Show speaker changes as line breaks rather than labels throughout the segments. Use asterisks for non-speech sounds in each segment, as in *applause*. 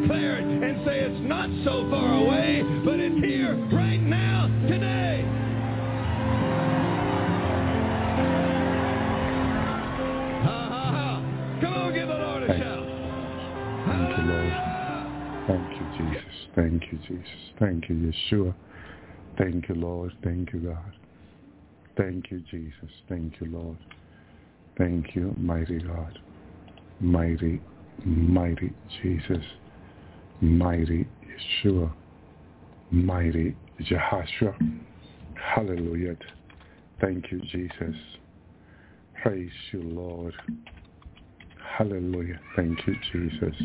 Declare it and say it's not so far away, but it's here right now, today. Ha ha ha. Come on, give the Lord a
Thank-
shout.
Thank you, Lord. Thank you, Jesus. Thank you, Jesus. Thank you, Yeshua. Thank you, Lord. Thank you, God. Thank you, Jesus. Thank you, Lord. Thank you, mighty God. Mighty, mighty Jesus. Mighty Yeshua. Mighty Jehoshua. Hallelujah. Thank you, Jesus. Praise you, Lord. Hallelujah. Thank you, Jesus.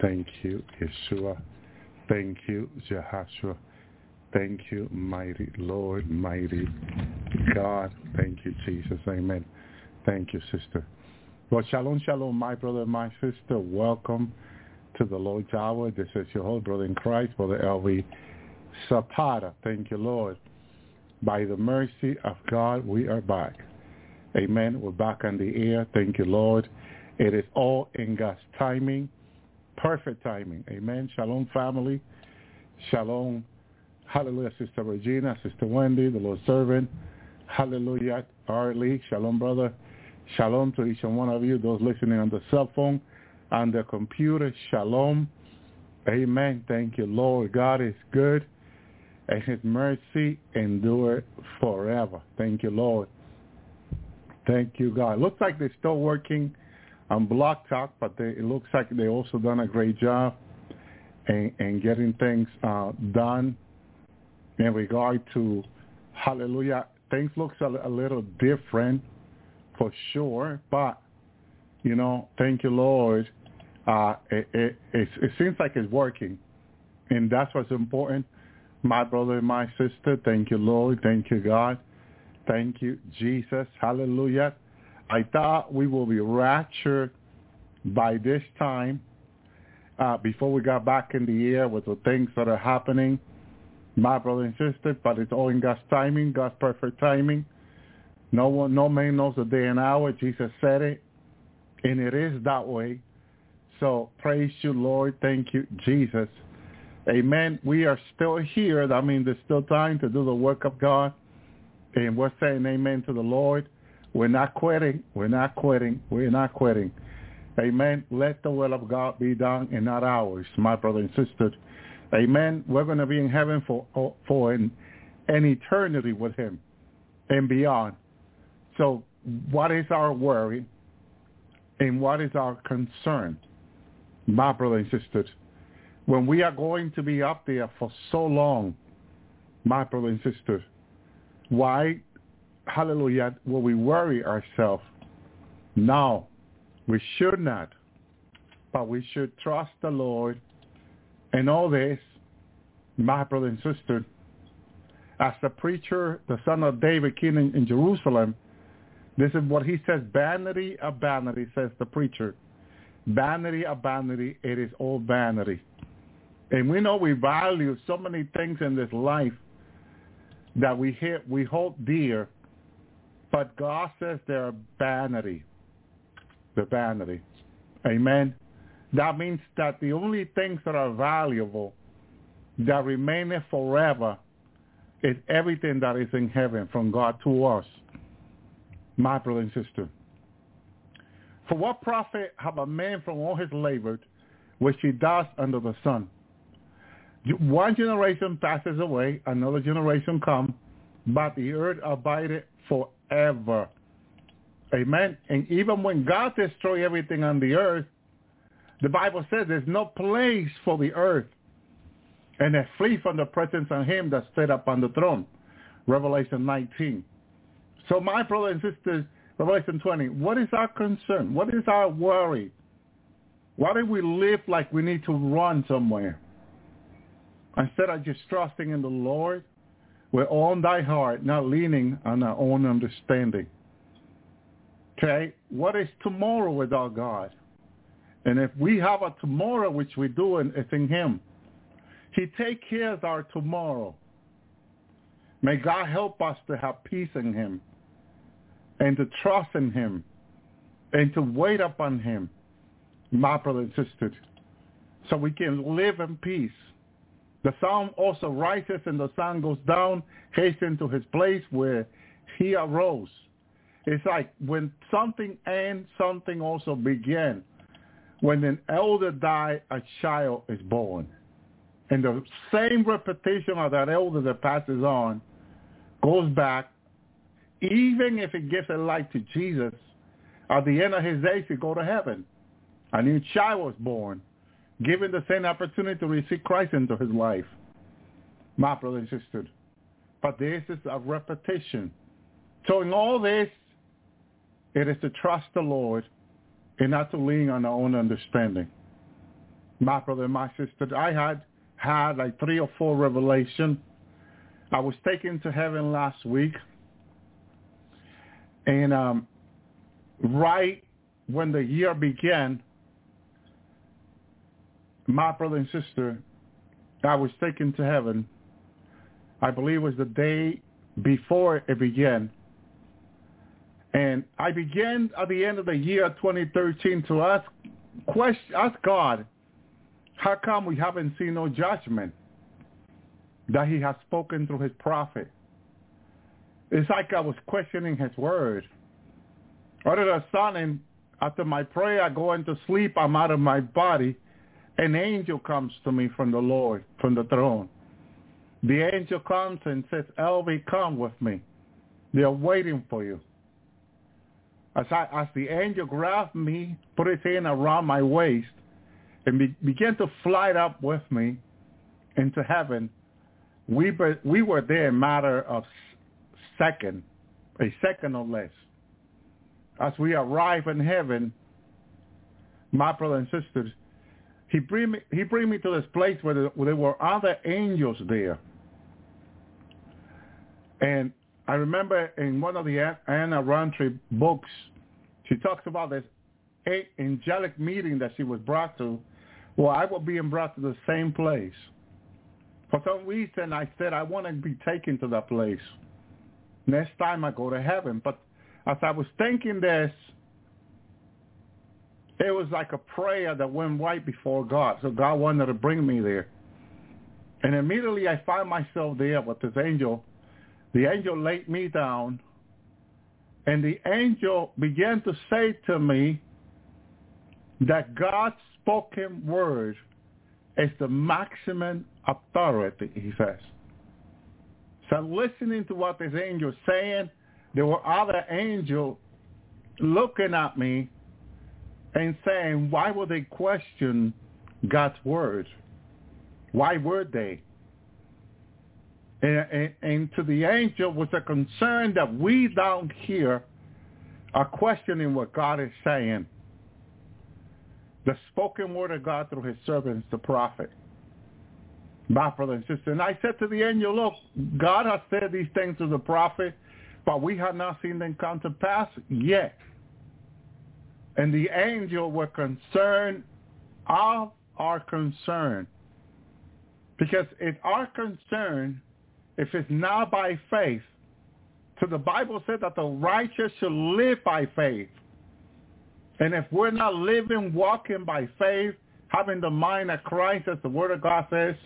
Thank you, Yeshua. Thank you, Jehoshua. Thank you, mighty Lord, mighty God. Thank you, Jesus. Amen. Thank you, sister. Well, shalom, shalom, my brother, my sister. Welcome to the Lord's Hour. This is your whole brother in Christ, Brother Elvi Zapata. Thank you, Lord. By the mercy of God, we are back. Amen. We're back on the air. Thank you, Lord. It is all in God's timing, perfect timing. Amen. Shalom, family. Shalom. Hallelujah, Sister Regina, Sister Wendy, the Lord's servant. Hallelujah, Arlie. Shalom, brother. Shalom to each and one of you, those listening on the cell phone, on the computer. Shalom. Amen. Thank you, Lord. God is good, and his mercy endure forever. Thank you, Lord. Thank you, God. Looks like they're still working on Blog Talk, but they, it looks like they also done a great job in, in getting things uh, done in regard to Hallelujah. Things looks a, a little different for sure, but you know, thank you, Lord. Uh, it, it, it, it seems like it's working, and that's what's important. My brother and my sister, thank you, Lord. Thank you, God. Thank you, Jesus. Hallelujah. I thought we will be raptured by this time uh, before we got back in the air with the things that are happening, my brother and sister, but it's all in God's timing, God's perfect timing. No one, no man knows the day and hour. Jesus said it, and it is that way. So praise you, Lord. Thank you, Jesus. Amen. We are still here. That means there's still time to do the work of God. And we're saying amen to the Lord. We're not quitting. We're not quitting. We're not quitting. Amen. Let the will of God be done and not ours, my brother and sister. Amen. We're going to be in heaven for for an, an eternity with him and beyond. So what is our worry and what is our concern, my brother and sisters? When we are going to be up there for so long, my brother and sisters, why, hallelujah, will we worry ourselves? No, we should not. But we should trust the Lord in all this, my brother and sister. As the preacher, the son of David, king in, in Jerusalem, this is what he says, vanity of vanity, says the preacher. Vanity of vanity, it is all vanity. And we know we value so many things in this life that we hear, we hold dear, but God says they're vanity. The vanity. Amen. That means that the only things that are valuable, that remain forever, is everything that is in heaven from God to us, my brother and sister. For what profit have a man from all his labor, which he does under the sun? One generation passes away, another generation comes, but the earth abideth forever. Amen. And even when God destroys everything on the earth, the Bible says there's no place for the earth. And they flee from the presence of him that stood up on the throne. Revelation 19. So my brothers and sisters, Revelation 20, what is our concern? What is our worry? Why do we live like we need to run somewhere? instead of just trusting in the Lord all in thy heart, not leaning on our own understanding. Okay? What is tomorrow without God? And if we have a tomorrow, which we do, and it's in him, he take care of our tomorrow. May God help us to have peace in him and to trust in him and to wait upon him, my brother and sister, so we can live in peace. The sun also rises and the sun goes down, hasten to his place where he arose. It's like when something ends, something also begins. When an elder dies, a child is born. And the same repetition of that elder that passes on goes back, even if it gives a life to Jesus, at the end of his days, he go to heaven. A new child was born, given the same opportunity to receive Christ into his life. My brother and sister. But this is a repetition. So in all this, it is to trust the Lord and not to lean on our own understanding. My brother and my sister, I had had like three or four revelation. I was taken to heaven last week, and um, right when the year began, my brother and sister, I was taken to heaven. I believe it was the day before it began. And I began at the end of the year 2013 to ask, question, ask God, how come we haven't seen no judgment that he has spoken through his prophet? It's like I was questioning his word. Of a sudden, after my prayer, I go into sleep, I'm out of my body. An angel comes to me from the Lord, from the throne. The angel comes and says, Elvi, come with me. They're waiting for you. As, I, as the angel grabbed me, put his hand around my waist, and be, began to fly up with me into heaven, we, be, we were there a matter of second, a second or less. As we arrive in heaven, my brothers and sisters, he bring me, he bring me to this place where there, where there were other angels there. And I remember in one of the Anna Rountree books, she talks about this angelic meeting that she was brought to. Well, I was being brought to the same place. For some reason, I said I want to be taken to that place. Next time I go to heaven. But as I was thinking this, it was like a prayer that went right before God. So God wanted to bring me there. And immediately I find myself there with this angel the angel laid me down, and the angel began to say to me that God's spoken word is the maximum authority, he says. So listening to what this angel saying, there were other angels looking at me and saying, why would they question God's word? Why would they? and, and, to the angel was a concern that we down here are questioning what God is saying. The spoken word of God through his servants, the prophet. My brother and sister. And I said to the angel, look, God has said these things to the prophet, but we have not seen them come to pass yet. And the angel were concerned of our concern. Because if our concern if it's not by faith. So the Bible said that the righteous should live by faith. And if we're not living, walking by faith, having the mind of Christ, as the Word of God says,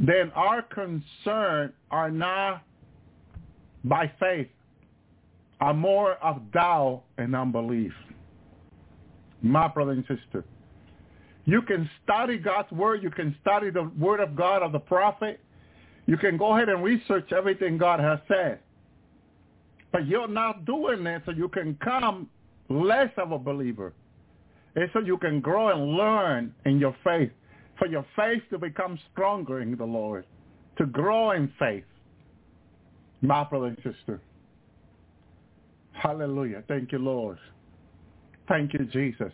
then our concern are not by faith, are more of doubt and unbelief. My brother and sister, you can study God's Word. You can study the Word of God of the prophet. You can go ahead and research everything God has said. But you're not doing it so you can come less of a believer. It's so you can grow and learn in your faith, for your faith to become stronger in the Lord, to grow in faith. My brother and sister. Hallelujah. Thank you, Lord. Thank you, Jesus.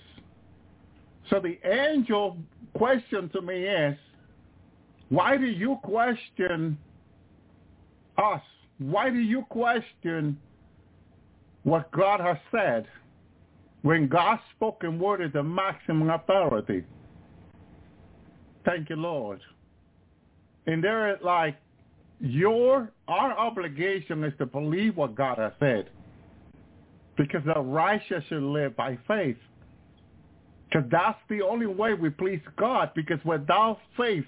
So the angel question to me is, Why do you question us? Why do you question what God has said when God's spoken word is the maximum authority? Thank you, Lord. And there is like your our obligation is to believe what God has said. Because the righteous should live by faith. Because that's the only way we please God. Because without faith,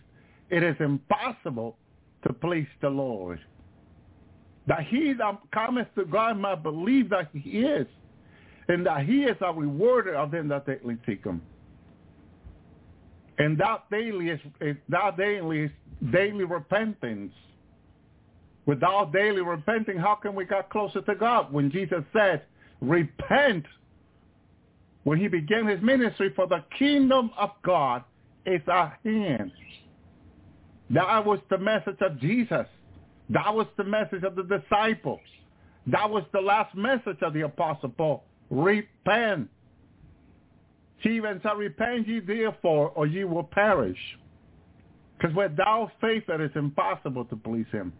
it is impossible to please the Lord. That he that cometh to God must believe that he is, and that he is a rewarder of them that daily seek him. And that daily is, that daily is daily repentance. Without daily repenting, how can we get closer to God? When Jesus said, repent, when he began his ministry, for the kingdom of God is at hand. That was the message of Jesus. That was the message of the disciples. That was the last message of the apostle Paul. Repent. He even said, repent ye therefore, or ye will perish. Because without faith, it is impossible to please him.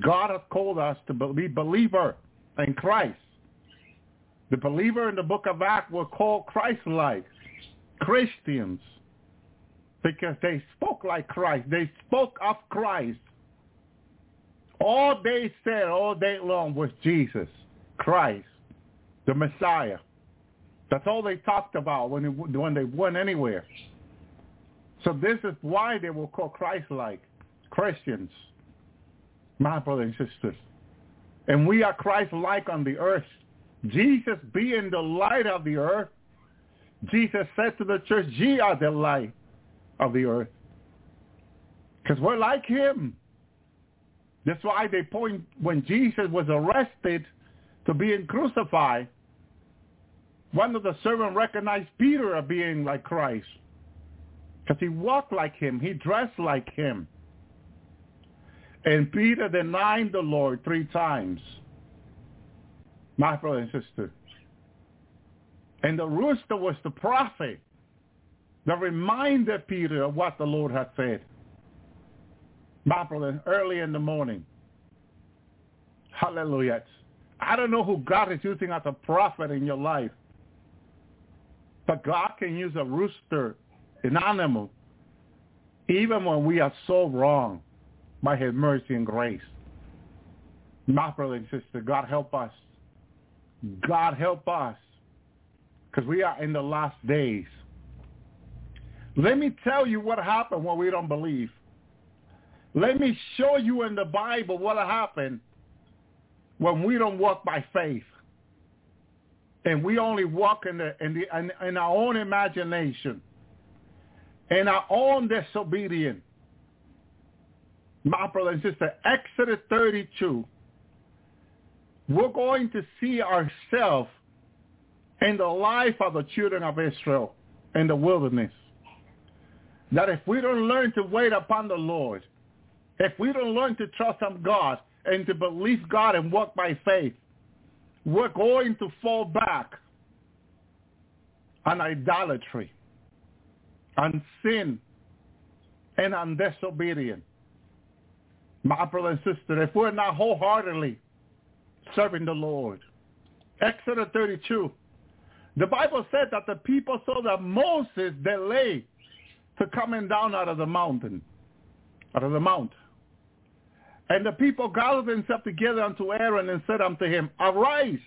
God has called us to be believer in Christ. The believer in the book of Acts were called Christ-like, Christians, because they spoke like Christ. They spoke of Christ. All they said all day long was Jesus, Christ, the Messiah. That's all they talked about when when they went anywhere. So this is why they were called Christ-like, Christians, my brothers and sisters. And we are Christ-like on the earth. Jesus being the light of the earth, Jesus said to the church, ye are the light of the earth. Because we're like him. That's why they point when Jesus was arrested to being crucified, one of the servants recognized Peter as being like Christ. Because he walked like him. He dressed like him. And Peter denied the Lord three times. My brother and sister. And the rooster was the prophet that reminded Peter of what the Lord had said. My brother, early in the morning. Hallelujah. I don't know who God is using as a prophet in your life. But God can use a rooster, an animal, even when we are so wrong by his mercy and grace. My brother and sister, God help us. God help us. Because we are in the last days. Let me tell you what happened when we don't believe. Let me show you in the Bible what happened when we don't walk by faith. And we only walk in, the, in, the, in, in our own imagination, in our own disobedience. My brother and sister, Exodus 32, we're going to see ourselves in the life of the children of Israel in the wilderness. That if we don't learn to wait upon the Lord, if we don't learn to trust on God and to believe God and walk by faith, we're going to fall back on idolatry, on sin, and on disobedience. My brother and sister, if we're not wholeheartedly serving the Lord. Exodus 32. The Bible said that the people saw that Moses delayed to coming down out of the mountain, out of the mount. And the people gathered themselves together unto Aaron and said unto him, Arise,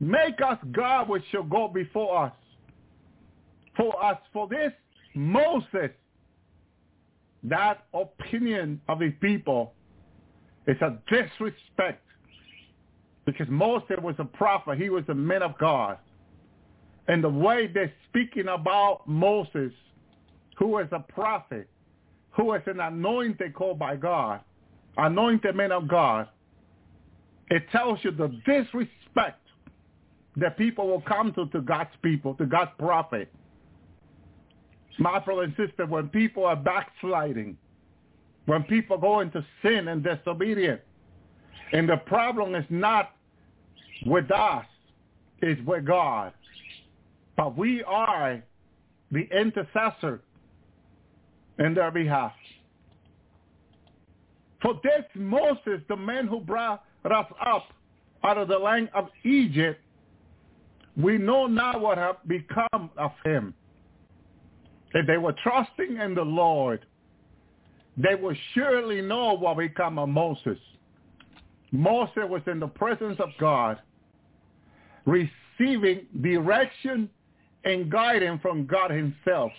make us God which shall go before us. For us, for this Moses, that opinion of the people is a disrespect because Moses was a prophet. He was a man of God. And the way they're speaking about Moses, who was a prophet, who was an anointed called by God, anointed man of God, it tells you the disrespect that people will come to to God's people, to God's prophet. My brother and sister, when people are backsliding, when people go into sin and disobedience, and the problem is not with us, it's with God. But we are the intercessor in their behalf. For this Moses, the man who brought us up out of the land of Egypt, we know now what have become of him. If they were trusting in the Lord, they will surely know what become of Moses. Moses was in the presence of God, receiving direction and guidance from God himself.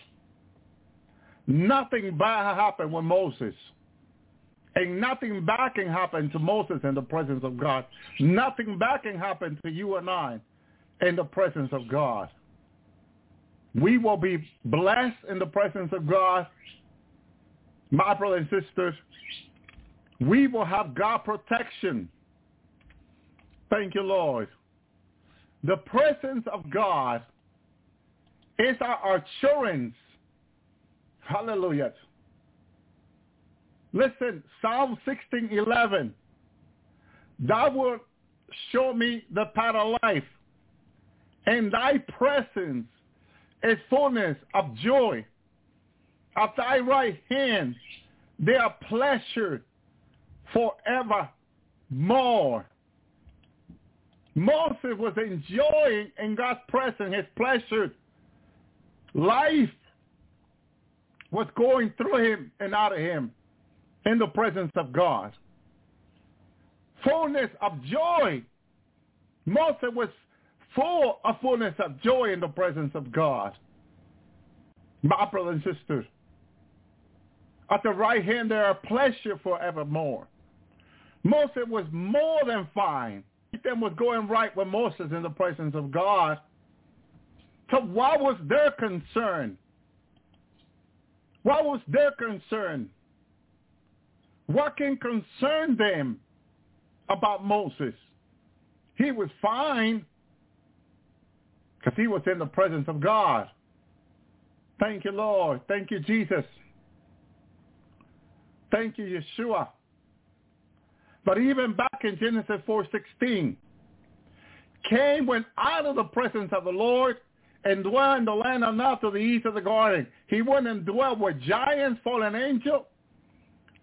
Nothing bad happened with Moses. And nothing bad can happen to Moses in the presence of God. Nothing bad can happen to you and I in the presence of God. We will be blessed in the presence of God. My brothers and sisters, we will have God protection. Thank you, Lord. The presence of God is our assurance. Hallelujah. Listen, Psalm 16:11. Thou wilt show me the path of life. In thy presence is fullness of joy. At thy right hand there are pleasure forevermore. Moses was enjoying in God's presence his pleasure. Life was going through him and out of him in the presence of God. Fullness of joy. Moses was full of fullness of joy in the presence of God. My brothers and sisters, at the right hand there are pleasure forevermore. Moses was more than fine. Everything was going right with Moses in the presence of God. So what was their concern? What was their concern? What can concern them about Moses? He was fine because he was in the presence of God. Thank you, Lord. Thank you, Jesus. Thank you, Yeshua. But even back in Genesis 4.16, Cain went out of the presence of the Lord and dwelt in the land of Nod to the east of the garden. He went and dwelt with giants, fallen angels,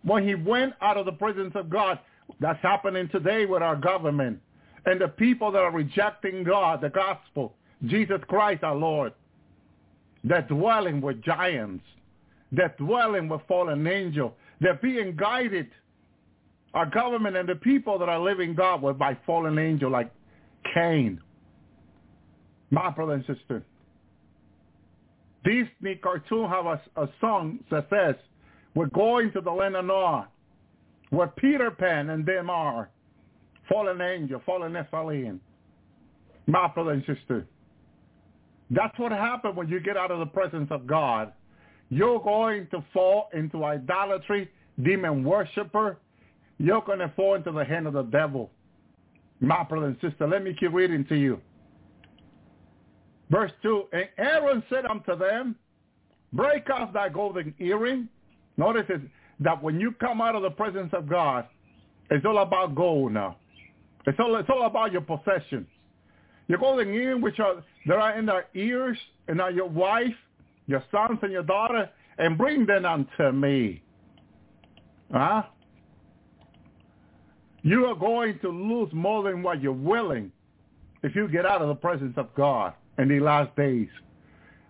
when he went out of the presence of God. That's happening today with our government and the people that are rejecting God, the gospel, Jesus Christ our Lord. They're dwelling with giants. They're dwelling with fallen angels. They're being guided, our government and the people that are living God with by fallen angel like Cain. My brother and sister. Disney cartoon have a, a song that says, we're going to the land of Noah, where Peter Pan and them are. Fallen angel, fallen Nephilim. My brother and sister. That's what happens when you get out of the presence of God. You're going to fall into idolatry, demon worshiper. You're going to fall into the hand of the devil. My brother and sister, let me keep reading to you. Verse 2, And Aaron said unto them, Break off thy golden earring Notice it, that when you come out of the presence of God, it's all about gold now. It's all, it's all about your possession. You're going in which are that are in their ears and are your wife, your sons and your daughter, and bring them unto me. Huh? You are going to lose more than what you're willing if you get out of the presence of God in the last days.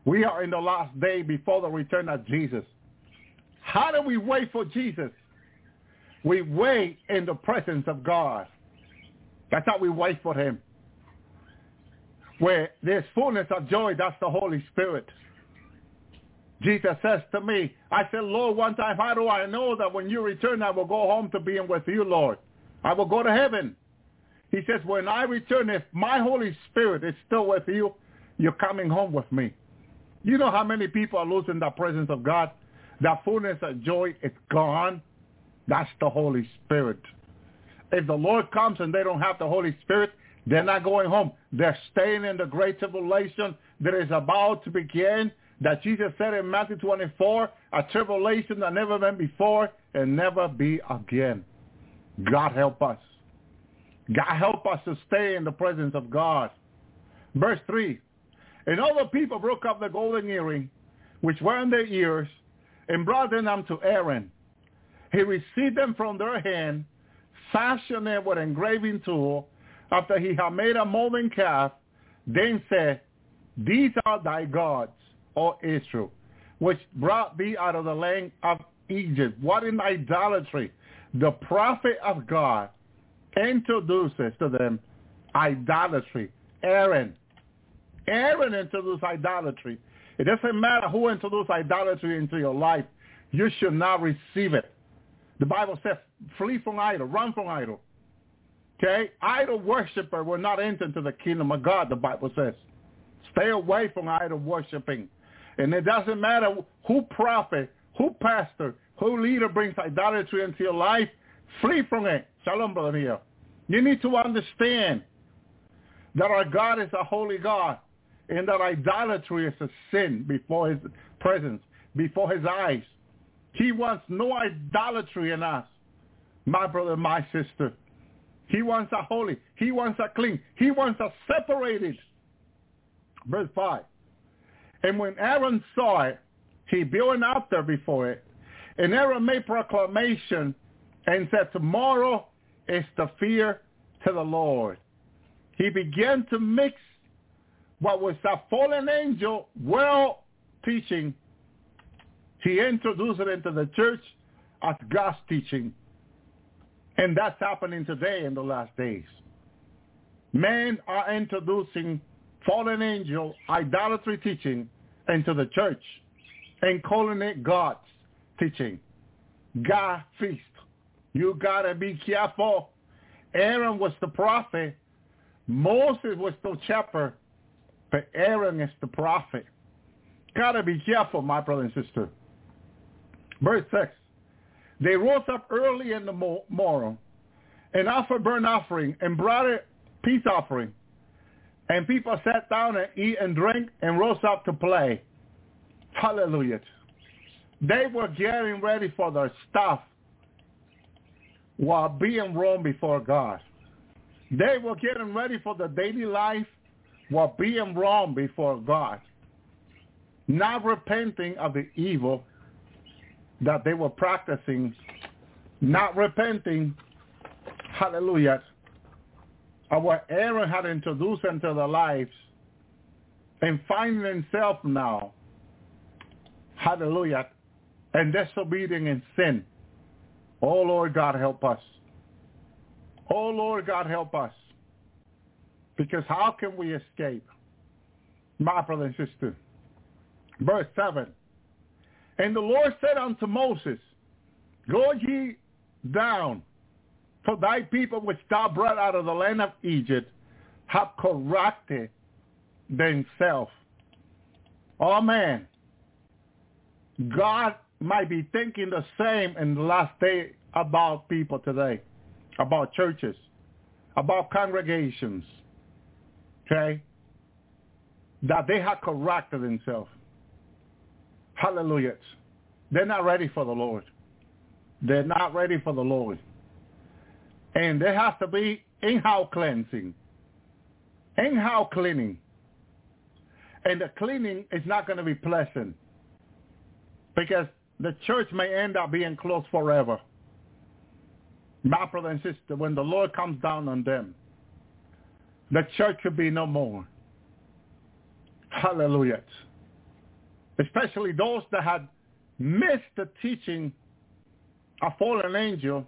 We are in the last day before the return of Jesus. How do we wait for Jesus? We wait in the presence of God. That's how we wait for him. Where there's fullness of joy, that's the Holy Spirit. Jesus says to me, I said, Lord, one time, how do I know that when you return, I will go home to being with you, Lord? I will go to heaven. He says, when I return, if my Holy Spirit is still with you, you're coming home with me. You know how many people are losing the presence of God? That fullness of joy is gone. That's the Holy Spirit. If the Lord comes and they don't have the Holy Spirit, they're not going home. They're staying in the great tribulation that is about to begin. That Jesus said in Matthew 24, a tribulation that never been before and never be again. God help us. God help us to stay in the presence of God. Verse 3. And all the people broke up the golden earring, which were in their ears, and brought them unto Aaron. He received them from their hand, fashioned them with engraving tool, after he had made a molten calf, then said, These are thy gods, O Israel, which brought thee out of the land of Egypt. What in idolatry? The prophet of God introduces to them idolatry. Aaron. Aaron introduced idolatry. It doesn't matter who introduced idolatry into your life. You should not receive it. The Bible says, flee from idol, run from idol. Okay? Idol worshiper will not enter into the kingdom of God, the Bible says. Stay away from idol worshiping. And it doesn't matter who prophet, who pastor, who leader brings idolatry into your life. Flee from it. Shalom, brother here. You need to understand that our God is a holy God and that idolatry is a sin before his presence, before his eyes. He wants no idolatry in us, my brother, my sister. He wants a holy. He wants a clean. He wants a separated. Verse 5. And when Aaron saw it, he built an altar before it. And Aaron made proclamation and said, tomorrow is the fear to the Lord. He began to mix what was a fallen angel well teaching. He introduced it into the church as God's teaching. And that's happening today in the last days. Men are introducing fallen angel idolatry teaching into the church and calling it God's teaching. God feast. You got to be careful. Aaron was the prophet. Moses was the shepherd. But Aaron is the prophet. Got to be careful, my brother and sister. Verse 6. They rose up early in the morning and offered burnt offering and brought a peace offering. And people sat down and eat and drink and rose up to play. Hallelujah. They were getting ready for their stuff while being wrong before God. They were getting ready for the daily life while being wrong before God. Not repenting of the evil that they were practicing, not repenting, hallelujah, of what Aaron had introduced into their lives and finding himself now, hallelujah, and disobedient in sin. Oh, Lord God, help us. Oh, Lord God, help us. Because how can we escape? My brother and sister. Verse 7. And the Lord said unto Moses, Go ye down, for thy people which thou brought out of the land of Egypt have corrupted themselves. Oh man, God might be thinking the same in the last day about people today, about churches, about congregations, okay? That they have corrected themselves. Hallelujah. They're not ready for the Lord. They're not ready for the Lord. And there has to be in-house cleansing. In-house cleaning. And the cleaning is not going to be pleasant because the church may end up being closed forever. My brother and sister, when the Lord comes down on them, the church could be no more. Hallelujah especially those that had missed the teaching of fallen angel,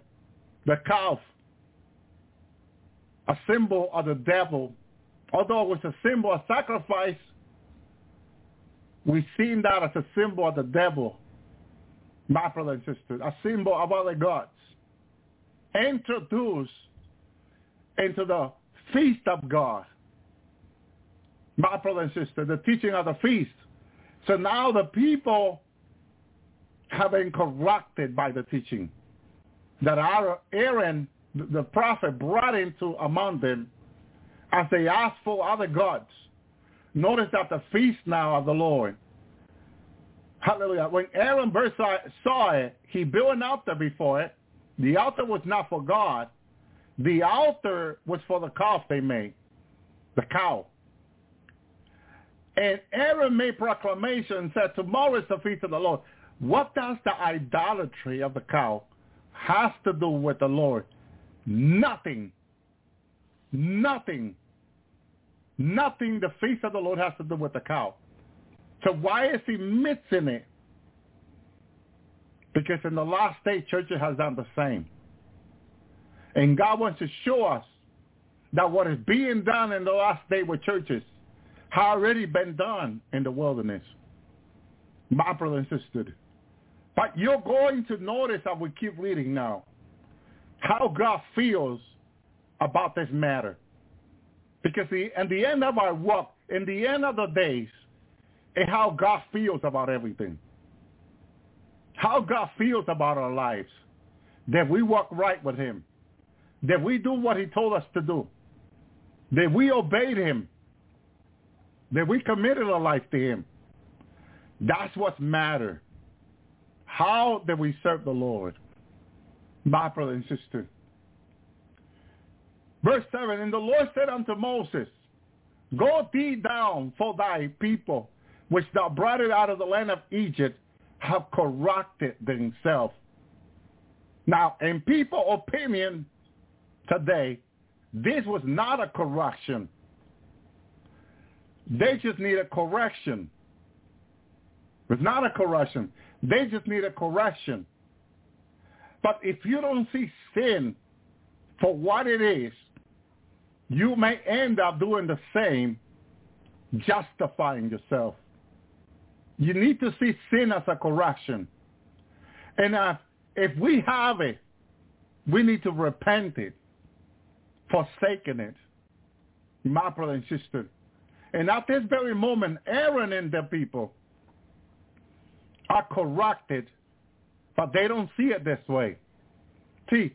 the calf, a symbol of the devil. Although it was a symbol of sacrifice, we've seen that as a symbol of the devil, my brother and sister, a symbol of other gods. Introduced into the feast of God. My brother and sister, the teaching of the feast so now the people have been corrupted by the teaching that Aaron, the prophet, brought into among them as they asked for other gods. Notice that the feast now of the Lord. Hallelujah. When Aaron saw it, he built an altar before it. The altar was not for God. The altar was for the calf they made, the cow. And Aaron made proclamation and said, tomorrow is the feast of the Lord. What does the idolatry of the cow? has to do with the Lord. Nothing, nothing, nothing the feast of the Lord has to do with the cow. So why is he mixing it? Because in the last day, churches has done the same. And God wants to show us that what is being done in the last day with churches has already been done in the wilderness. My brother and sister. But you're going to notice as we keep reading now how God feels about this matter. Because the, in the end of our work, in the end of the days, is how God feels about everything. How God feels about our lives. That we walk right with him. That we do what he told us to do. That we obeyed him. That we committed our life to him. That's what matters. How that we serve the Lord. My brother and sister. Verse 7, And the Lord said unto Moses, Go thee down for thy people, which thou brought it out of the land of Egypt, have corrupted themselves. Now, in people opinion today, this was not a correction. They just need a correction. It's not a correction. They just need a correction. But if you don't see sin for what it is, you may end up doing the same, justifying yourself. You need to see sin as a correction. And uh, if we have it, we need to repent it, forsaken it, my brother and sister. And at this very moment, Aaron and the people are corrected, but they don't see it this way. See,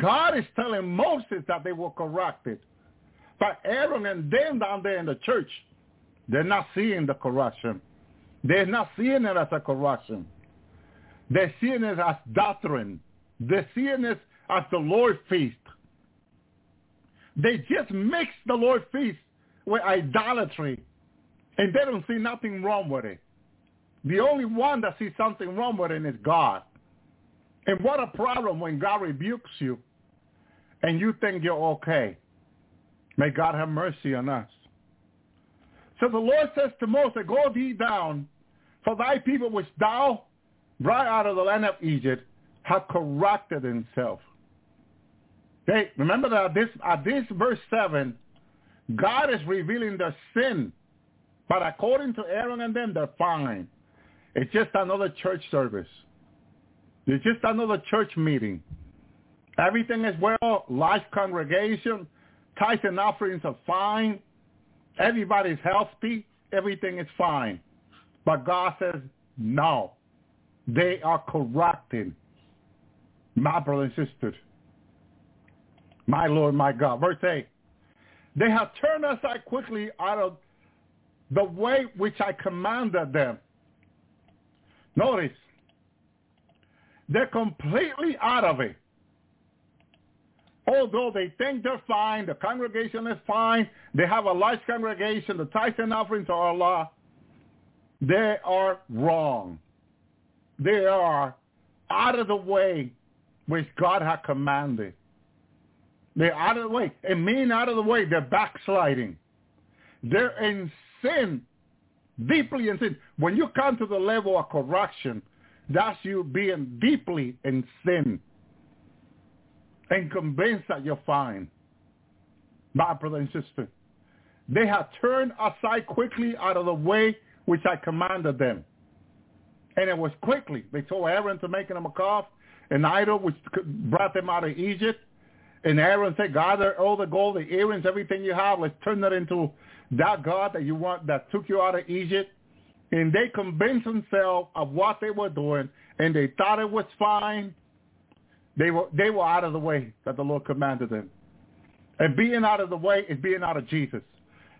God is telling Moses that they were corrected. But Aaron and them down there in the church, they're not seeing the corruption. They're not seeing it as a corruption. They're seeing it as doctrine. They're seeing it as the Lord's feast. They just mix the Lord's feast with idolatry, and they don't see nothing wrong with it. The only one that sees something wrong with it is God. And what a problem when God rebukes you and you think you're okay. May God have mercy on us. So the Lord says to Moses, Go thee down, for thy people which thou brought out of the land of Egypt have corrupted himself. Hey, remember that this, at this verse 7, God is revealing the sin. But according to Aaron and them, they're fine. It's just another church service. It's just another church meeting. Everything is well, life congregation, tithes and offerings are fine. Everybody's healthy. Everything is fine. But God says, no. They are corrupting. My brother and sister. My Lord, my God. Verse 8. They have turned aside quickly out of the way which I commanded them. Notice, they're completely out of it. Although they think they're fine, the congregation is fine, they have a large congregation, the tithes and offerings are Allah, they are wrong. They are out of the way which God had commanded. They're out of the way. And mean out of the way, they're backsliding. They're in sin, deeply in sin. When you come to the level of corruption, that's you being deeply in sin and convinced that you're fine. My brother and sister, they have turned aside quickly out of the way which I commanded them. And it was quickly. They told Aaron to make them a calf, an idol which brought them out of Egypt. And Aaron said, gather all the gold, the earrings, everything you have, let's turn that into that God that you want, that took you out of Egypt. And they convinced themselves of what they were doing, and they thought it was fine. They were they were out of the way that the Lord commanded them. And being out of the way is being out of Jesus.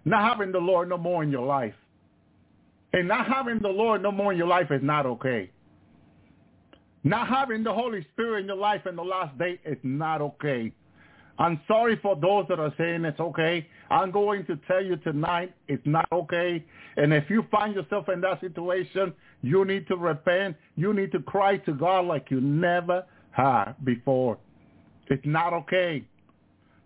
Not having the Lord no more in your life. And not having the Lord no more in your life is not okay. Not having the Holy Spirit in your life in the last day is not okay. I'm sorry for those that are saying it's okay. I'm going to tell you tonight it's not okay. And if you find yourself in that situation, you need to repent. You need to cry to God like you never ha before. It's not okay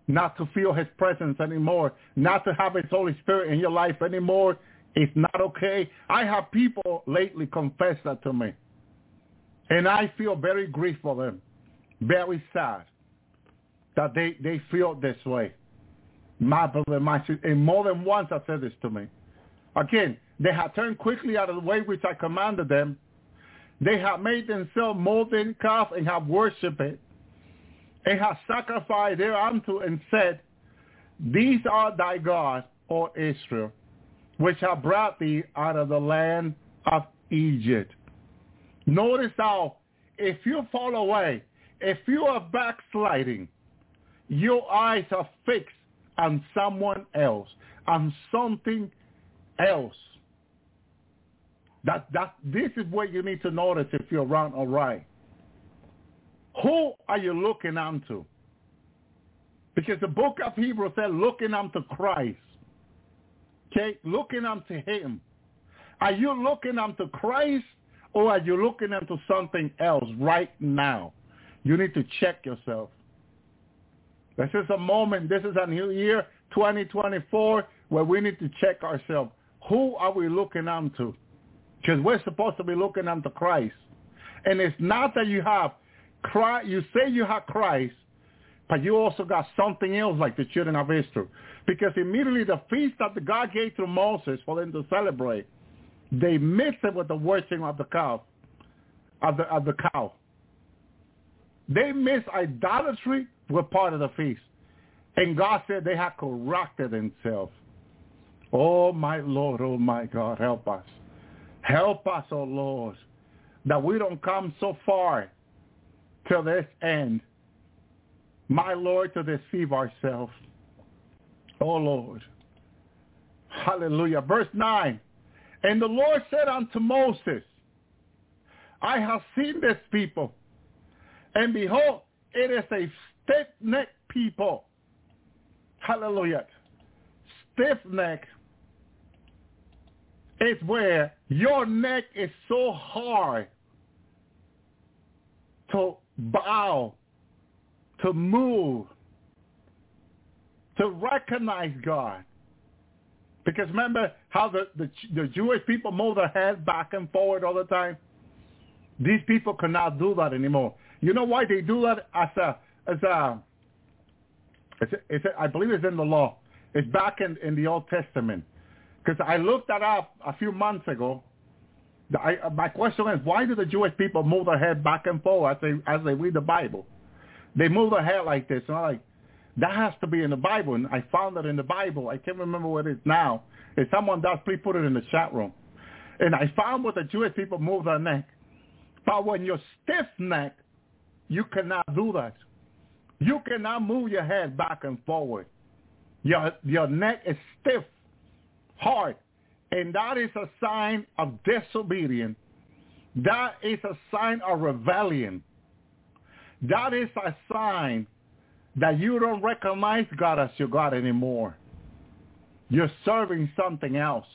not to feel his presence anymore, not to have his Holy Spirit in your life anymore. It's not okay. I have people lately confess that to me. And I feel very grief for them, very sad that they, they feel this way. My brother, my sister, and more than once I said this to me. Again, they have turned quickly out of the way which I commanded them. They have made themselves molten calf and have worshipped it and have sacrificed thereunto and said, These are thy gods, O Israel, which have brought thee out of the land of Egypt. Notice how if you fall away, if you are backsliding, your eyes are fixed on someone else, on something else. That that this is what you need to notice if you're wrong or right. Who are you looking unto? Because the book of Hebrews said looking unto Christ. Okay, looking unto him. Are you looking unto Christ or are you looking into something else right now? You need to check yourself. This is a moment, this is a new year, 2024, where we need to check ourselves. Who are we looking unto? Because we're supposed to be looking unto Christ. And it's not that you have Christ, you say you have Christ, but you also got something else like the children of Israel. Because immediately the feast that God gave to Moses for them to celebrate, they mixed it with the worshiping of the cow, of the, of the cow. They mixed idolatry with part of the feast. And God said they had corrupted themselves. Oh, my Lord, oh, my God, help us. Help us, oh, Lord, that we don't come so far till this end, my Lord, to deceive ourselves. Oh, Lord. Hallelujah. Verse 9. And the Lord said unto Moses, I have seen this people, and behold, it is a stiff-necked people. Hallelujah. Stiff-neck is where your neck is so hard to bow, to move, to recognize God. Because remember how the, the, the Jewish people move their head back and forward all the time? These people cannot do that anymore. You know why they do that as a, it's, a, it's a I believe it's in the law. It's back in, in the Old Testament. Because I looked that up a few months ago, I, uh, my question is, why do the Jewish people move their head back and forth as they as they read the Bible? They move their head like this, and I'm like, that has to be in the Bible. And I found it in the Bible. I can't remember what it is now. If someone does, please put it in the chat room. And I found what the Jewish people move their neck. But when you're stiff neck, you cannot do that. You cannot move your head back and forward. Your your neck is stiff, hard. And that is a sign of disobedience. That is a sign of rebellion. That is a sign that you don't recognize God as your God anymore. You're serving something else.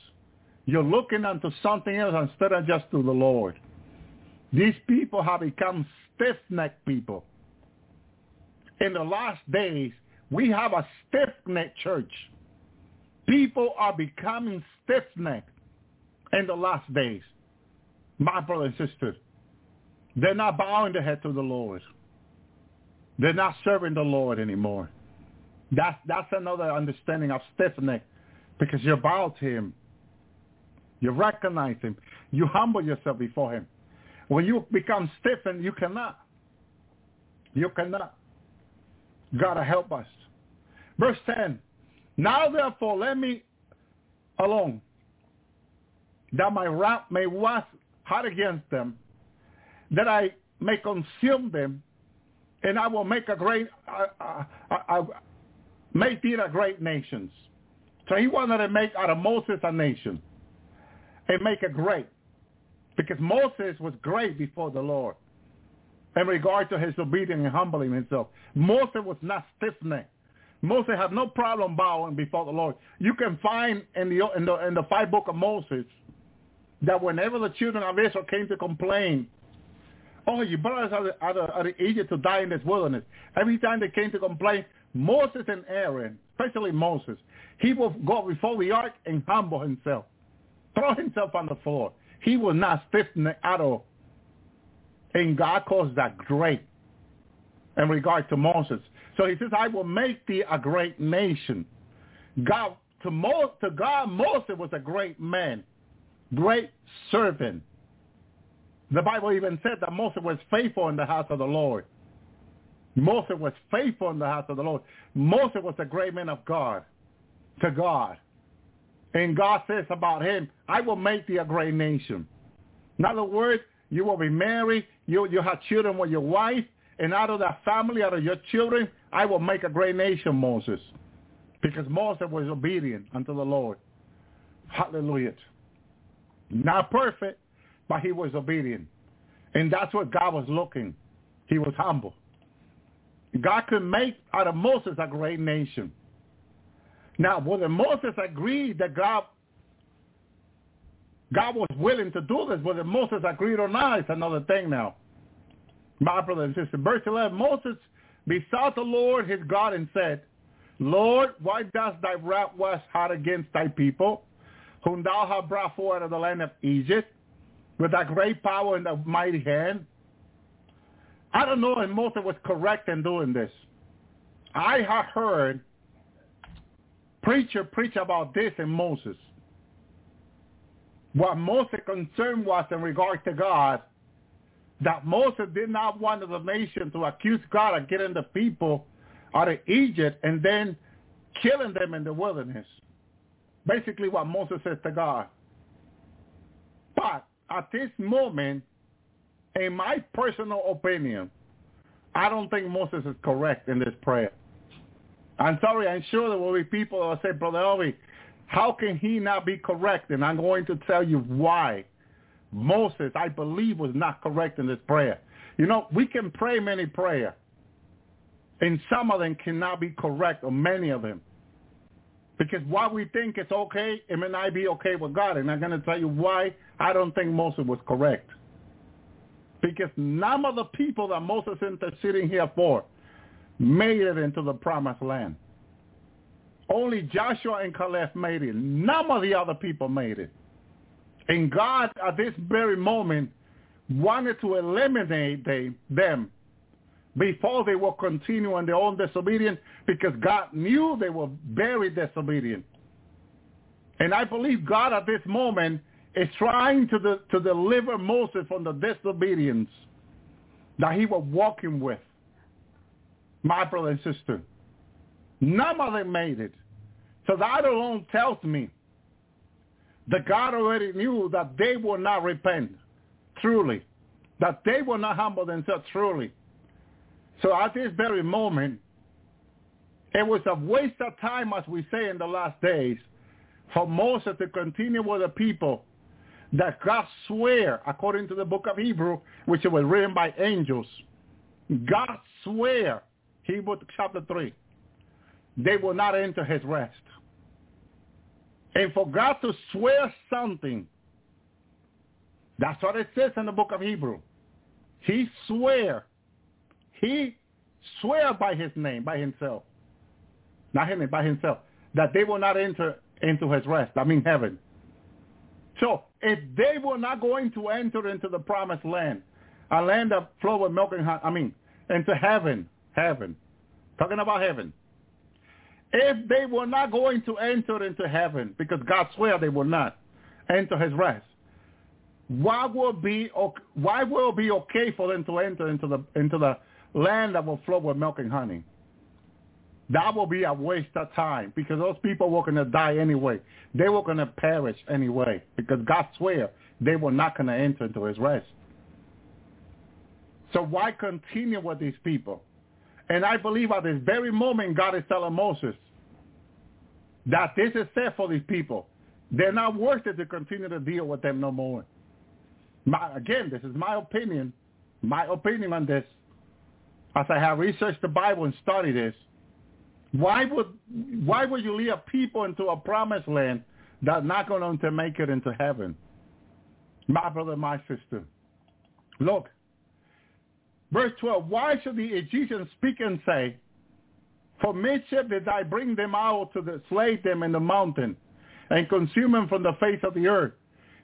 You're looking unto something else instead of just to the Lord. These people have become stiff-necked people. In the last days, we have a stiff-necked church. People are becoming stiff-necked in the last days. My brothers and sisters. they're not bowing their head to the Lord. They're not serving the Lord anymore. That's that's another understanding of stiff-neck because you bow to him. You recognize him. You humble yourself before him. When you become stiffened, you cannot. You cannot. God help us. Verse 10. Now therefore let me alone, that my wrath may wax hot against them, that I may consume them, and I will make a great, uh, uh, uh, make thee a great nations. So he wanted to make out of Moses a nation and make it great. Because Moses was great before the Lord in regard to his obedience and humbling himself. Moses was not stiff-necked. Moses had no problem bowing before the Lord. You can find in the in the in the five book of Moses that whenever the children of Israel came to complain Oh, you brought us out of, out, of, out of Egypt to die in this wilderness. Every time they came to complain, Moses and Aaron, especially Moses, he will go before the ark and humble himself, throw himself on the floor. He will not stiffen at all. And God calls that great in regard to Moses. So he says, I will make thee a great nation. God to, Mo, to God, Moses was a great man, great servant. The Bible even said that Moses was faithful in the house of the Lord. Moses was faithful in the house of the Lord. Moses was a great man of God, to God. And God says about him, I will make thee a great nation. In other words, you will be married, you, you have children with your wife, and out of that family, out of your children, I will make a great nation, Moses. Because Moses was obedient unto the Lord. Hallelujah. Not perfect, but he was obedient. And that's what God was looking. He was humble. God could make out of Moses a great nation. Now, whether Moses agreed that God God was willing to do this, whether Moses agreed or not, is another thing now. My brother and sister, verse 11, Moses besought the Lord his God and said, Lord, why dost thy wrath wax hot against thy people, whom thou hast brought forth out of the land of Egypt, with thy great power and thy mighty hand? I don't know if Moses was correct in doing this. I have heard preacher preach about this in Moses. What Moses' concern was in regard to God, that Moses did not want the nation to accuse God of getting the people out of Egypt and then killing them in the wilderness. Basically what Moses says to God. But at this moment, in my personal opinion, I don't think Moses is correct in this prayer. I'm sorry, I'm sure there will be people that will say, Brother Elvi, how can he not be correct? And I'm going to tell you why. Moses, I believe, was not correct in this prayer. You know, we can pray many prayers, and some of them cannot be correct, or many of them. Because what we think is okay, it may not be okay with God. And I'm going to tell you why I don't think Moses was correct. Because none of the people that Moses interceding here for made it into the promised land. Only Joshua and Caleb made it. None of the other people made it. And God, at this very moment, wanted to eliminate they, them before they will continue in their own disobedience because God knew they were very disobedient. And I believe God at this moment is trying to, de- to deliver Moses from the disobedience that he was walking with. My brother and sister. None of them made it. So that alone tells me that God already knew that they will not repent truly, that they will not humble themselves truly. So at this very moment, it was a waste of time, as we say in the last days, for Moses to continue with the people that God swear, according to the book of Hebrew, which was written by angels, God swear, Hebrew chapter 3, they will not enter his rest. And for God to swear something, that's what it says in the book of Hebrew. He swear. He swear by his name, by himself. Not him, by himself. That they will not enter into his rest. I mean heaven. So if they were not going to enter into the promised land, a land that flow with milk and honey, I mean, into heaven, heaven, talking about heaven, if they were not going to enter into heaven, because God swear they will not enter his rest, why will be why will it be okay for them to enter into the into the land that will flow with milk and honey? That will be a waste of time because those people were going to die anyway. They were going to perish anyway because God swear they were not going to enter into his rest. So why continue with these people? And I believe at this very moment, God is telling Moses that this is set for these people. They're not worth it to continue to deal with them no more. My, again, this is my opinion, my opinion on this. As I have researched the Bible and studied this, why would why would you lead a people into a promised land that's not going to make it into heaven? My brother, my sister, look, Verse 12, why should the Egyptians speak and say, for mischief did I bring them out to the, slay them in the mountain and consume them from the face of the earth.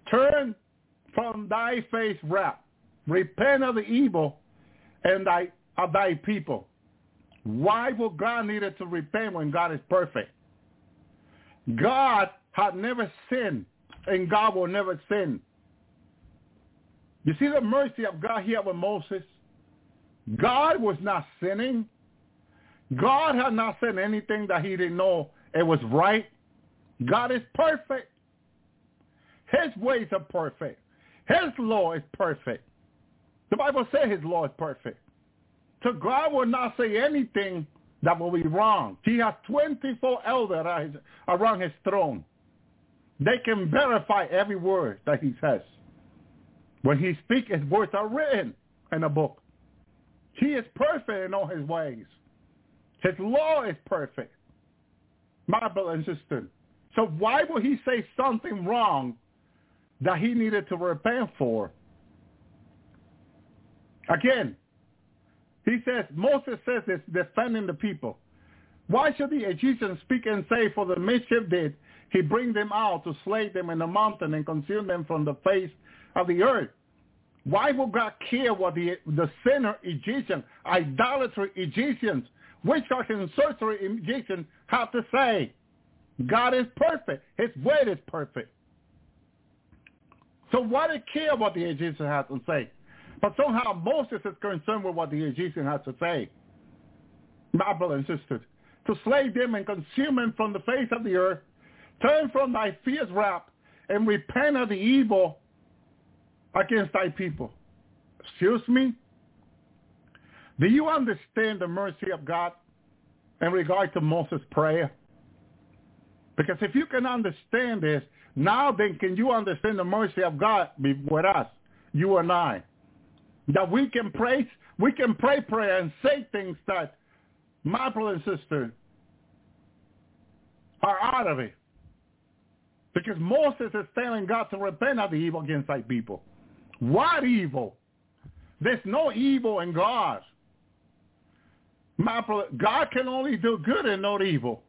Turn from thy face wrath. Repent of the evil and thy, of thy people. Why would God need it to repent when God is perfect? God had never sinned, and God will never sin. You see the mercy of God here with Moses? God was not sinning. God had not said anything that he didn't know it was right. God is perfect. His ways are perfect. His law is perfect. The Bible says his law is perfect. So God will not say anything that will be wrong. He has 24 elders around his throne. They can verify every word that he says. When he speaks, his words are written in a book. He is perfect in all his ways. His law is perfect. My brother and sister. So why would he say something wrong that he needed to repent for? Again, he says, Moses says this, defending the people. Why should the Egyptians speak and say, for the mischief did he bring them out to slay them in the mountain and consume them from the face of the earth? Why would God care what the, the sinner Egyptian, idolatry Egyptians, witchcraft and sorcery Egyptians have to say? God is perfect. His word is perfect. So why do they care what the Egyptians have to say? But somehow Moses is concerned with what the Egyptian has to say. My sisters, to slay them and consume them from the face of the earth, turn from thy fierce wrath and repent of the evil against thy people. Excuse me? Do you understand the mercy of God in regard to Moses' prayer? Because if you can understand this, now then can you understand the mercy of God with us, you and I? That we can pray, we can pray prayer and say things that my brother and sister are out of it. Because Moses is telling God to repent of the evil against thy people. What evil? There's no evil in God. My brother, God can only do good and not evil.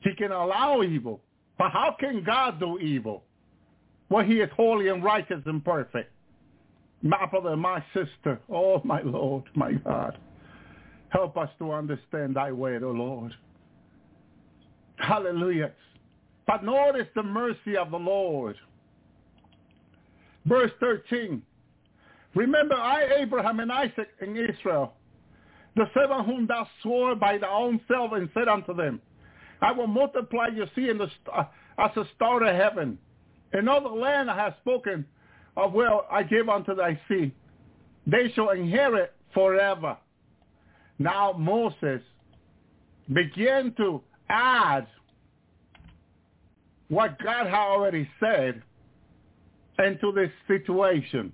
He can allow evil. But how can God do evil? Well, he is holy and righteous and perfect. My brother, my sister, oh my Lord, my God. Help us to understand thy word, O Lord. Hallelujah. But notice the mercy of the Lord. Verse 13. Remember I, Abraham, and Isaac, and Israel, the seven whom thou swore by thy own self, and said unto them, I will multiply your seed in the, uh, as a star of heaven. In all the land I have spoken of where I give unto thy seed. They shall inherit forever. Now Moses began to add what God had already said into this situation.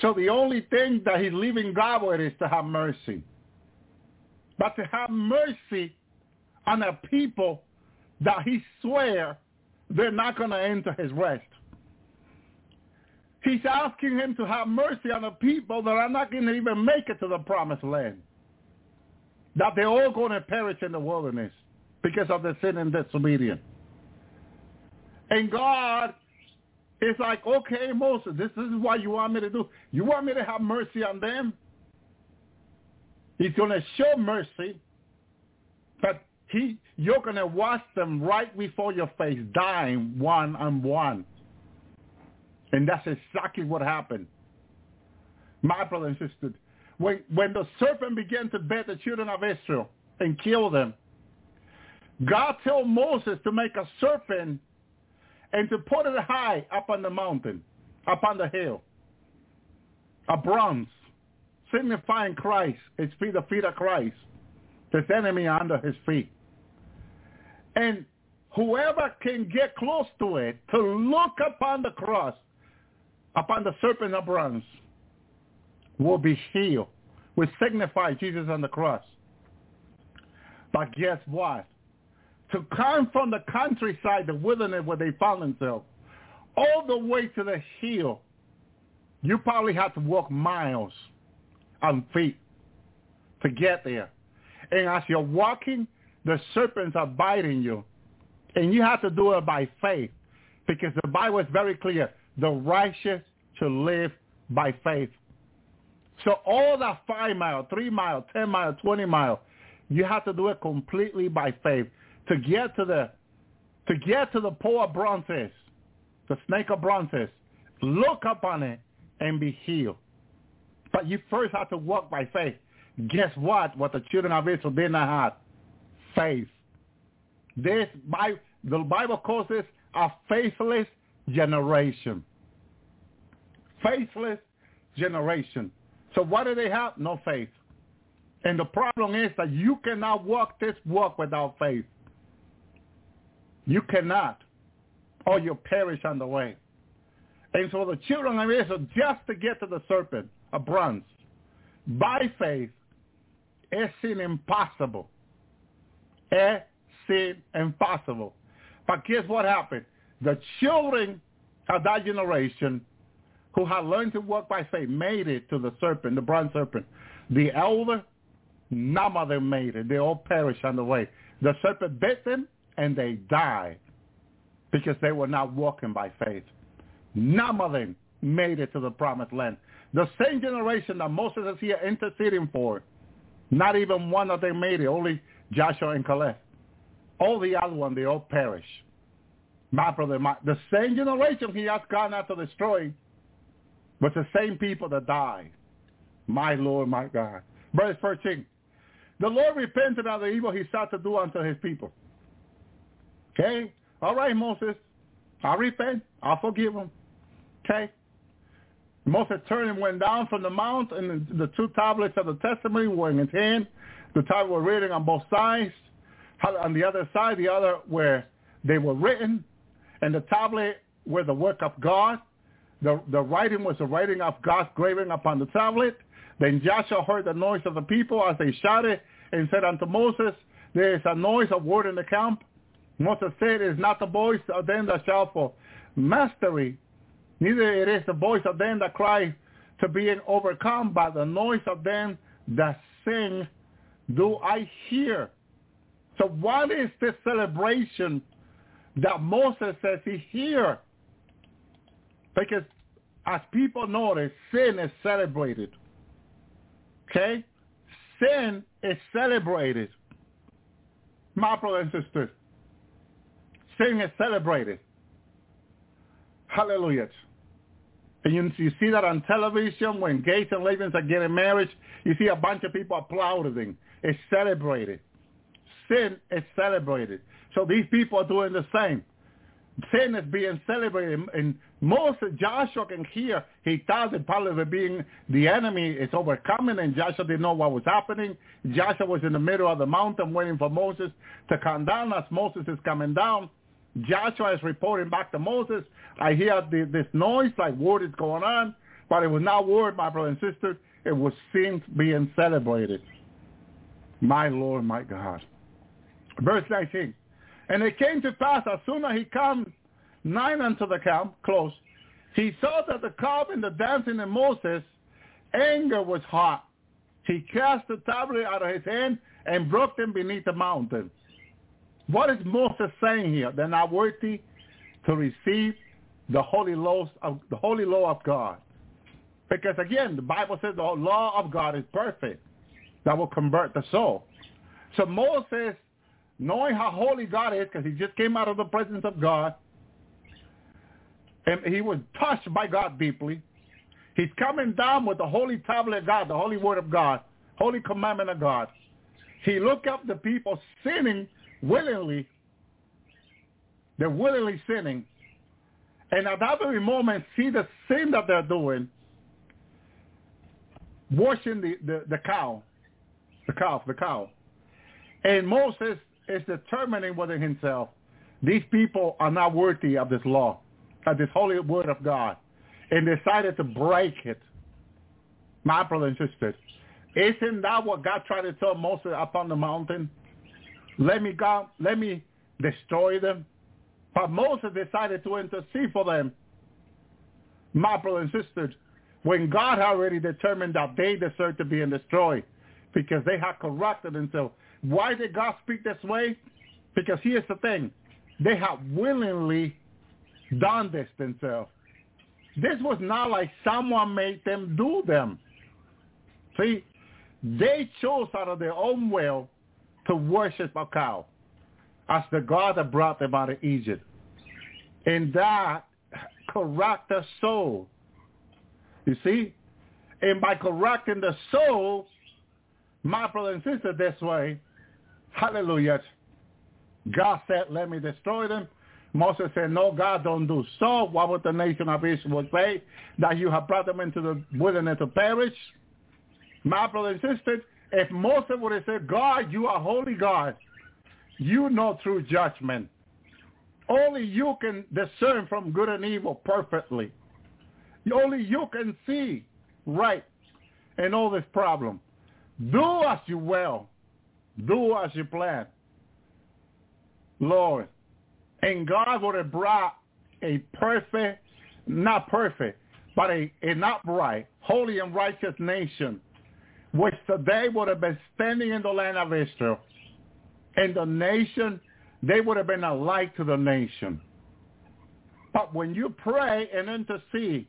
So the only thing that he's leaving God with is to have mercy. But to have mercy on a people that he swear they're not going to enter his rest. He's asking him to have mercy on the people that are not going to even make it to the promised land. That they're all going to perish in the wilderness because of the sin and disobedience. And God is like, okay, Moses, this, this is what you want me to do. You want me to have mercy on them? He's going to show mercy, but he, you're going to watch them right before your face, dying one on one. And that's exactly what happened. My brother and when, when the serpent began to bite the children of Israel and kill them, God told Moses to make a serpent and to put it high up on the mountain, up on the hill, a bronze, signifying Christ, his feet, the feet of Christ, his enemy under his feet. And whoever can get close to it to look upon the cross, upon the serpent of bronze, will be healed, will signify Jesus on the cross. But guess what? To come from the countryside, the wilderness where they found themselves, all the way to the hill, you probably have to walk miles on feet to get there. And as you're walking, the serpents are biting you. And you have to do it by faith because the Bible is very clear. The righteous to live by faith. So all that five mile, three mile, ten mile, twenty mile, you have to do it completely by faith to get to the to get to the pole of bronzes, the snake of bronzes. Look upon it and be healed. But you first have to walk by faith. Guess what? What the children of Israel did not have? Faith. This by the Bible calls this a faithless generation. Faithless generation. So what do they have? No faith. And the problem is that you cannot walk this walk without faith. You cannot, or you'll perish on the way. And so the children of Israel, just to get to the serpent, a bronze, by faith, it seemed impossible. It seemed impossible. But guess what happened? The children of that generation who had learned to walk by faith made it to the serpent, the bronze serpent. The elder, none of them made it. They all perished on the way. The serpent bit them and they died because they were not walking by faith. None of them made it to the promised land. The same generation that Moses is here interceding for, not even one of them made it, only Joshua and Caleb. All the other one, they all perish. My brother, my, the same generation he has gone out to destroy but the same people that died. My Lord, my God. Verse 13. The Lord repented of the evil he sought to do unto his people. Okay? All right, Moses. I repent. I'll forgive him. Okay? Moses turned and went down from the mount, and the, the two tablets of the testimony were in his hand. The tablets were written on both sides. On the other side, the other where they were written, and the tablet were the work of God. The, the writing was the writing of God's graving upon the tablet. Then Joshua heard the noise of the people as they shouted and said unto Moses, There is a noise of war in the camp. Moses said, It is not the voice of them that shout for mastery, neither it is the voice of them that cry to being overcome, but the noise of them that sing do I hear. So what is this celebration that Moses says he hear? Because as people notice, sin is celebrated. Okay? Sin is celebrated. My brother and sister, sin is celebrated. Hallelujah. And you, you see that on television when gays and lesbians are getting married, you see a bunch of people applauding. It's celebrated. Sin is celebrated. So these people are doing the same sin is being celebrated. And Moses, Joshua can hear, he thought that probably being the enemy is overcoming and Joshua didn't know what was happening. Joshua was in the middle of the mountain waiting for Moses to come down. As Moses is coming down, Joshua is reporting back to Moses, I hear the, this noise, like word is going on, but it was not war, my brother and sister. It was sin being celebrated. My Lord, my God. Verse 19. And it came to pass as soon as he come nigh unto the camp, close, he saw that the calf and the dancing in Moses, anger was hot. He cast the tablet out of his hand and broke them beneath the mountain. What is Moses saying here? They're not worthy to receive the holy laws of the holy law of God. Because again, the Bible says the law of God is perfect. That will convert the soul. So Moses knowing how holy God is, because he just came out of the presence of God, and he was touched by God deeply. He's coming down with the holy tablet of God, the holy word of God, holy commandment of God. He looked up the people sinning willingly. They're willingly sinning. And at that very moment, see the sin that they're doing, washing the, the, the cow, the calf, the cow. And Moses is determining within himself, these people are not worthy of this law, of this holy word of God, and decided to break it. My brothers and sisters, isn't that what God tried to tell Moses up on the mountain? Let me go, let me destroy them. But Moses decided to intercede for them. My brothers and sisters, when God already determined that they deserved to be destroyed because they had corrupted themselves. Why did God speak this way? Because here's the thing. They have willingly done this themselves. This was not like someone made them do them. See, they chose out of their own will to worship a cow as the God that brought them out of Egypt. And that corrupt the soul. You see? And by correcting the soul, my brother and sister, this way, hallelujah, God said, let me destroy them. Moses said, no, God don't do so. What would the nation of Israel say? That you have brought them into the wilderness to perish? My brother and sister, if Moses would have said, God, you are holy God, you know true judgment. Only you can discern from good and evil perfectly. Only you can see right in all this problem. Do as you will. Do as you plan. Lord. And God would have brought a perfect, not perfect, but a, an upright, holy and righteous nation, which today would have been standing in the land of Israel. And the nation, they would have been a light to the nation. But when you pray and intercede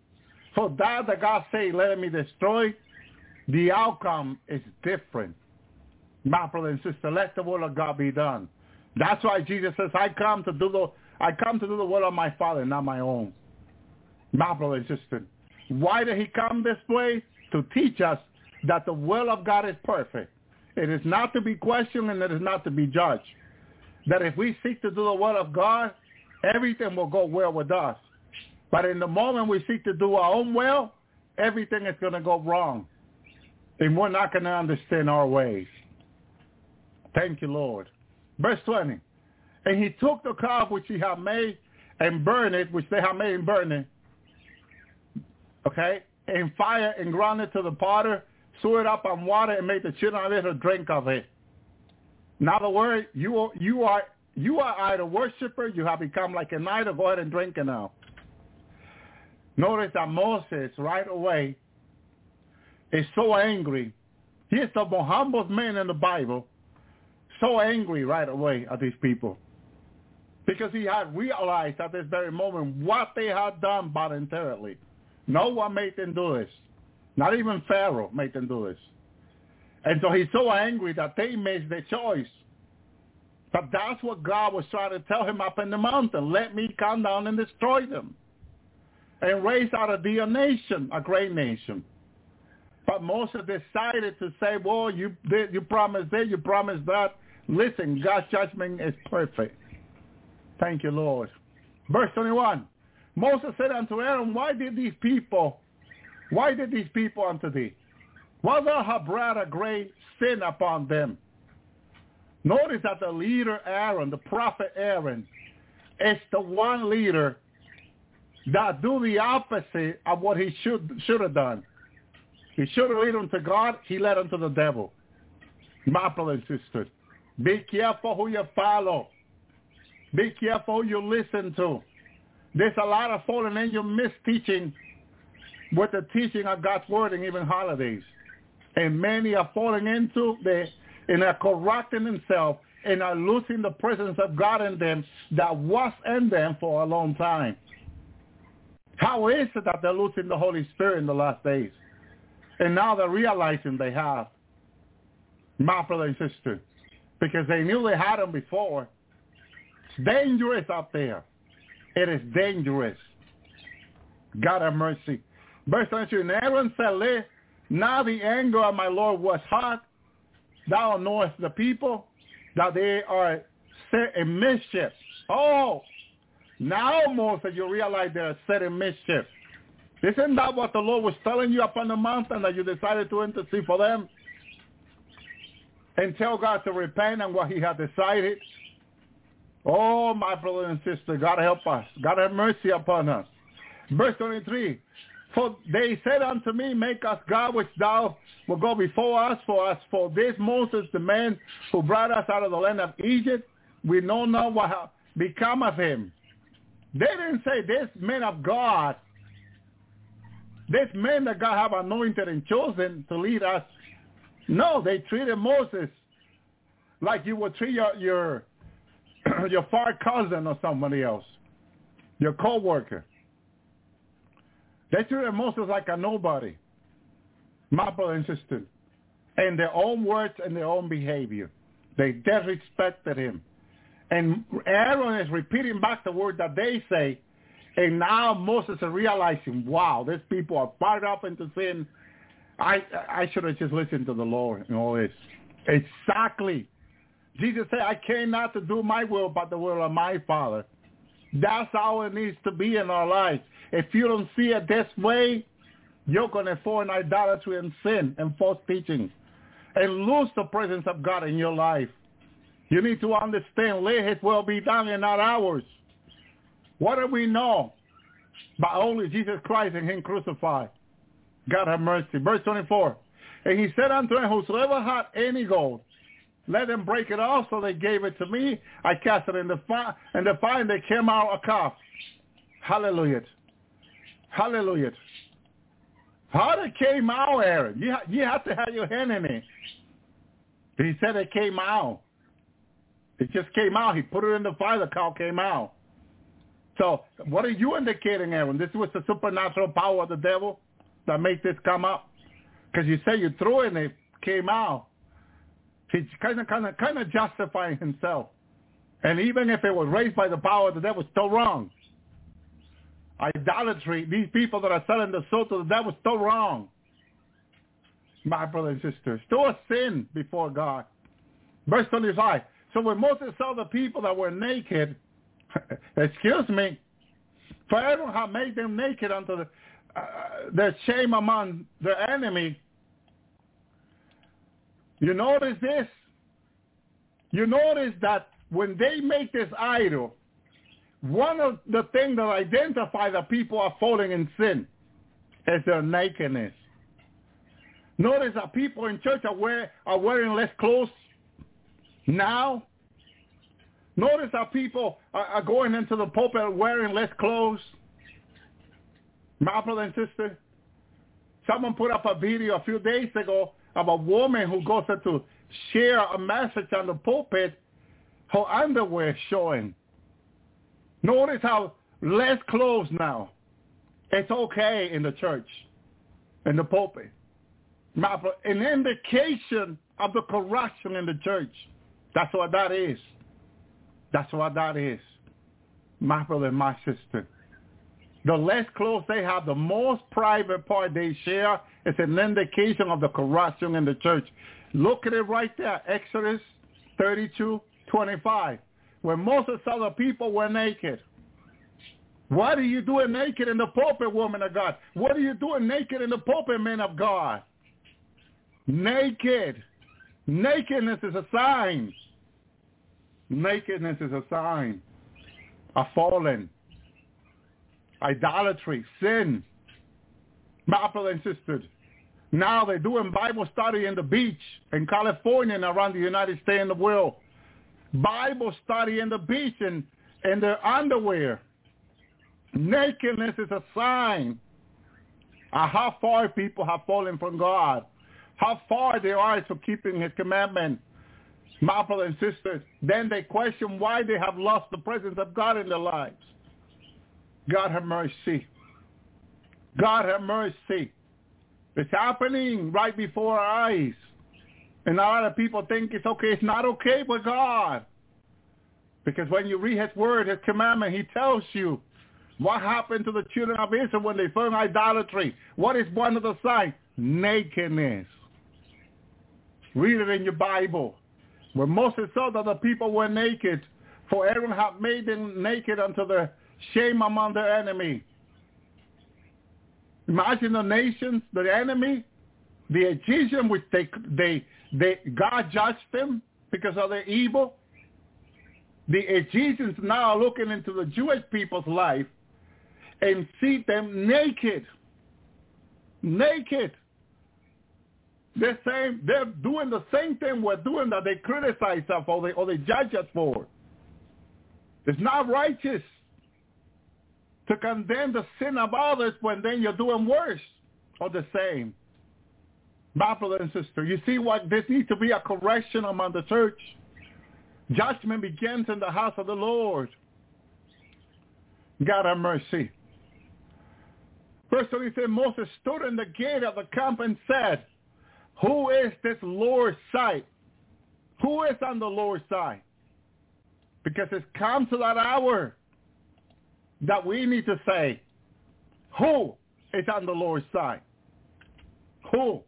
for that that God say, let me destroy, the outcome is different. My brother and sister, let the will of God be done. That's why Jesus says, I come to do the I come to do the will of my Father, not my own. My brother and sister. Why did he come this way? To teach us that the will of God is perfect. It is not to be questioned and it is not to be judged. That if we seek to do the will of God, everything will go well with us. But in the moment we seek to do our own will, everything is going to go wrong. And we're not going to understand our ways. Thank you, Lord. Verse 20. And he took the calf which he had made and burned it, which they had made and burned it, okay, in fire and ground it to the potter, threw it up on water and made the children of Israel drink of it. In other words, you are, you are you are idol worshiper. You have become like an idol. Go ahead and drink it now. Notice that Moses right away is so angry. He's the most humble man in the Bible so angry right away at these people because he had realized at this very moment what they had done voluntarily. No one made them do this. Not even Pharaoh made them do this. And so he's so angry that they made the choice. But that's what God was trying to tell him up in the mountain. Let me come down and destroy them. And raise out of thee a nation, a great nation. But Moses decided to say, well, you, you promised this, you promised that. Listen, God's judgment is perfect. Thank you, Lord. Verse 21. Moses said unto Aaron, why did these people, why did these people unto thee? Brought a great sin upon them? Notice that the leader Aaron, the prophet Aaron, is the one leader that do the opposite of what he should should have done. He should have led them to God. He led them to the devil. My brother and sister. Be careful who you follow. Be careful who you listen to. There's a lot of falling angel misteaching with the teaching of God's word and even holidays. And many are falling into the and are corrupting themselves and are losing the presence of God in them that was in them for a long time. How is it that they're losing the Holy Spirit in the last days? And now they're realizing they have. My brother and sister, because they knew they had them before. It's dangerous out there. It is dangerous. God have mercy. Verse 22, and Aaron said, Now the anger of my Lord was hot. Thou knowest the people, that they are set in mischief. Oh, now, Moses, you realize they're set in mischief. Isn't that what the Lord was telling you up on the mountain that you decided to intercede for them? and tell God to repent on what he had decided. Oh, my brother and sister, God help us. God have mercy upon us. Verse 23, For they said unto me, Make us God which thou will go before us, for us for this Moses, the man who brought us out of the land of Egypt, we know not what become of him. They didn't say this man of God This man that God have anointed and chosen to lead us. No, they treated Moses like you would treat your your *clears throat* your far cousin or somebody else, your co-worker. They treated Moses like a nobody, my brother and sister, in their own words and their own behavior. They disrespected him. And Aaron is repeating back the word that they say, and now Moses is realizing, wow, these people are fired up into sin. I I should have just listened to the Lord and all this. Exactly. Jesus said, I came not to do my will, but the will of my Father. That's how it needs to be in our lives. If you don't see it this way, you're going to fall in idolatry and sin and false teaching and lose the presence of God in your life. You need to understand, let his will be done and not ours. What do we know? But only Jesus Christ and him crucified. God have mercy. Verse 24. And he said unto him, Whosoever had any gold, let them break it off. So they gave it to me. I cast it in the fire, and the fire, and they came out a calf. Hallelujah. Hallelujah. How did it came out, Aaron? You, ha- you have to have your hand in it. He said it came out. It just came out. He put it in the fire. The cow came out. So what are you indicating, Aaron? This was the supernatural power of the devil that made this come up? Because you say you threw it and it came out. He's kind of, kind of, kind of justifying himself. And even if it was raised by the power of the devil, still wrong. Idolatry, these people that are selling the soul to the devil, still wrong. My brother and sister, still a sin before God. Verse 25. So when Moses saw the people that were naked, *laughs* excuse me, for Aaron had made them naked unto the, uh, shame among their enemy. You notice this? You notice that when they make this idol, one of the things that identify that people are falling in sin is their nakedness. Notice that people in church are, wear, are wearing less clothes now. Notice that people are, are going into the pulpit wearing less clothes. My brother and sister, someone put up a video a few days ago of a woman who goes to share a message on the pulpit, her underwear showing. Notice how less clothes now. It's okay in the church, in the pulpit. An indication of the corruption in the church. That's what that is. That's what that is. My brother my sister. The less clothes they have, the most private part they share is an indication of the corruption in the church. Look at it right there, Exodus 32, 25. When Moses saw the people were naked. What are you doing naked in the pulpit, woman of God? What are you doing naked in the pulpit, men of God? Naked. Nakedness is a sign. Nakedness is a sign A fallen. Idolatry, sin. My brother and sisters. Now they're doing Bible study in the beach in California and around the United States and the world. Bible study in the beach and in their underwear. Nakedness is a sign of how far people have fallen from God, how far they are from keeping his commandment. My brother and sisters, then they question why they have lost the presence of God in their lives. God have mercy. God have mercy. It's happening right before our eyes. And a lot of people think it's okay. It's not okay with God. Because when you read his word, his commandment, he tells you what happened to the children of Israel when they fell in idolatry. What is one of the signs? Nakedness. Read it in your Bible. When Moses saw that the people were naked, for Aaron had made them naked unto the shame among their enemy. Imagine the nations, the enemy, the Egyptian, which they, they, they, God judged them because of their evil. The Egyptians now looking into the Jewish people's life and see them naked. Naked. They're saying they're doing the same thing we're doing that they criticize us or they or they judge us for. It's not righteous to condemn the sin of others when then you're doing worse. or the same. My brother and sister, you see what this needs to be a correction among the church. Judgment begins in the house of the Lord. God have mercy. Verse 30 said, Moses stood in the gate of the camp and said, Who is this Lord's sight? Who is on the Lord's side? Because it's come to that hour that we need to say, who is on the Lord's side? Who?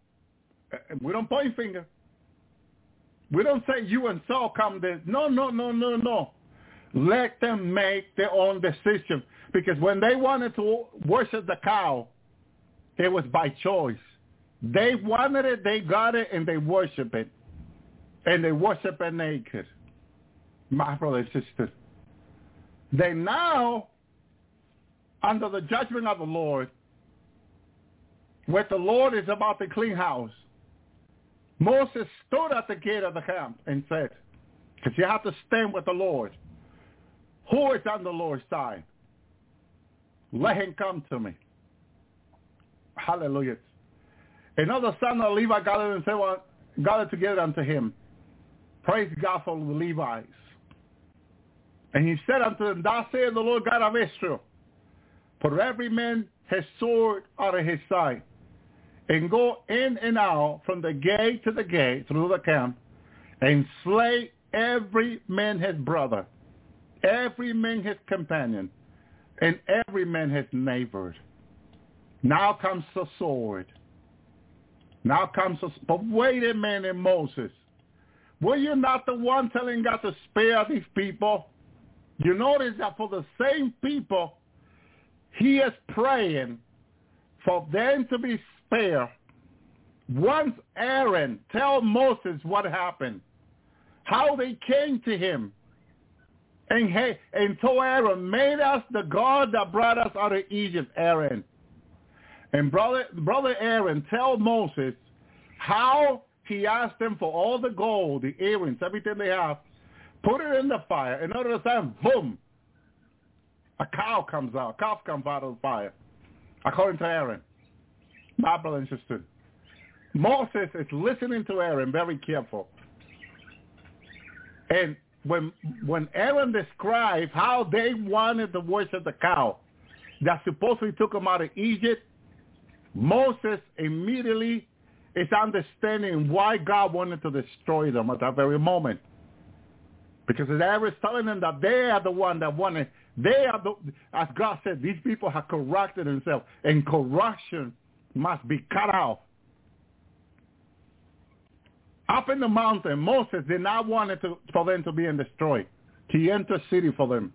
We don't point finger. We don't say you and Saul come there. No, no, no, no, no. Let them make their own decision. Because when they wanted to worship the cow, it was by choice. They wanted it, they got it, and they worship it. And they worship it naked. My brother and sister. They now, under the judgment of the Lord, where the Lord is about to clean house, Moses stood at the gate of the camp and said, because you have to stand with the Lord. Who is on the Lord's side? Let him come to me. Hallelujah. Another son of Levi gathered and said, well, it together unto him. Praise God for the Levites. And he said unto them, Thus saith the Lord God of Israel, put every man his sword out of his side, and go in and out from the gate to the gate through the camp, and slay every man his brother, every man his companion, and every man his neighbor. Now comes the sword. Now comes the... But wait a minute, Moses. Were you not the one telling God to spare these people? You notice that for the same people, he is praying for them to be Once Aaron tell Moses what happened, how they came to him, and, hey, and told Aaron, made us the God that brought us out of Egypt, Aaron. And brother, brother Aaron tell Moses how he asked them for all the gold, the earrings, everything they have, put it in the fire. And all of a sudden, boom, a cow comes out. A calf comes out of the fire, according to Aaron. And sister. Moses is listening to Aaron very careful. And when when Aaron described how they wanted to worship the cow that supposedly took them out of Egypt, Moses immediately is understanding why God wanted to destroy them at that very moment. Because Aaron is telling them that they are the one that wanted, they are the, as God said, these people have corrupted themselves, and corruption must be cut off. Up in the mountain, Moses did not want it to, for them to be destroyed. He interceded for them.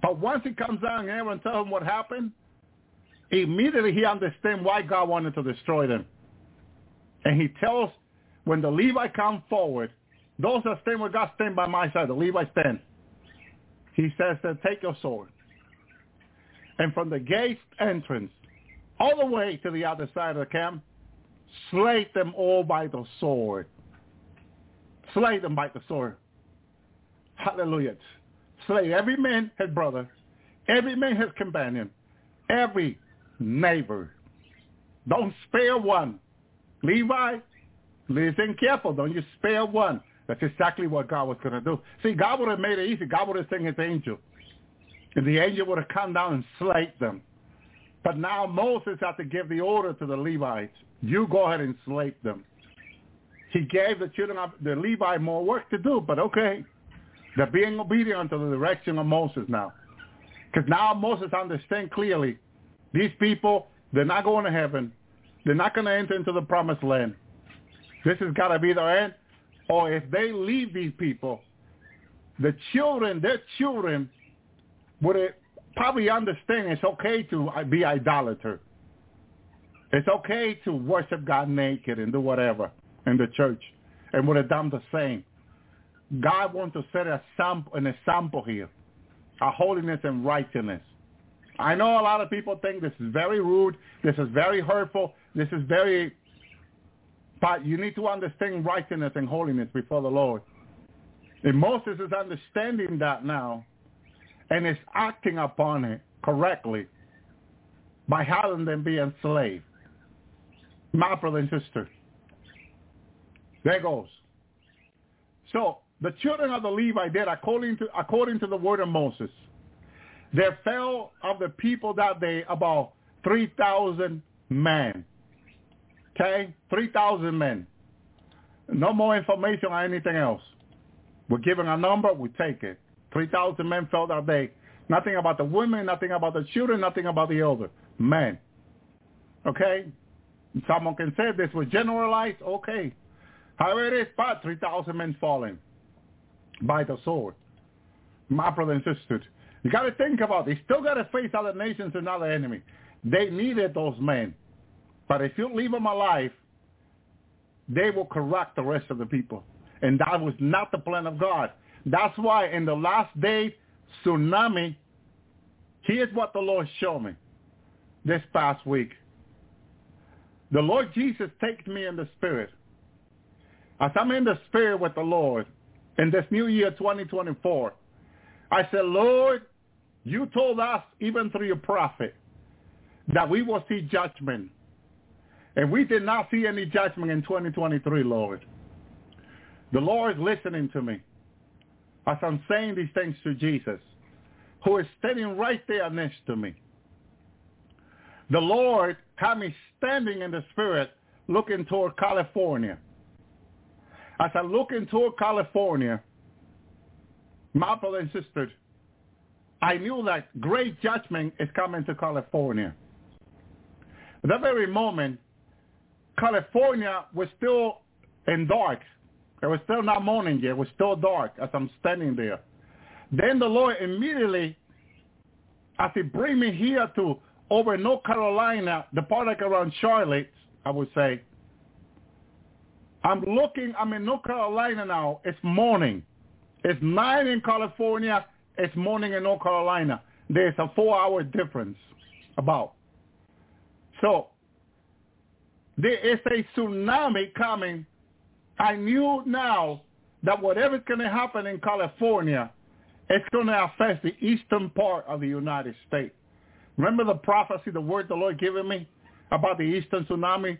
But once he comes down here and tells him what happened, immediately he understands why God wanted to destroy them. And he tells, when the Levi come forward, those that stand with God stand by my side. The Levi stand. He says, take your sword. And from the gate entrance all the way to the other side of the camp, slay them all by the sword. Slay them by the sword. Hallelujah. Slay every man his brother, every man his companion, every neighbor. Don't spare one. Levi, listen careful. Don't you spare one. That's exactly what God was going to do. See, God would have made it easy. God would have sent his angel. And the angel would have come down and slayed them. But now Moses had to give the order to the Levites. You go ahead and slay them. He gave the children of the Levi more work to do, but okay. They're being obedient to the direction of Moses now. Because now Moses understands clearly these people, they're not going to heaven. They're not going to enter into the promised land. This has got to be their end. Or if they leave these people, the children, their children, would probably understand it's okay to uh, be idolater. It's okay to worship God naked and do whatever in the church, and would have done the same. God wants to set a sample, an example here, a holiness and righteousness. I know a lot of people think this is very rude, this is very hurtful, this is very but you need to understand righteousness and holiness before the Lord. And Moses is understanding that now and is acting upon it correctly by having them be enslaved. My brother and sister. There goes. So the children of the Levi did according to according to the word of Moses. There fell of the people that day about three thousand men. Okay? Three thousand men. No more information on anything else. We're given a number, we take it. Three thousand men fell that day. Nothing about the women, nothing about the children, nothing about the elder. Men. Okay? Someone can say this was generalized, okay. However it is, but 3,000 men falling by the sword. My brother and you got to think about it. They still got to face other nations and other enemy. They needed those men. But if you leave them alive, they will corrupt the rest of the people. And that was not the plan of God. That's why in the last day, tsunami, here's what the Lord showed me this past week. The Lord Jesus takes me in the spirit. As I'm in the spirit with the Lord in this new year 2024, I said, Lord, you told us even through your prophet that we will see judgment. And we did not see any judgment in 2023, Lord. The Lord is listening to me as I'm saying these things to Jesus, who is standing right there next to me. The Lord had me standing in the spirit looking toward California. As I look toward California, my brother and sisters, I knew that great judgment is coming to California. At that very moment, California was still in dark. It was still not morning yet. It was still dark as I'm standing there. Then the Lord immediately, as he bring me here to over North Carolina, the part like around Charlotte, I would say, I'm looking, I'm in North Carolina now. It's morning. It's 9 in California. It's morning in North Carolina. There's a four-hour difference about. So there is a tsunami coming. I knew now that whatever's going to happen in California, it's going to affect the eastern part of the United States. Remember the prophecy, the word the Lord given me about the eastern tsunami,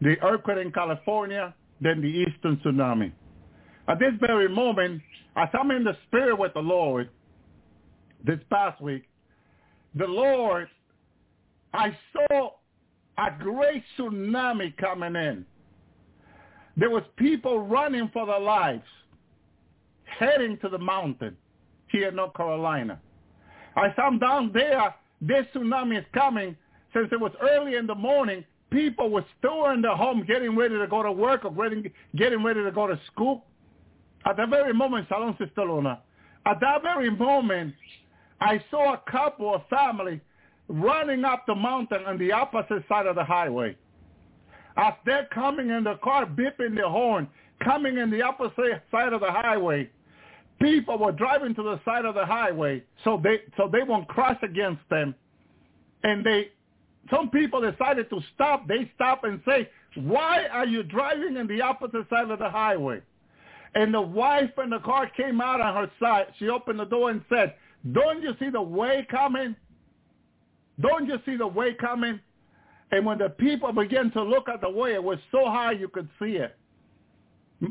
the earthquake in California, then the eastern tsunami. At this very moment, as I'm in the spirit with the Lord this past week, the Lord, I saw a great tsunami coming in. There was people running for their lives, heading to the mountain here in North Carolina. As I'm down there, this tsunami is coming. Since it was early in the morning, people were still in their home getting ready to go to work or getting, getting ready to go to school. At that very moment, Shalom Sister Luna, at that very moment, I saw a couple, a family, running up the mountain on the opposite side of the highway. As they're coming in the car, beeping their horn, coming in the opposite side of the highway, people were driving to the side of the highway so they so they won't crash against them. And they some people decided to stop. They stop and say, why are you driving in the opposite side of the highway? And the wife in the car came out on her side. She opened the door and said, don't you see the way coming? Don't you see the way coming? And when the people began to look at the way, it was so high you could see it.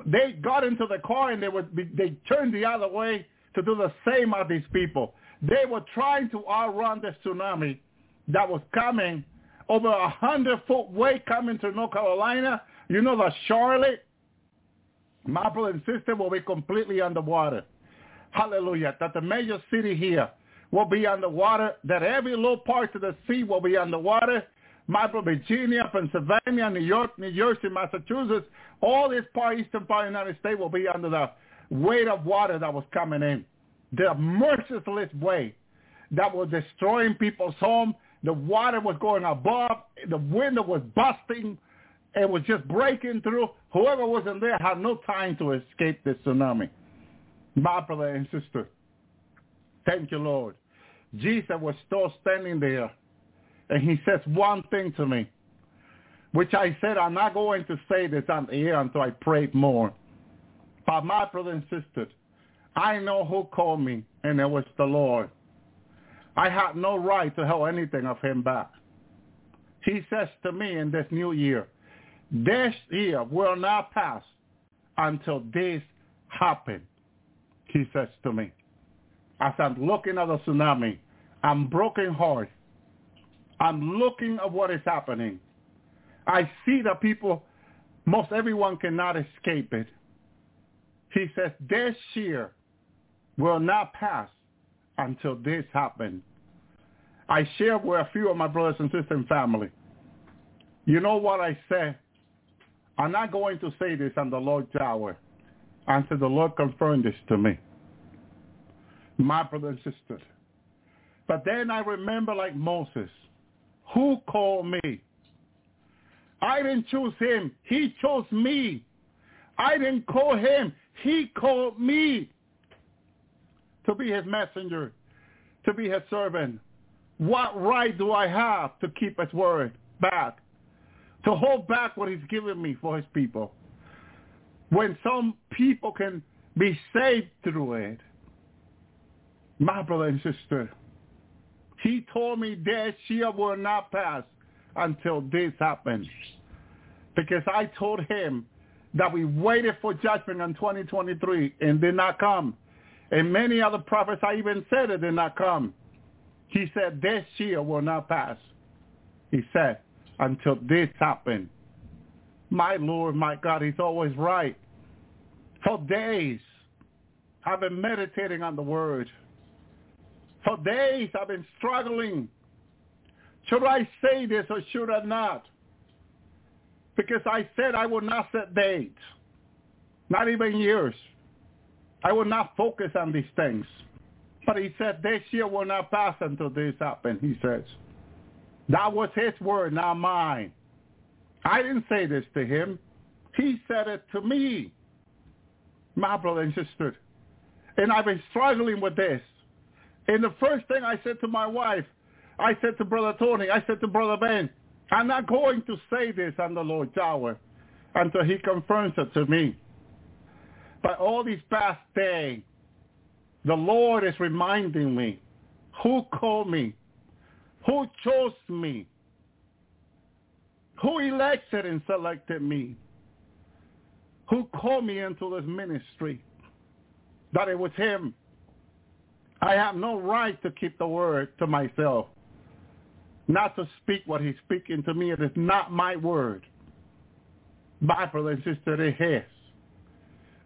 They got into the car and they would—they turned the other way to do the same as these people. They were trying to outrun the tsunami that was coming over a hundred foot wave coming to North Carolina. You know that Charlotte, my brother and sister will be completely underwater. Hallelujah. That the major city here will be underwater, that every little part of the sea will be underwater. My brother, Virginia, Pennsylvania, New York, New Jersey, Massachusetts, all this part, eastern part of the United States will be under the weight of water that was coming in. The merciless way that was destroying people's home, the water was going above. The window was busting. It was just breaking through. Whoever was in there had no time to escape this tsunami. My brother and sister, thank you, Lord. Jesus was still standing there, and he says one thing to me, which I said I'm not going to say this on the air until I prayed more. But my brother insisted, I know who called me, and it was the Lord. I had no right to hold anything of him back. He says to me in this new year, this year will not pass until this happen, he says to me. As I'm looking at the tsunami, I'm broken heart. I'm looking at what is happening. I see that people, most everyone cannot escape it. He says, this year will not pass until this happens. I share with a few of my brothers and sisters and family. You know what I say? I'm not going to say this on the Lord's hour until the Lord confirmed this to me. My brothers and sisters. But then I remember like Moses, who called me? I didn't choose him. He chose me. I didn't call him. He called me to be his messenger, to be his servant. What right do I have to keep his word back? To hold back what he's given me for his people? When some people can be saved through it. My brother and sister, he told me that year will not pass until this happens. Because I told him that we waited for judgment in 2023 and did not come. And many other prophets, I even said it did not come. He said, this year will not pass. He said, until this happened. My Lord, my God, he's always right. For days, I've been meditating on the word. For days, I've been struggling. Should I say this or should I not? Because I said I would not set dates, not even years. I will not focus on these things. But he said, this year will not pass until this happens, he says. That was his word, not mine. I didn't say this to him. He said it to me, my brother and sister. And I've been struggling with this. And the first thing I said to my wife, I said to Brother Tony, I said to Brother Ben, I'm not going to say this on the Lord's hour until he confirms it to me. But all these past days, the Lord is reminding me who called me, who chose me, who elected and selected me, who called me into this ministry, that it was him. I have no right to keep the word to myself, not to speak what he's speaking to me. It is not my word. Brother and sister, it is his.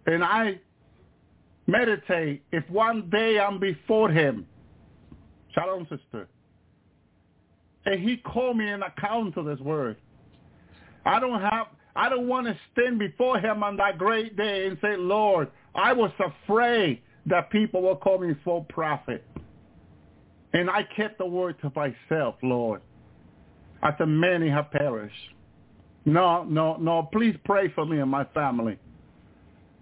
And I meditate if one day I'm before him. Shalom, sister. And he called me an account to this word. I don't have I don't want to stand before him on that great day and say, Lord, I was afraid that people will call me full prophet. And I kept the word to myself, Lord. Said, many have perished. No, no, no, please pray for me and my family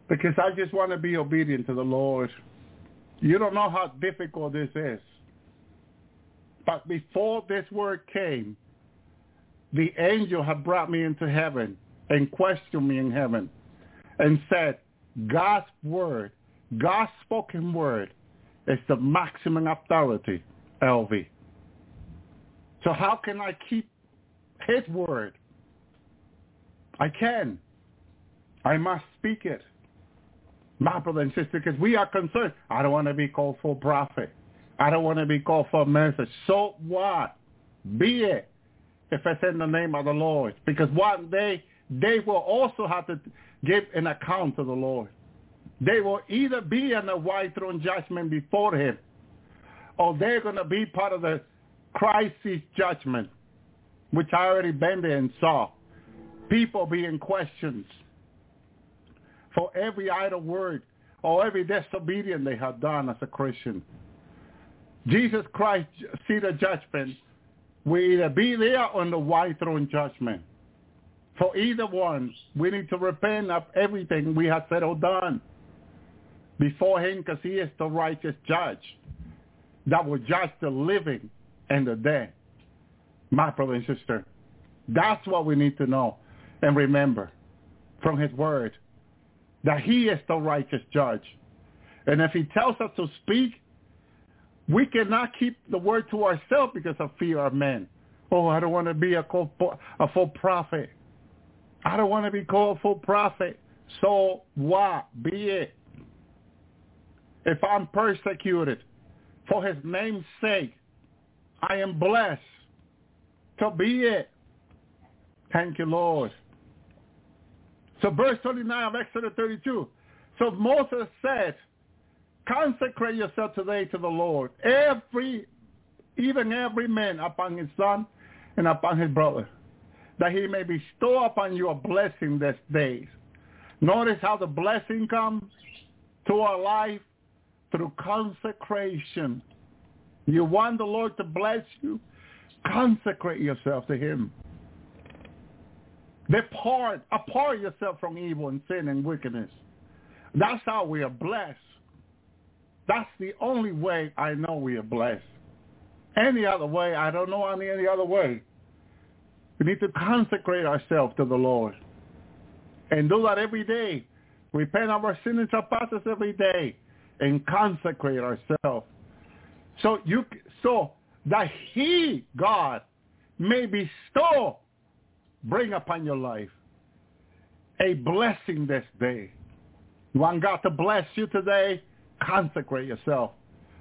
because I just want to be obedient to the Lord. You don't know how difficult this is. But before this word came, the angel had brought me into heaven and questioned me in heaven and said, God's word, God's spoken word is the maximum authority, Elvi. So how can I keep his word? I can. I must speak it my brother and sister, because we are concerned. I don't want to be called for prophet. I don't want to be called for a message. So what? Be it if it's in the name of the Lord. Because one day they will also have to give an account to the Lord. They will either be in the white throne judgment before him or they're going to be part of the Christ's judgment, which I already been there and saw. People being questioned for every idle word or every disobedience they have done as a Christian. Jesus Christ, see the judgment, will either be there on the white throne judgment. For either one, we need to repent of everything we have said or done before him because he is the righteous judge that will judge the living and the dead. My brother and sister, that's what we need to know and remember from his word that he is the righteous judge. And if he tells us to speak, we cannot keep the word to ourselves because of fear of men. Oh, I don't want to be a, a full prophet. I don't want to be called full prophet. So what? Be it. If I'm persecuted for his name's sake, I am blessed. to be it. Thank you, Lord. So verse 29 of Exodus 32. So Moses said, consecrate yourself today to the Lord. Every, even every man upon his son and upon his brother, that he may bestow upon you a blessing this day. Notice how the blessing comes to our life through consecration. You want the Lord to bless you? Consecrate yourself to him. Depart, apart yourself from evil and sin and wickedness. That's how we are blessed. That's the only way I know we are blessed. Any other way, I don't know any, any other way. We need to consecrate ourselves to the Lord. And do that every day. Repent of our sins and trespasses every day. And consecrate ourselves. So you so that he, God, may bestow, bring upon your life a blessing this day. You want God to bless you today? Consecrate yourself.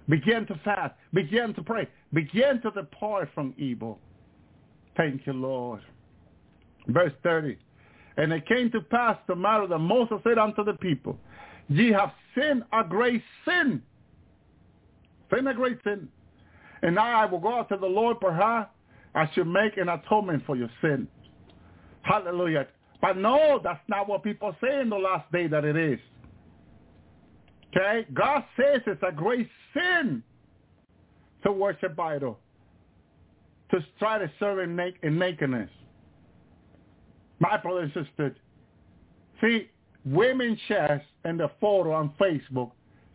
Begin to fast. Begin to pray. Begin to depart from evil. Thank you, Lord. Verse 30. And it came to pass the matter that Moses said unto the people, Ye have sinned a great sin. Sin a great sin. And now I will go out to the Lord, perhaps I should make an atonement for your sin. Hallelujah. But no, that's not what people say in the last day that it is. Okay? God says it's a great sin to worship idol, to try to serve in, na- in nakedness. My brother and sister, see, women's chests and the photo on Facebook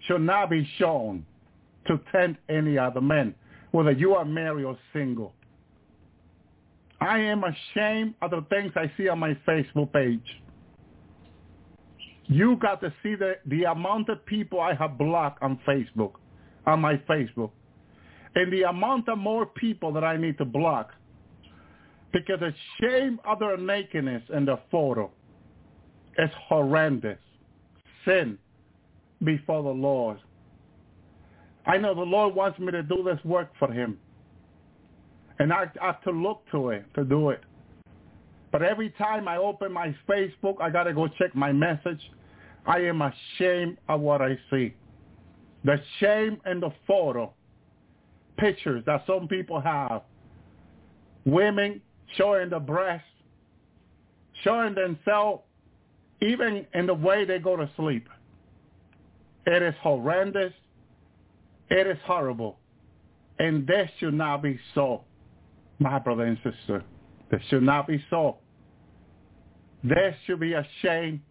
should not be shown to tempt any other men, whether you are married or single. I am ashamed of the things I see on my Facebook page. You got to see the, the amount of people I have blocked on Facebook, on my Facebook, and the amount of more people that I need to block because the shame of their nakedness in the photo is horrendous. Sin before the Lord. I know the Lord wants me to do this work for him. And I have to look to it to do it. But every time I open my Facebook, I got to go check my message. I am ashamed of what I see. The shame in the photo, pictures that some people have. Women showing the breast, showing themselves even in the way they go to sleep. It is horrendous. It is horrible. And this should not be so, my brother and sister. This should not be so. This should be a shame.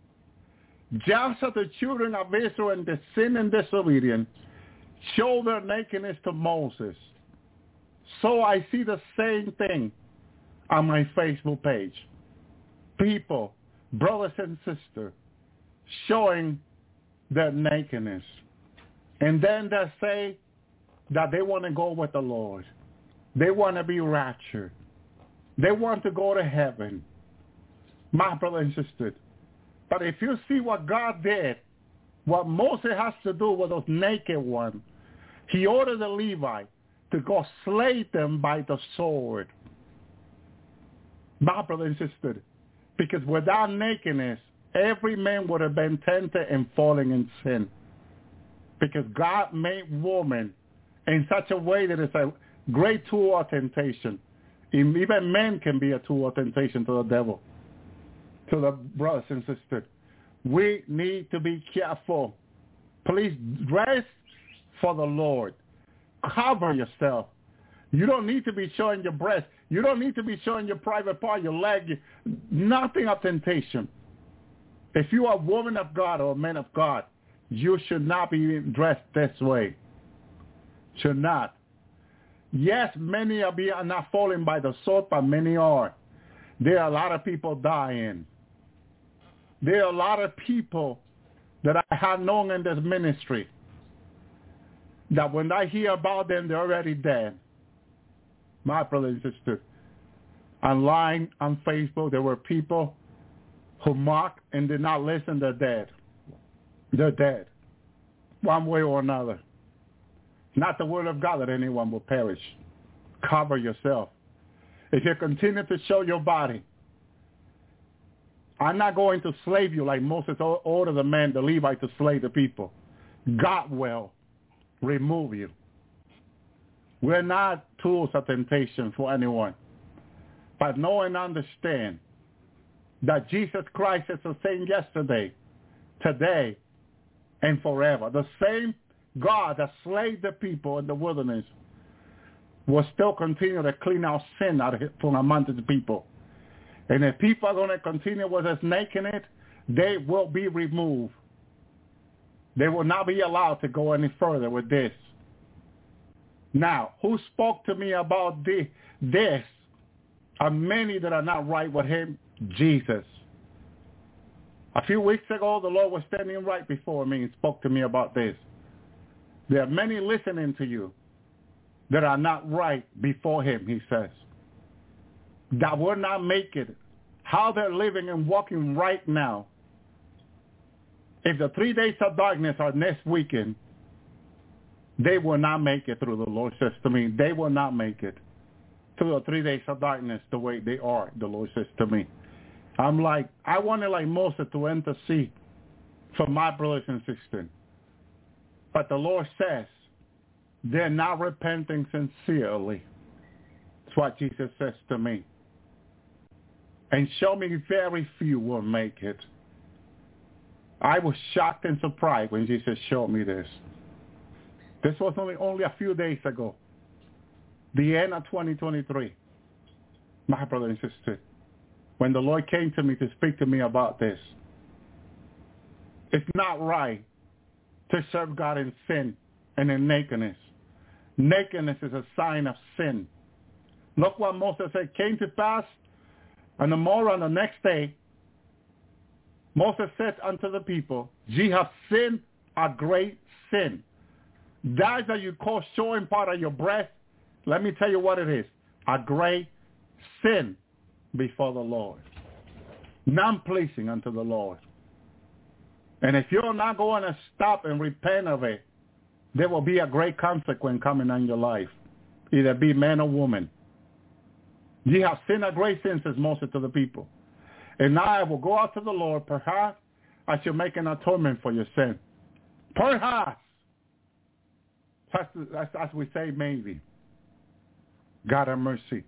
Just as the children of Israel in the sin and disobedience showed their nakedness to Moses, so I see the same thing on my Facebook page. People, brothers and sisters, showing their nakedness. And then they say that they want to go with the Lord. They want to be raptured. They want to go to heaven. My brother and sister. But if you see what God did, what Moses has to do with those naked ones, he ordered the Levite to go slay them by the sword. My brother and sister. Because without nakedness, every man would have been tempted and falling in sin. Because God made woman in such a way that it's a great tool of temptation. Even men can be a tool of temptation to the devil, to the brothers and sisters. We need to be careful. Please dress for the Lord. Cover yourself. You don't need to be showing your breast. You don't need to be showing your private part, your leg, nothing of temptation. If you are a woman of God or a man of God, you should not be dressed this way. Should not. Yes, many are, being, are not falling by the sword, but many are. There are a lot of people dying. There are a lot of people that I have known in this ministry that when I hear about them, they're already dead. My brother and sister, online, on Facebook, there were people who mocked and did not listen, they're dead. They're dead. One way or another. Not the word of God that anyone will perish. Cover yourself. If you continue to show your body, I'm not going to slave you like Moses ordered the men, the Levite, to slay the people. God will remove you. We're not tools of temptation for anyone. But know and understand that Jesus Christ is the same yesterday, today, and forever. The same God that slayed the people in the wilderness will still continue to clean out sin out from among the people. And if people are going to continue with us making it, they will be removed. They will not be allowed to go any further with this. Now, who spoke to me about the, this are many that are not right with him? Jesus. A few weeks ago, the Lord was standing right before me and spoke to me about this. There are many listening to you that are not right before him, he says, that will not make it. How they're living and walking right now. If the three days of darkness are next weekend, they will not make it through the Lord says to me. They will not make it through the three days of darkness the way they are, the Lord says to me. I'm like, I wanted like Moses to intercede for my brothers and sisters. But the Lord says they're not repenting sincerely. That's what Jesus says to me. And show me very few will make it. I was shocked and surprised when Jesus showed me this. This was only, only a few days ago. The end of 2023. My brother and sister. When the Lord came to me to speak to me about this. It's not right to serve God in sin and in nakedness. Nakedness is a sign of sin. Look what Moses said came to pass and the morrow on the next day. Moses said unto the people, Ye have sinned a great sin. That that you call showing part of your breast, let me tell you what it is. A great sin before the Lord. Non-pleasing unto the Lord. And if you're not going to stop and repent of it, there will be a great consequence coming on your life. Either be man or woman. Ye have sinned a great sin, says Moses to the people. And now I will go out to the Lord. Perhaps I shall make an atonement for your sin. Perhaps. As, as, as we say, maybe. God have mercy.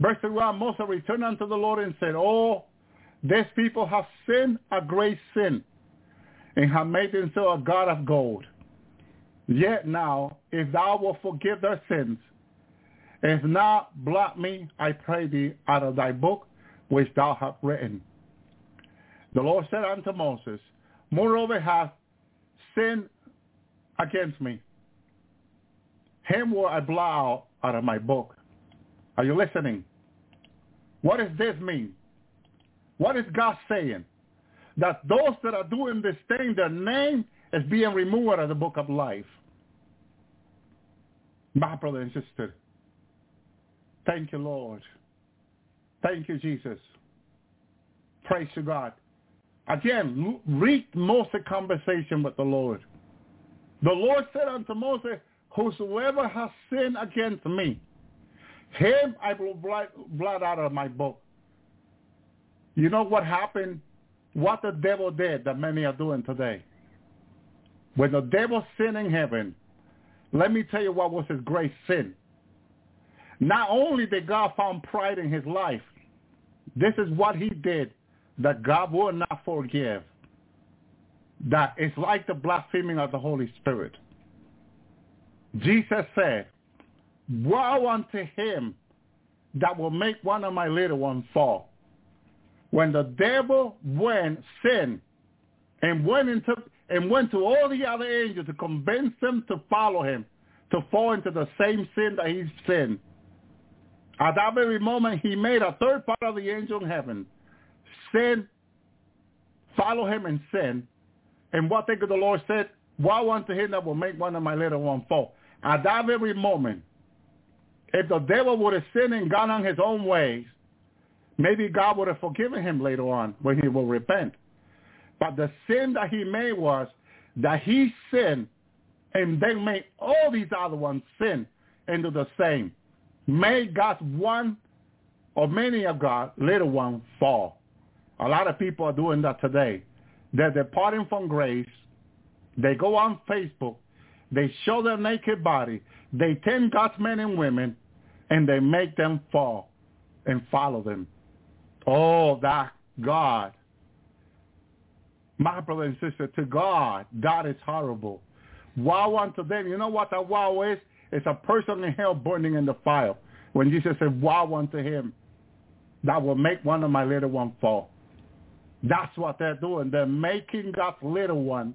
Verse 1, Moses returned unto the Lord and said, Oh, these people have sinned a great sin and have made themselves a god of gold. Yet now, if thou wilt forgive their sins, if not, blot me, I pray thee, out of thy book which thou hast written. The Lord said unto Moses, Moreover hath sinned against me, him will I out, out of my book. Are you listening? What does this mean? What is God saying? That those that are doing this thing, their name is being removed out of the book of life. My brother and sister, thank you, Lord. Thank you, Jesus. Praise to God. Again, read Moses' conversation with the Lord. The Lord said unto Moses, Whosoever has sinned against me, him I will blot out of my book. You know what happened? What the devil did that many are doing today. When the devil sinned in heaven, let me tell you what was his great sin. Not only did God found pride in his life, this is what he did that God will not forgive. That is like the blaspheming of the Holy Spirit. Jesus said, woe unto him that will make one of my little ones fall. When the devil went, sin, and went into and went to all the other angels to convince them to follow him, to fall into the same sin that he sinned. At that very moment, he made a third part of the angel in heaven sin, follow him and sin. And what think of the Lord said? Woe unto him that will make one of my little ones fall. At that very moment, if the devil would have sinned and gone on his own ways, maybe God would have forgiven him later on when he will repent. But the sin that he made was that he sinned and then made all these other ones sin into the same. Made God's one or many of God's little ones fall. A lot of people are doing that today. They're departing from grace. They go on Facebook. They show their naked body. They tend God's men and women, and they make them fall and follow them. Oh, that God. My brother and sister, to God, that is horrible. Woe unto them. You know what a woe is? It's a person in hell burning in the fire. When Jesus said, woe unto him, that will make one of my little ones fall. That's what they're doing. They're making God's little one,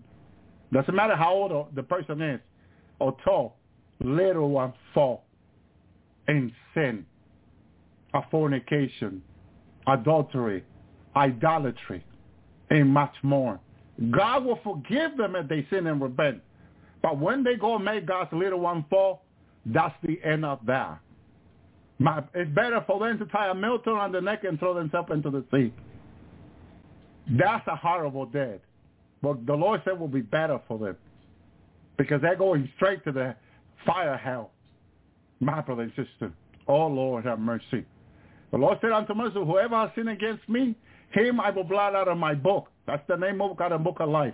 doesn't matter how old the person is or tall, little one fall in sin, a fornication, adultery, idolatry, and much more. God will forgive them if they sin and repent. But when they go and make God's little one fall, that's the end of that. My, it's better for them to tie a millstone on the neck and throw themselves into the sea. That's a horrible death. But the Lord said will be better for them because they're going straight to the fire hell. My brother and sister, oh Lord, have mercy. The Lord said unto Moses, whoever has sinned against me, him I will blot out of my book. That's the name of God, the book of life.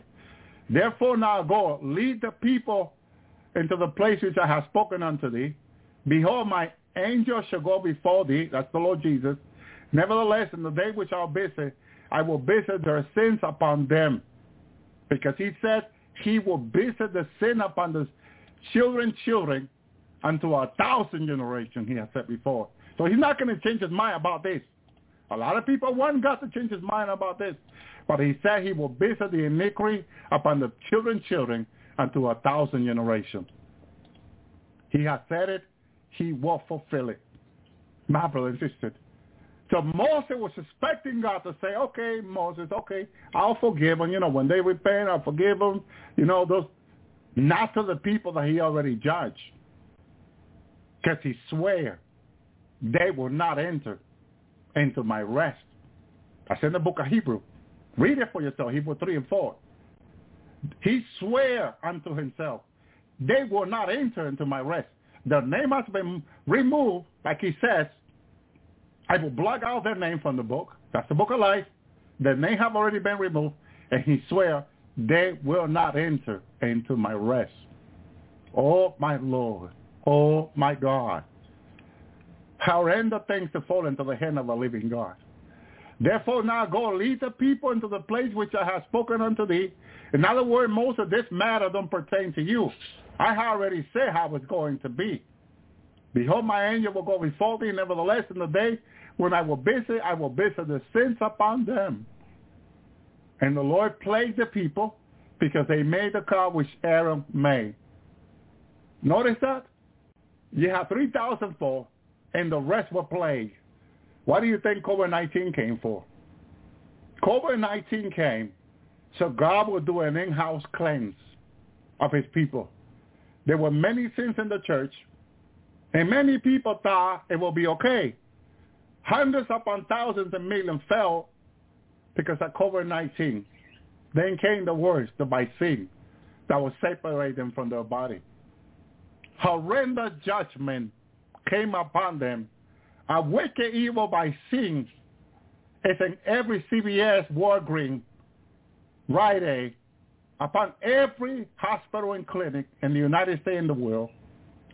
Therefore now go, lead the people into the place which I have spoken unto thee. Behold, my angel shall go before thee. That's the Lord Jesus. Nevertheless, in the day which I'll visit, I will visit their sins upon them. Because he said he will visit the sin upon the children, children, unto a thousand generations, he has said before. So he's not going to change his mind about this. A lot of people want God to change his mind about this. But he said he will visit the iniquity upon the children, children, unto a thousand generations. He has said it. He will fulfill it. My brother and sister. So Moses was expecting God to say, okay, Moses, okay, I'll forgive them. You know, when they repent, I'll forgive them. You know, those, not to the people that he already judged. Because he swear they will not enter into my rest. That's in the book of Hebrew. Read it for yourself, Hebrew 3 and 4. He swear unto himself, they will not enter into my rest. Their name has been removed, like he says, I will blot out their name from the book. That's the book of life. Their name have already been removed, and he swear they will not enter into my rest. Oh, my Lord. Oh, my God. Horrendous things to fall into the hand of a living God. Therefore now go lead the people into the place which I have spoken unto thee. In other words, most of this matter don't pertain to you. I already said how it's going to be. Behold, my angel will go before thee. Nevertheless, in the day when I will visit, I will visit the sins upon them. And the Lord plagued the people because they made the calf which Aaron made. Notice that? You have 3,000 fall, and the rest were plagued. What do you think COVID-19 came for? COVID-19 came so God will do an in-house cleanse of his people. There were many sins in the church, and many people thought it will be okay. Hundreds upon thousands and millions fell because of COVID-19. Then came the worst, the sin, that will separate them from their body. Horrendous judgment came upon them. A wicked evil by sin is in every CVS, Walgreens, Aid, upon every hospital and clinic in the United States and the world,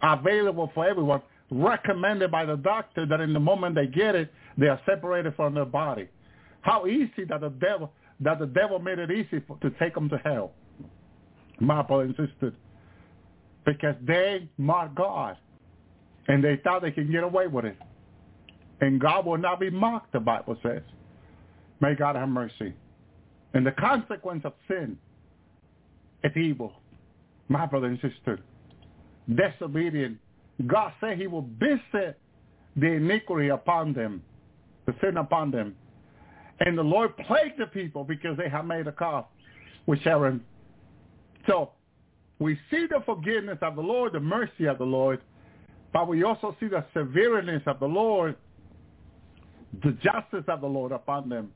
available for everyone, recommended by the doctor that in the moment they get it, they are separated from their body. How easy that the devil that the devil made it easy for, to take them to hell. My brother insisted because they mocked God, and they thought they could get away with it, and God will not be mocked. The Bible says, "May God have mercy." And the consequence of sin is evil. My brother and sister, disobedient. God said he will visit the iniquity upon them, the sin upon them. And the Lord plagued the people because they have made a calf which Aaron. So we see the forgiveness of the Lord, the mercy of the Lord, but we also see the severeness of the Lord the justice of the Lord upon them.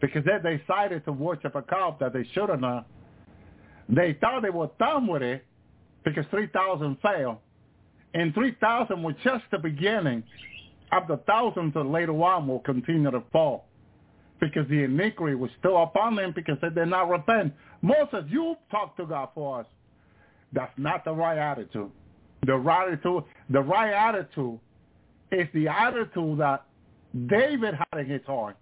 Because they decided to worship a calf that they should have not. They thought they were done with it because 3,000 failed. And 3,000 was just the beginning of the thousands that later on will continue to fall because the iniquity was still upon them because they did not repent. Moses, you talk to God for us. That's not the right attitude. The right attitude, the right attitude is the attitude that David had in his heart.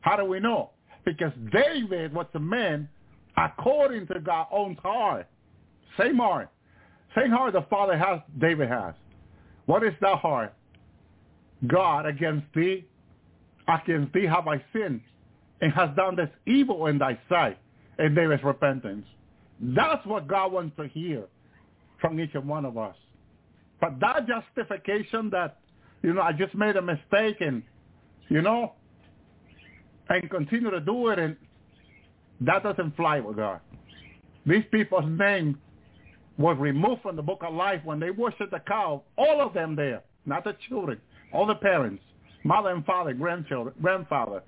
How do we know? Because David was the man according to God's own heart. Same heart. Same heart the Father has, David has. What is that heart? God against thee, against thee have I sinned, and has done this evil in thy sight, and is repentance. That's what God wants to hear from each and one of us. But that justification that, you know, I just made a mistake and, you know, and continue to do it, and that doesn't fly with God. These people's name was removed from the book of life when they worshiped the cow, all of them there, not the children, all the parents, mother and father, grandchildren, grandfather,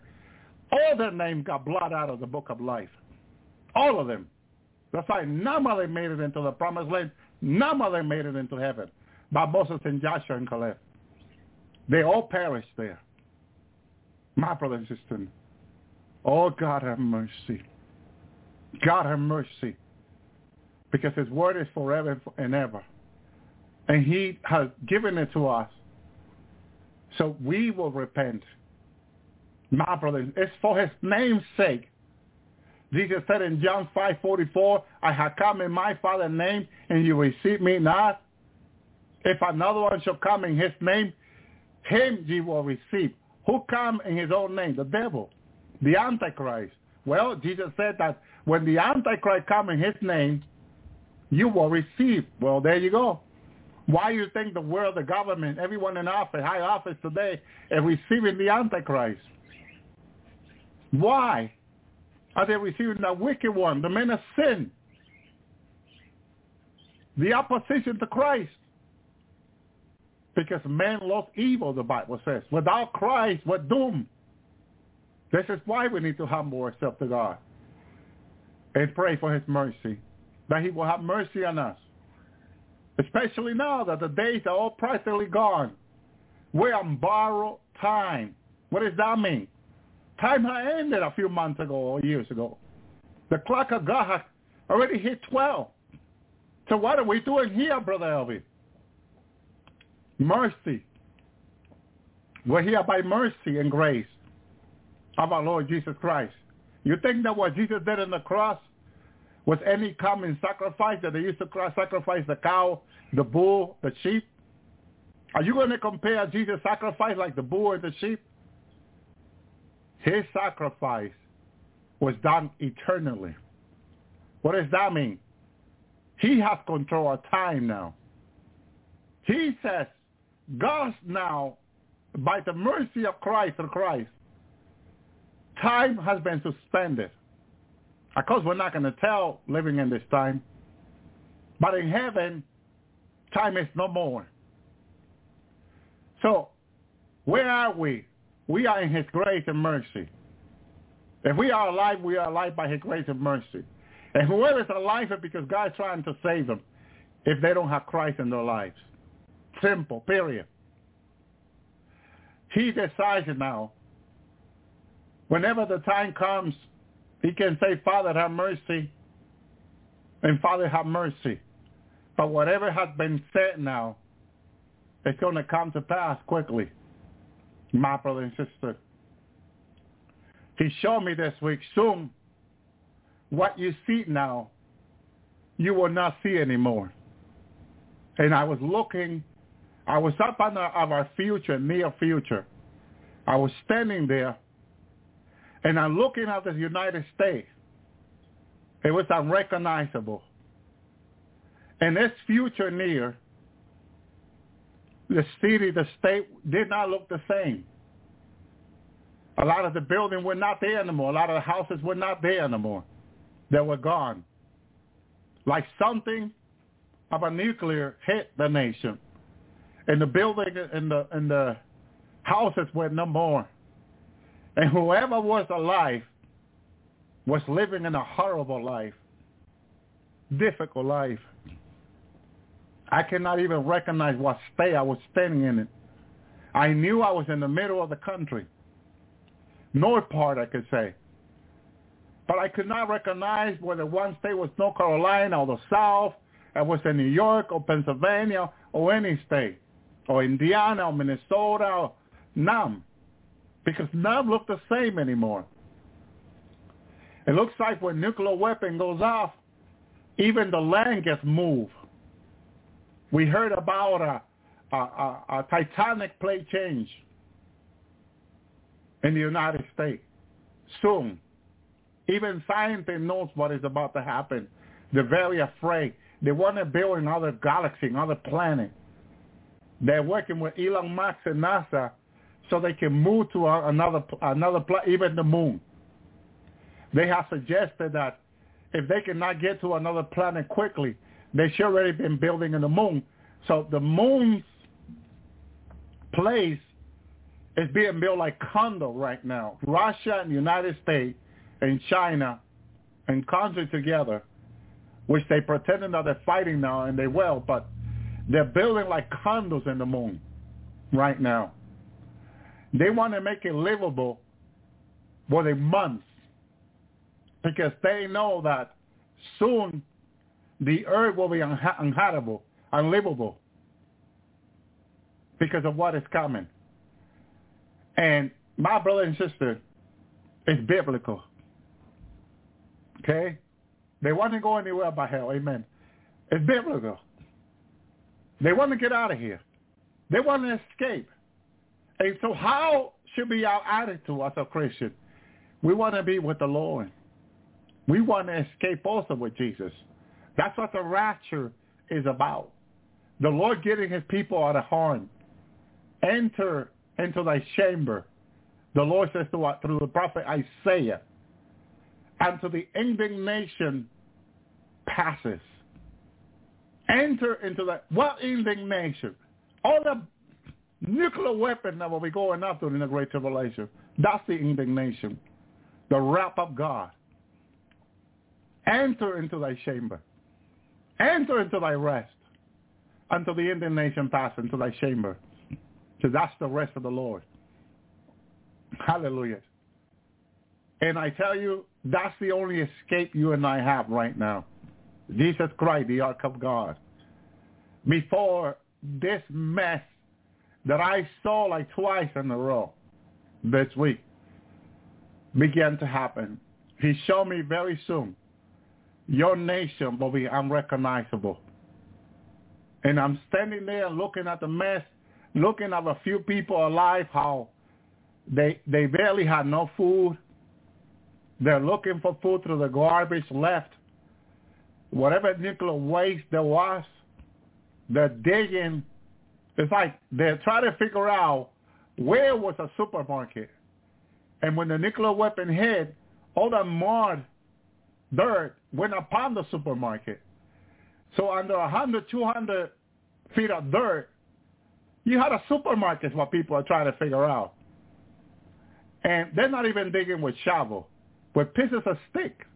all their names got blotted out of the book of life. All of them. That's why none of them made it into the promised land. None of them made it into heaven. But Moses and Joshua and Caleb. They all perished there. My brother and sister. Oh, God have mercy. God have mercy. Because his word is forever and ever. And he has given it to us. So we will repent. My brothers, it's for his name's sake. Jesus said in John 5:44, I have come in my Father's name, and you receive me not. If another one shall come in his name, him ye will receive. Who come in his own name? The devil, the Antichrist. Well, Jesus said that when the Antichrist come in his name, you will receive. Well, there you go. Why do you think the world, the government, everyone in office, high office today, is receiving the Antichrist? Why are they receiving the wicked one, the man of sin, the opposition to Christ? Because man loves evil, the Bible says. Without Christ, we're doomed. This is why we need to humble ourselves to God and pray for his mercy, that he will have mercy on us. Especially now that the days are all practically gone. We're on borrowed time. What does that mean? Time had ended a few months ago or years ago. The clock of God has already hit 12. So what are we doing here, Brother Elvi? Mercy. We're here by mercy and grace of our Lord Jesus Christ. You think that what Jesus did on the cross was any common sacrifice that they used to sacrifice the cow, the bull, the sheep? Are you going to compare Jesus' sacrifice like the bull and the sheep? His sacrifice was done eternally. What does that mean? He has control of time now. He says, God now, by the mercy of Christ and Christ, time has been suspended. Of course, we're not going to tell living in this time. But in heaven, time is no more. So, where are we? We are in his grace and mercy. If we are alive, we are alive by his grace and mercy. And whoever is alive is because God is trying to save them if they don't have Christ in their lives. Simple, period. He decides now. Whenever the time comes, he can say, Father, have mercy. And Father, have mercy. But whatever has been said now, it's going to come to pass quickly my brother and sister. He showed me this week, soon what you see now, you will not see anymore. And I was looking, I was up on our, of our future, near future. I was standing there, and I'm looking at the United States. It was unrecognizable. And this future near, the city, the state did not look the same. A lot of the buildings were not there anymore. A lot of the houses were not there anymore. They were gone. Like something of a nuclear hit the nation. And the building and the and the Houses were no more. And whoever was alive was living in a horrible life, difficult life. I cannot even recognize what state I was standing in it. I knew I was in the middle of the country. North part, I could say. But I could not recognize whether one state was North Carolina or the South, it was in New York or Pennsylvania or any state, or Indiana or Minnesota or none. Because none look the same anymore. It looks like when nuclear weapon goes off, even the land gets moved. We heard about a, a, a, a titanic plate change in the United States soon. Even scientists knows what is about to happen. They're very afraid. They want to build another galaxy, another planet. They're working with Elon Musk and NASA so they can move to another another planet, even the moon. They have suggested that if they cannot get to another planet quickly, they should already been building in the moon. So the moon's place is being built like condo right now. Russia and the United States and China and countries together, which they pretending that they're fighting now, and they will, but they're building like condos in the moon right now. They want to make it livable within month because they know that soon the earth will be unha- unlivable because of what is coming. And my brother and sister, it's biblical. Okay? They want to go anywhere but hell. Amen. It's biblical. They want to get out of here. They want to escape. And so how should be our attitude as a Christian? We want to be with the Lord. We want to escape also with Jesus. That's what the rapture is about. The Lord getting his people out of harm. Enter into thy chamber. The Lord says to through the prophet Isaiah. To the indignation passes. Enter into that. What indignation? All the nuclear weapon that will be going up during the Great Tribulation. That's the indignation. The wrath of God. Enter into thy chamber. Enter into thy rest until the indignation pass into thy chamber. So that's the rest of the Lord. Hallelujah. And I tell you, that's the only escape you and I have right now. Jesus Christ, the ark of God. Before this mess that I saw like twice in a row this week began to happen, he showed me very soon, your nation will be unrecognizable. And I'm standing there looking at the mess, looking at a few people alive, how they they barely had no food. They're looking for food through the garbage left. Whatever nuclear waste there was, they're digging. It's like they're trying to figure out where was a supermarket. And when the nuclear weapon hit, all the mud, dirt went upon the supermarket. So under 100, 200 feet of dirt, you had a supermarket is what people are trying to figure out. And they're not even digging with shovel, with pieces of stick.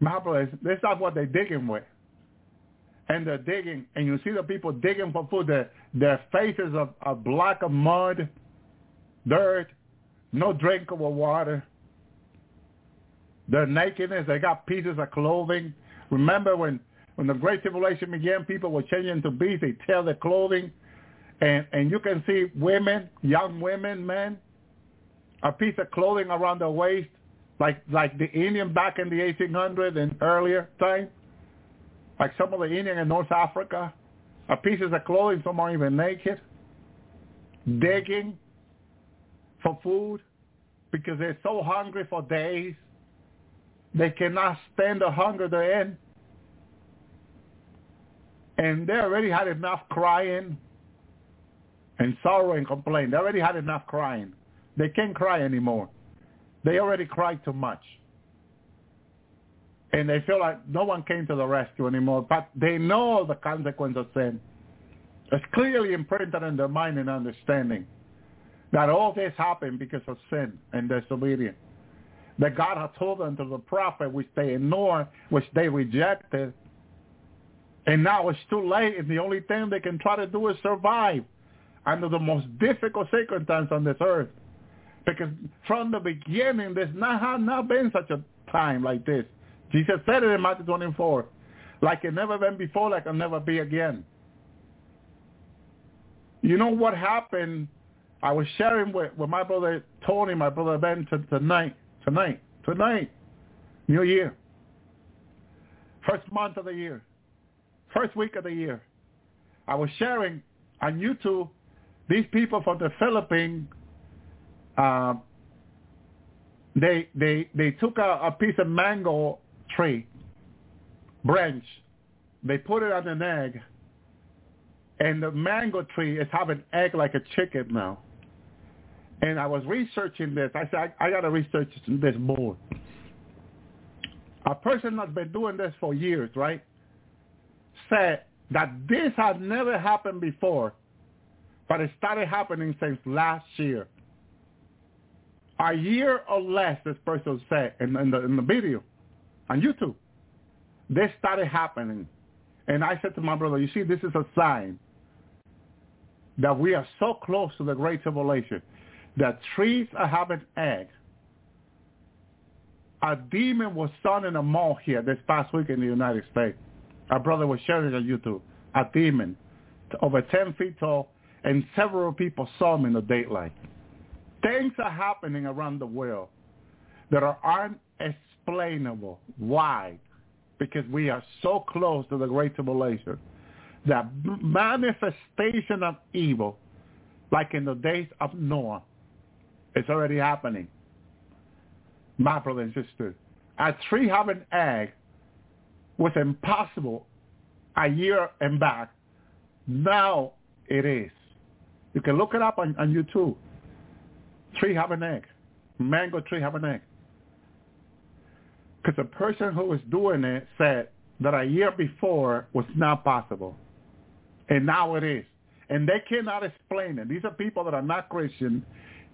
My brothers, that's not what they're digging with. And they're digging, and you see the people digging for food. Their, their faces are, are black of mud, dirt, no drinkable water. Their nakedness, they got pieces of clothing. Remember when, when the Great Tribulation began, people were changing to beasts. They tear their clothing. And, and you can see women, young women, men, a piece of clothing around their waist, like like the Indian back in the 1800s and earlier time, like some of the Indian in North Africa, a pieces of clothing, some are even naked, digging for food because they're so hungry for days. They cannot stand the hunger they're in. And they already had enough crying and sorrow and complaint. They already had enough crying. They can't cry anymore. They already cried too much. And they feel like no one came to the rescue anymore. But they know the consequence of sin. It's clearly imprinted in their mind and understanding. that all this happened because of sin and disobedience. That God had told them to the prophet, which they ignored, which they rejected. And now it's too late, and the only thing they can try to do is survive under the most difficult circumstances on this earth. Because from the beginning, there's not, not been such a time like this. Jesus said it in Matthew 24, like it never been before, like it'll never be again. You know what happened? I was sharing with, with my brother Tony, my brother Ben t- tonight, tonight, tonight, New Year. First month of the year. First week of the year. I was sharing on YouTube these people from the Philippines, uh, they they they took a, a piece of mango tree branch, they put it on an egg, and the mango tree is having egg like a chicken now. And I was researching this. I said, I, I got to research this more. A person that's been doing this for years, right, said that this has never happened before, but it started happening since last year. A year or less, this person said in, in, the, in the video on YouTube. This started happening. And I said to my brother, you see, this is a sign that we are so close to the Great Tribulation that trees are having eggs. A demon was sown in a mall here this past week in the United States. Our brother was sharing on YouTube. A demon, over 10 feet tall, and several people saw him in the daylight. Things are happening around the world that are unexplainable. Why? Because we are so close to the Great Tribulation. The manifestation of evil, like in the days of Noah, it's already happening. My brother and sister, a tree having an egg was impossible a year and back. Now it is. You can look it up on, on YouTube. Tree have an egg. Mango tree have an egg. Because the person who was doing it said that a year before was not possible. And now it is. And they cannot explain it. These are people that are not Christian.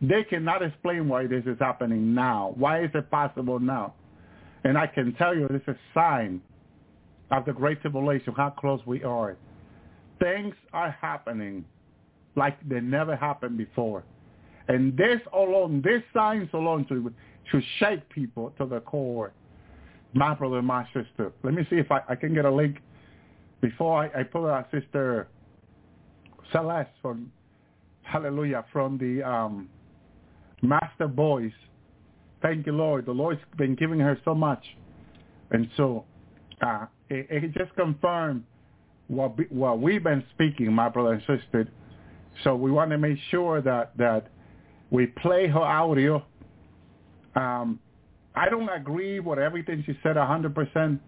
They cannot explain why this is happening now. Why is it possible now? And I can tell you this is a sign of the Great Tribulation, how close we are. Things are happening like they never happened before. And this alone, this signs alone should, should shake people to the core. My brother and my sister. Let me see if I, I can get a link before I, I put our sister Celeste from Hallelujah from the um, Master's Voice. Thank you, Lord. The Lord's been giving her so much, and so uh, it, it just confirmed what be, what we've been speaking, my brother and sister. So we want to make sure that that we play her audio. Um, I don't agree with everything she said 100%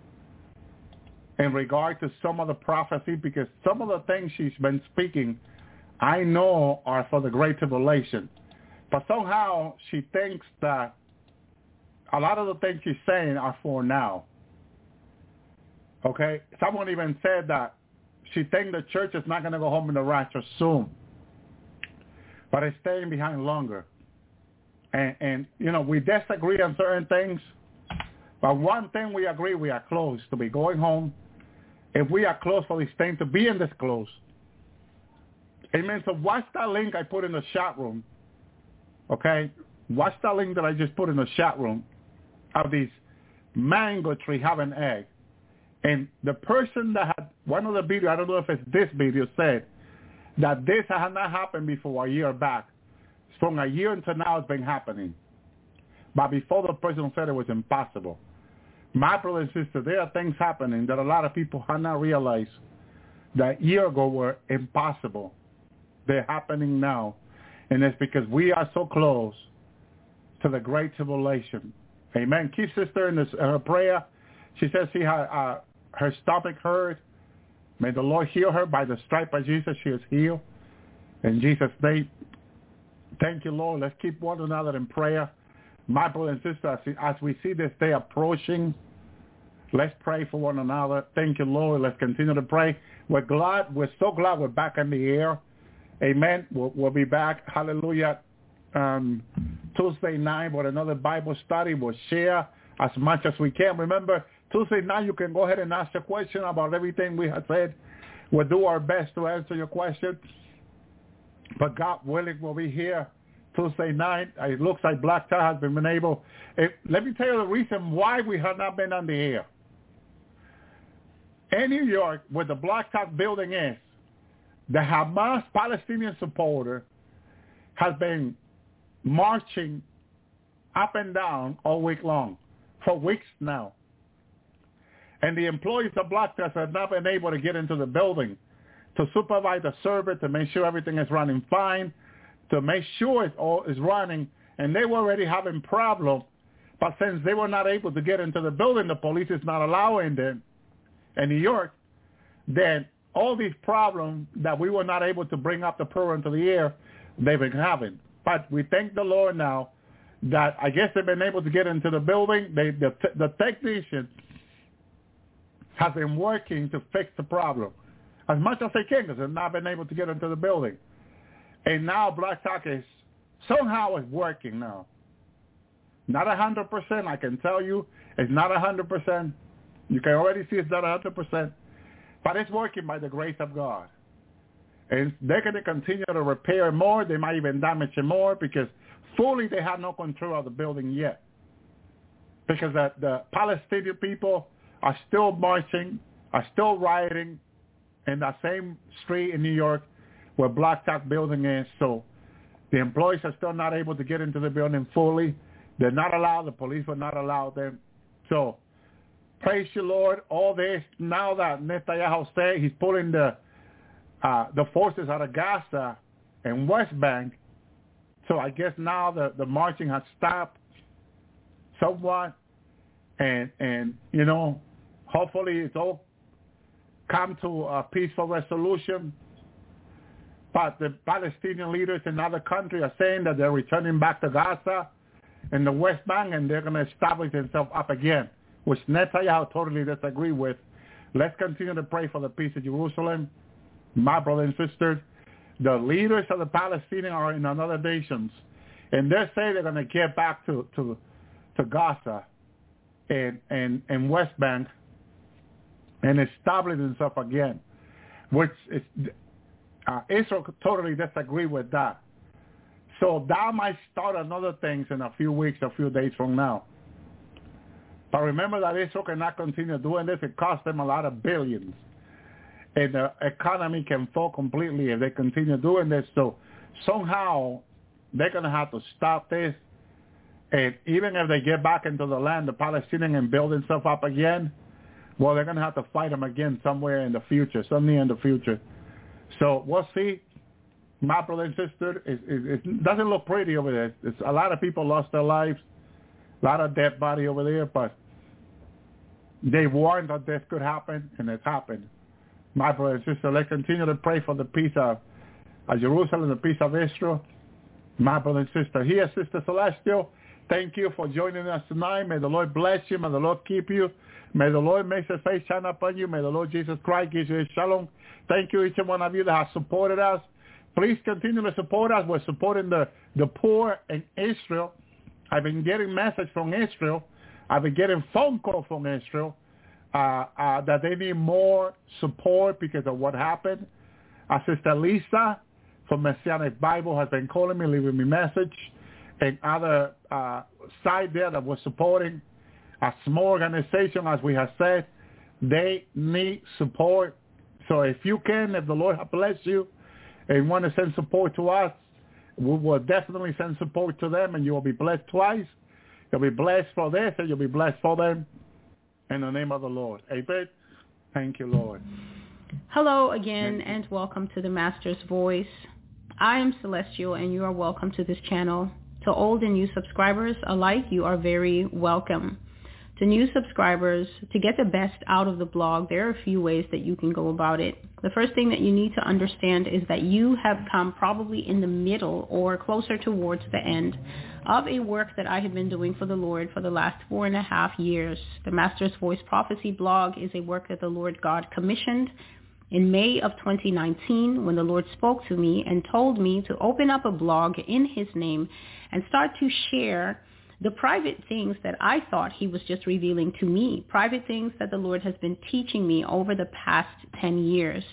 in regard to some of the prophecy because some of the things she's been speaking I know are for the Great Tribulation. But somehow she thinks that a lot of the things she's saying are for now. Okay? Someone even said that she thinks the church is not going to go home in the rapture soon. But it's staying behind longer. And, and, you know, we disagree on certain things. But one thing we agree, we are close to be going home. If we are close for this thing to be in this close, Amen. So watch that link I put in the chat room. Okay? Watch that link that I just put in the chat room of these mango tree having egg. And the person that had one of the video, I don't know if it's this video, said that this had not happened before a year back. From a year until now it's been happening. But before the president said it was impossible. My brother and sister, there are things happening that a lot of people have not realized that year ago were impossible. They're happening now. And it's because we are so close to the great tribulation. Amen. Keep sister in this, uh, prayer. She says she had uh, her stomach hurt. May the Lord heal her by the stripe of Jesus. She is healed. In Jesus' name. Thank you, Lord. Let's keep one another in prayer. My brother and sister, as we see this day approaching, let's pray for one another. Thank you, Lord. Let's continue to pray. We're glad. We're so glad we're back in the air. Amen. We'll, we'll be back. Hallelujah. um, Tuesday night with another Bible study. We'll share as much as we can. Remember, Tuesday night you can go ahead and ask a question about everything we have said. We'll do our best to answer your question. But God willing, we'll be here Tuesday night. It looks like Blog Talk has been able. It, let me tell you the reason why we have not been on the air. In New York, where the Blog Talk building is, the Hamas Palestinian supporter has been marching up and down all week long, for weeks now. And the employees of Black Test have not been able to get into the building to supervise the server, to make sure everything is running fine, to make sure it all is running. And they were already having problems. But since they were not able to get into the building, the police is not allowing them in New York, then all these problems that we were not able to bring up the program to the air, they've been having. But we thank the Lord now that I guess they've been able to get into the building. They, the, the technician has been working to fix the problem as much as they can because they've not been able to get into the building. And now Blog Talk is somehow is working now. Not a hundred percent, I can tell you. It's not a hundred percent. You can already see it's not a hundred percent. But it's working by the grace of God. And they're going to continue to repair more. They might even damage it more because fully they have no control of the building yet. Because the, the Palestinian people are still marching, are still rioting in that same street in New York where Blog Talk building is. So the employees are still not able to get into the building fully. They're not allowed. The police will not allow them. So praise you, Lord. All this now that Netanyahu said he's pulling the uh, the forces out of Gaza and West Bank. So I guess now the, the marching has stopped somewhat, and and you know, hopefully it's all come to a peaceful resolution. But the Palestinian leaders in other countries are saying that they're returning back to Gaza and the West Bank, and they're going to establish themselves up again, which Netanyahu totally disagree with. Let's continue to pray for the peace of Jerusalem. My brothers and sisters, the leaders of the Palestinians are in other nations, and they say they're going to get back to, to, to Gaza and, and, and West Bank and establish themselves again, which is, uh, Israel totally disagree with that. So that might start another things in a few weeks, a few days from now. But remember that Israel cannot continue doing this. It costs them a lot of billions. And the economy can fall completely if they continue doing this. So somehow they're going to have to stop this. And even if they get back into the land, the Palestinian and build themselves up again, well, they're going to have to fight them again somewhere in the future, somewhere in the future. So we'll see. My brother and sister, it, it, it doesn't look pretty over there. It's, a lot of people lost their lives, a lot of dead body over there, but they warned that this could happen, and it's happened. My brother and sister, let's continue to pray for the peace of, of Jerusalem, the peace of Israel. My brother and sister, here, Sister Celestial, thank you for joining us tonight. May the Lord bless you. May the Lord keep you. May the Lord make his face shine upon you. May the Lord Jesus Christ give you his shalom. Thank you, each and one of you that has supported us. Please continue to support us. We're supporting the, the poor in Israel. I've been getting messages from Israel. I've been getting phone calls from Israel uh, uh, that they need more support because of what happened. Uh, Sister Lisa from Messianic Bible has been calling me, leaving me message, and other uh, side there that was supporting a small organization, as we have said, they need support. So if you can, if the Lord has blessed you and want to send support to us, we will definitely send support to them and you will be blessed twice. You'll be blessed for this and you'll be blessed for them. In the name of the Lord. Amen. Thank you, Lord.
Hello again and welcome to the Master's Voice. I am Celestial and you are welcome to this channel. To old and new subscribers alike, you are very welcome. To new subscribers, to get the best out of the blog, there are a few ways that you can go about it. The first thing that you need to understand is that you have come probably in the middle or closer towards the end of a work that I have been doing for the Lord for the last four and a half years. The Master's Voice Prophecy blog is a work that the Lord God commissioned in May of 2019 when the Lord spoke to me and told me to open up a blog in his name and start to share the private things that I thought he was just revealing to me, private things that the Lord has been teaching me over the past 10 years.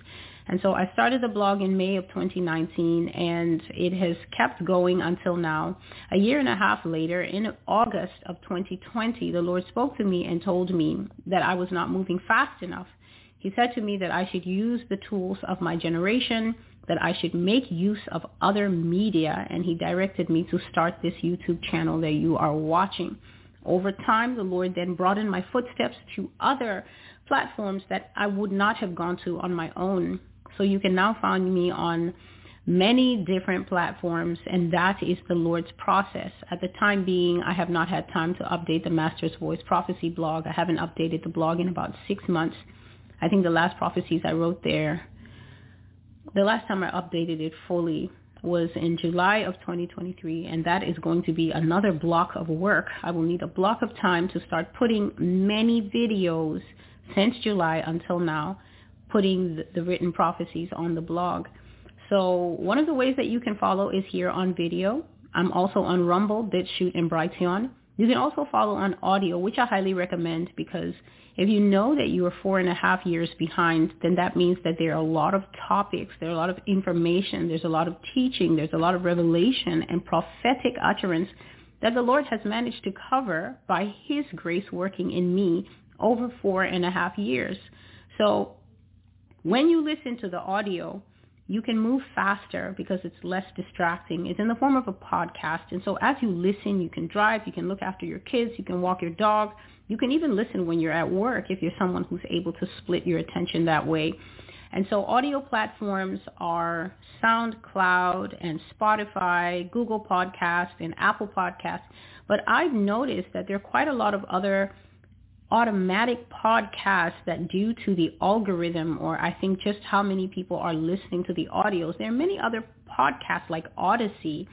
And so I started the blog in May of 2019 and it has kept going until now. A year and a half later, in August of 2020, the Lord spoke to me and told me that I was not moving fast enough. He said to me that I should use the tools of my generation, that I should make use of other media, and he directed me to start this YouTube channel that you are watching. Over time, the Lord then broadened my footsteps to other platforms that I would not have gone to on my own. So you can now find me on many different platforms, and that is the Lord's process. At the time being, I have not had time to update the Master's Voice Prophecy blog. I haven't updated the blog in about six months. I think the last prophecies I wrote there, the last time I updated it fully was in July of 2023, and that is going to be another block of work. I will need a block of time to start putting many videos since July until now, putting the, written prophecies on the blog. So one of the ways that you can follow is here on video. I'm also on Rumble, BitChute, and Brighteon. You can also follow on audio, which I highly recommend because if you know that you are four and a half years behind, then that means that there are a lot of topics, there are a lot of information, there's a lot of teaching, there's a lot of revelation and prophetic utterance that the Lord has managed to cover by his grace working in me over four and a half years. So when you listen to the audio, you can move faster because it's less distracting. It's in the form of a podcast. And so as you listen, you can drive, you can look after your kids, you can walk your dog, you can even listen when you're at work if you're someone who's able to split your attention that way. And so audio platforms are SoundCloud and Spotify, Google Podcast and Apple Podcast. But I've noticed that there are quite a lot of other automatic podcasts that due to the algorithm or I think just how many people are listening to the audios, there are many other podcasts like Odysee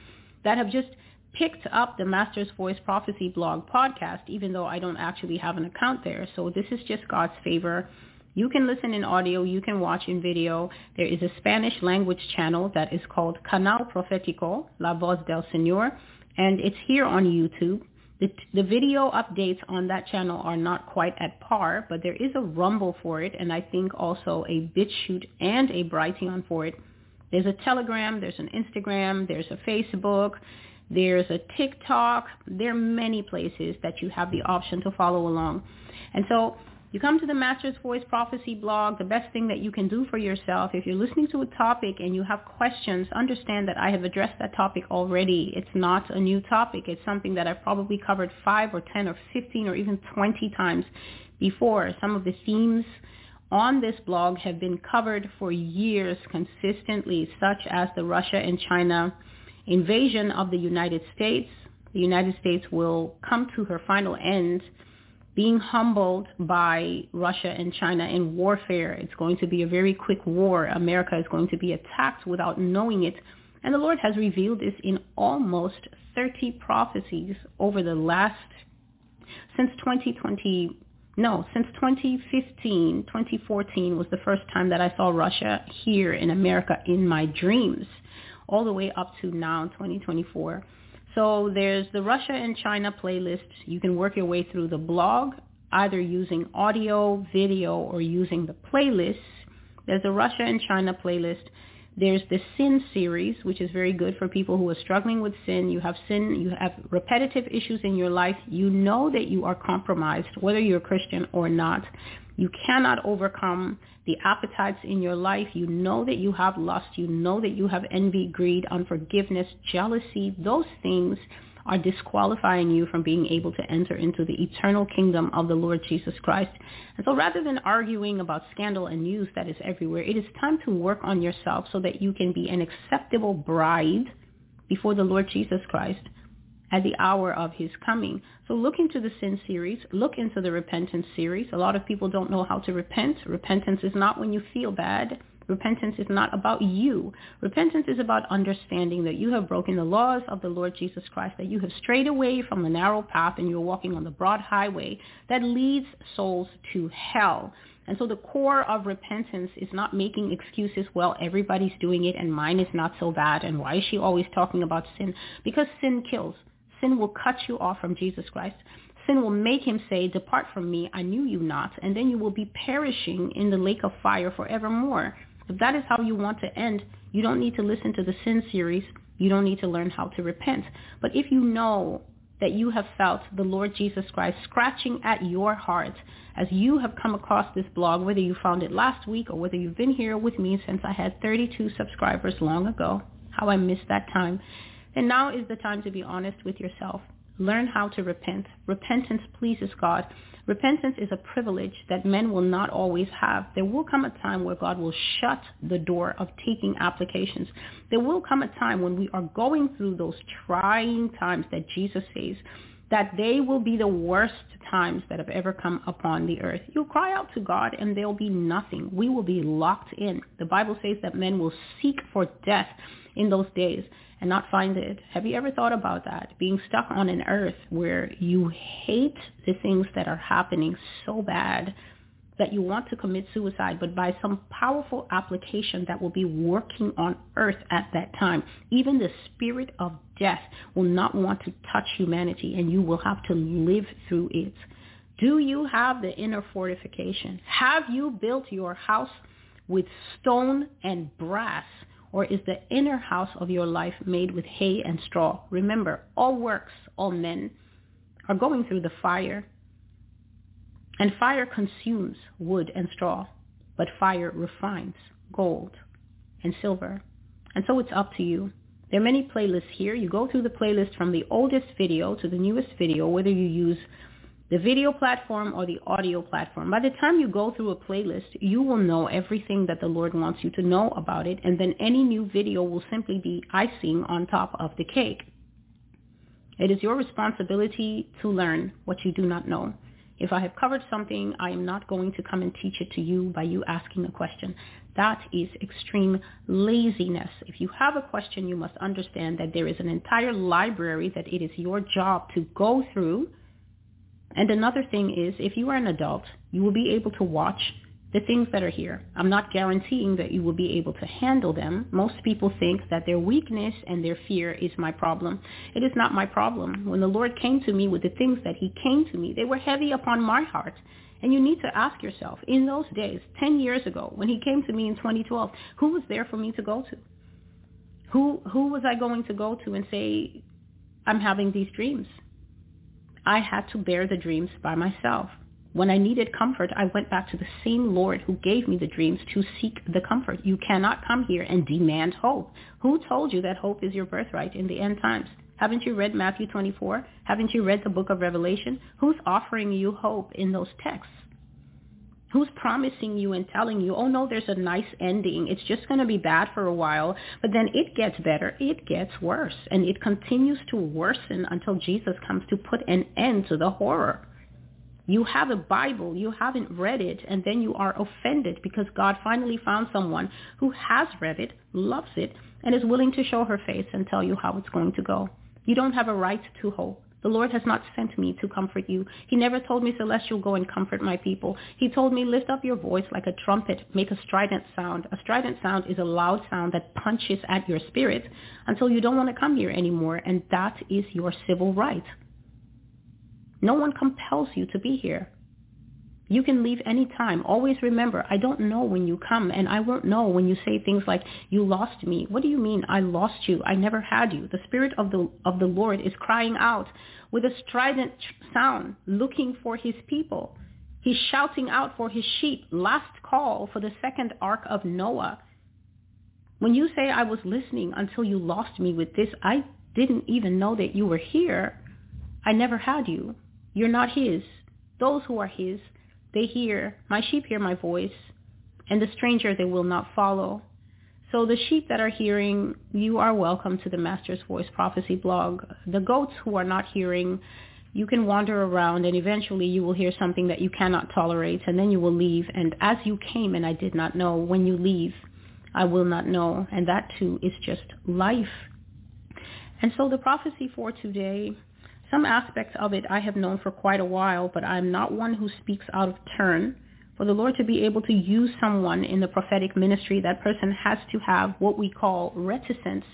that have just picked up the Master's Voice Prophecy blog podcast, even though I don't actually have an account there. So this is just God's favor. You can listen in audio. You can watch in video. There is a Spanish language channel that is called Canal Profético, La Voz del Señor, and it's here on YouTube. The, the video updates on that channel are not quite at par, but there is a Rumble for it, and I think also a BitChute and a Brighteon for it. There's a Telegram, there's an Instagram, there's a Facebook, there's a TikTok. There are many places that you have the option to follow along. And so you come to the Master's Voice Prophecy blog. The best thing that you can do for yourself, if you're listening to a topic and you have questions, understand that I have addressed that topic already. It's not a new topic. It's something that I've probably covered 5 or 10 or 15 or even 20 times before. Some of the themes on this blog have been covered for years consistently, such as the Russia and China invasion of the United States. The United States will come to her final end being humbled by Russia and China in warfare. It's going to be a very quick war. America is going to be attacked without knowing it. And the Lord has revealed this in almost 30 prophecies over the last, since 2020, no, since 2015, 2014 was the first time that I saw Russia here in America in my dreams all the way up to now 2024. So there's the Russia and China playlist. You can work your way through the blog, either using audio, video, or using the playlists. There's a Russia and China playlist. There's the sin series, which is very good for people who are struggling with sin. You have sin, you have repetitive issues in your life. You know that you are compromised, whether you're a Christian or not. You cannot overcome the appetites in your life. You know that you have lust. You know that you have envy, greed, unforgiveness, jealousy. Those things are disqualifying you from being able to enter into the eternal kingdom of the Lord Jesus Christ. And so rather than arguing about scandal and news that is everywhere, it is time to work on yourself so that you can be an acceptable bride before the Lord Jesus Christ at the hour of his coming. So look into the sin series. Look into the repentance series. A lot of people don't know how to repent. Repentance is not when you feel bad. Repentance is not about you. Repentance is about understanding that you have broken the laws of the Lord Jesus Christ, that you have strayed away from the narrow path and you're walking on the broad highway that leads souls to hell. And so the core of repentance is not making excuses, well, everybody's doing it and mine is not so bad. And why is she always talking about sin? Because sin kills. Sin will cut you off from Jesus Christ. Sin will make him say, depart from me, I knew you not. And then you will be perishing in the lake of fire forevermore. If that is how you want to end, you don't need to listen to the sin series. You don't need to learn how to repent. But if you know that you have felt the Lord Jesus Christ scratching at your heart as you have come across this blog, whether you found it last week or whether you've been here with me since I had 32 subscribers long ago, how I missed that time. And now is the time to be honest with yourself. Learn how to repent. Repentance pleases God. Repentance is a privilege that men will not always have. There will come a time where God will shut the door of taking applications. There will come a time when we are going through those trying times that Jesus says that they will be the worst times that have ever come upon the earth. You'll cry out to God and there'll be nothing. We will be locked in. The Bible says that men will seek for death in those days and not find it. Have you ever thought about that? Being stuck on an earth where you hate the things that are happening so bad that you want to commit suicide, but by some powerful application that will be working on earth at that time, even the spirit of death will not want to touch humanity and you will have to live through it. Do you have the inner fortification? Have you built your house with stone and brass? Or is the inner house of your life made with hay and straw? Remember, all works, all men are going through the fire and fire consumes wood and straw, but fire refines gold and silver. And so it's up to you. There are many playlists here. You go through the playlist from the oldest video to the newest video, whether you use the video platform or the audio platform. By the time you go through a playlist, you will know everything that the Lord wants you to know about it, and then any new video will simply be icing on top of the cake. It is your responsibility to learn what you do not know. If I have covered something, I am not going to come and teach it to you by you asking a question. That is extreme laziness. If you have a question, you must understand that there is an entire library that it is your job to go through. And another thing is, if you are an adult, you will be able to watch the things that are here. I'm not guaranteeing that you will be able to handle them. Most people think that their weakness and their fear is my problem. It is not my problem. When the Lord came to me with the things that he came to me, they were heavy upon my heart. And you need to ask yourself, in those days, 10 years ago, when he came to me in 2012, who was there for me to go to? Who, who was I going to go to and say, I'm having these dreams? I had to bear the dreams by myself. When I needed comfort, I went back to the same Lord who gave me the dreams to seek the comfort. You cannot come here and demand hope. Who told you that hope is your birthright in the end times? Haven't you read Matthew 24? Haven't you read the book of Revelation? Who's offering you hope in those texts? Who's promising you and telling you, oh no, there's a nice ending. It's just going to be bad for a while, but then it gets better. It gets worse. And it continues to worsen until Jesus comes to put an end to the horror. You have a Bible, you haven't read it, and then you are offended because God finally found someone who has read it, loves it, and is willing to show her face and tell you how it's going to go. You don't have a right to hope. The Lord has not sent me to comfort you. He never told me, Celestial, go and comfort my people. He told me, lift up your voice like a trumpet, make a strident sound. A strident sound is a loud sound that punches at your spirit until you don't want to come here anymore, and that is your civil right. No one compels you to be here. You can leave any time. Always remember, I don't know when you come, and I won't know when you say things like, you lost me. What do you mean, I lost you? I never had you. The Spirit of the, of the Lord is crying out with a strident sound, looking for his people. He's shouting out for his sheep. Last call for the second ark of Noah. When you say I was listening until you lost me with this, I didn't even know that you were here. I never had you. You're not his. Those who are his, they hear, my sheep hear my voice, and the stranger they will not follow. So the sheep that are hearing, you are welcome to the Master's Voice Prophecy blog. The goats who are not hearing, you can wander around and eventually you will hear something that you cannot tolerate and then you will leave. And as you came and I did not know, when you leave, I will not know. And that too is just life. And so the prophecy for today some aspects of it I have known for quite a while, but I'm not one who speaks out of turn For the Lord to be able to use someone in the prophetic ministry, that person has to have what we call reticence.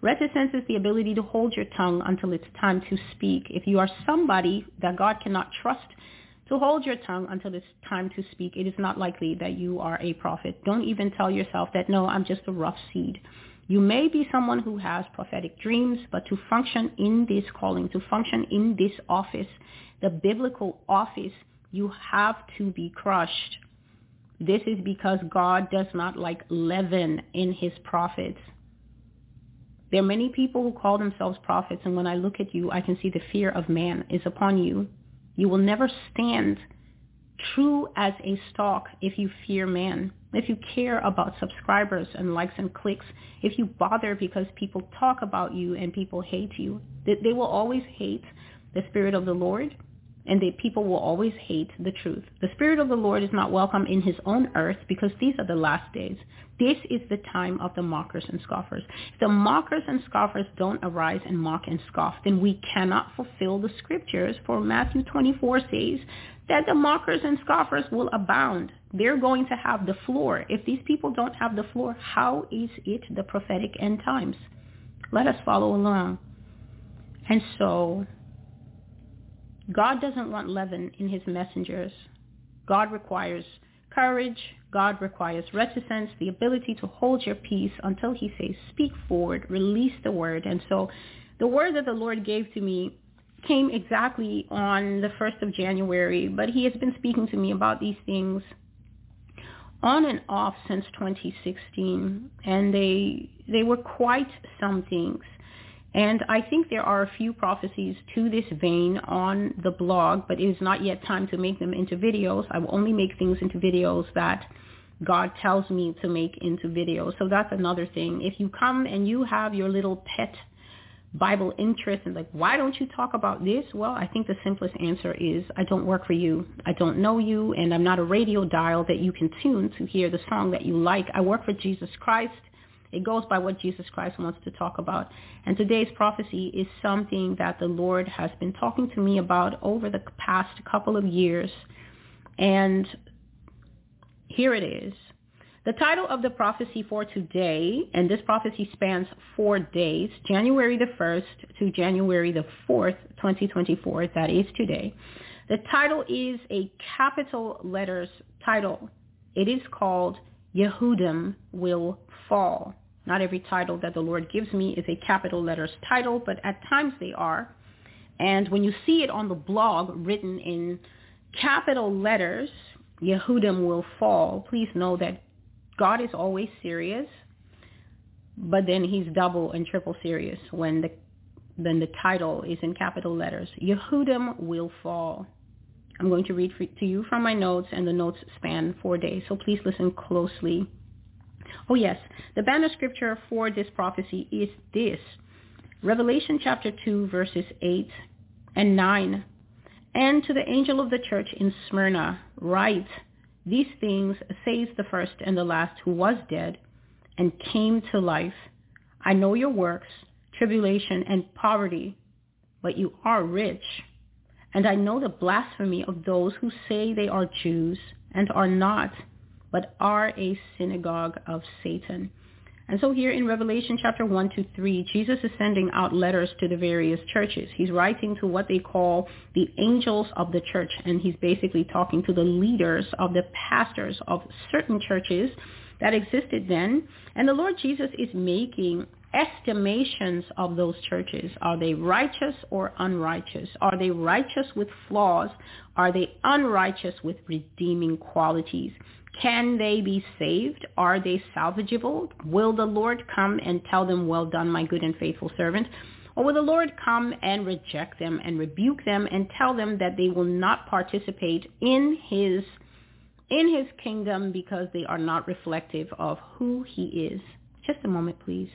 Reticence is the ability to hold your tongue until it's time to speak. If you are somebody that God cannot trust to hold your tongue until it's time to speak, it is not likely that you are a prophet. Don't even tell yourself that, no, I'm just a rough seed. You may be someone who has prophetic dreams, but to function in this calling, to function in this office, the biblical office, you have to be crushed. This is because God does not like leaven in his prophets. There are many people who call themselves prophets, and when I look at you, I can see the fear of man is upon you. You will never stand true as a stalk if you fear man, if you care about subscribers and likes and clicks, if you bother because people talk about you and people hate you. They will always hate the Spirit of the Lord and the people will always hate the truth. The Spirit of the Lord is not welcome in his own earth because these are the last days. This is the time of the mockers and scoffers. If the mockers and scoffers don't arise and mock and scoff, then we cannot fulfill the scriptures. For Matthew 24 says that the mockers and scoffers will abound. They're going to have the floor. If these people don't have the floor, how is it the prophetic end times? Let us follow along. And so God doesn't want leaven in his messengers. God requires courage. God requires reticence, the ability to hold your peace until he says, speak forward, release the word. And so the word that the Lord gave to me came exactly on the 1st of January, but he has been speaking to me about these things on and off since 2016, and they they were quite some things. And I think there are a few prophecies to this vein on the blog, but it is not yet time to make them into videos. I will only make things into videos that God tells me to make into videos. So that's another thing. If you come and you have your little pet Bible interest and like, why don't you talk about this? Well, I think the simplest answer is I don't work for you. I don't know you and I'm not a radio dial that you can tune to hear the song that you like. I work for Jesus Christ it goes by what Jesus Christ wants to talk about. And today's prophecy is something that the Lord has been talking to me about over the past couple of years. And here it is. The title of the prophecy for today, and this prophecy spans four days, January the 1st to January the 4th, 2024, that is today. The title is a capital letters title. It is called Yehudim Will Fall. Not every title that the Lord gives me is a capital letters title, but at times they are. And when you see it on the blog written in capital letters, Yehudim will fall, please know that God is always serious, but then he's double and triple serious when the then the title is in capital letters. Yehudim will fall. I'm going to read to you from my notes, and the notes span four days, so please listen closely. Oh yes, the banner scripture for this prophecy is this. Revelation chapter 2 verses 8 and 9. And to the angel of the church in Smyrna write, These things says the first and the last who was dead and came to life. I know your works, tribulation and poverty, but you are rich. And I know the blasphemy of those who say they are Jews and are not, but are a synagogue of Satan. And so here in Revelation chapter 1 to 3, Jesus is sending out letters to the various churches. He's writing to what they call the angels of the church, and he's basically talking to the leaders of the pastors of certain churches that existed then. And the Lord Jesus is making estimations of those churches. Are they righteous or unrighteous? Are they righteous with flaws? Are they unrighteous with redeeming qualities? Can they be saved? Are they salvageable? Will the Lord come and tell them, well done, my good and faithful servant? Or will the Lord come and reject them and rebuke them and tell them that they will not participate in his in his kingdom because they are not reflective of who he is? Just a moment, please.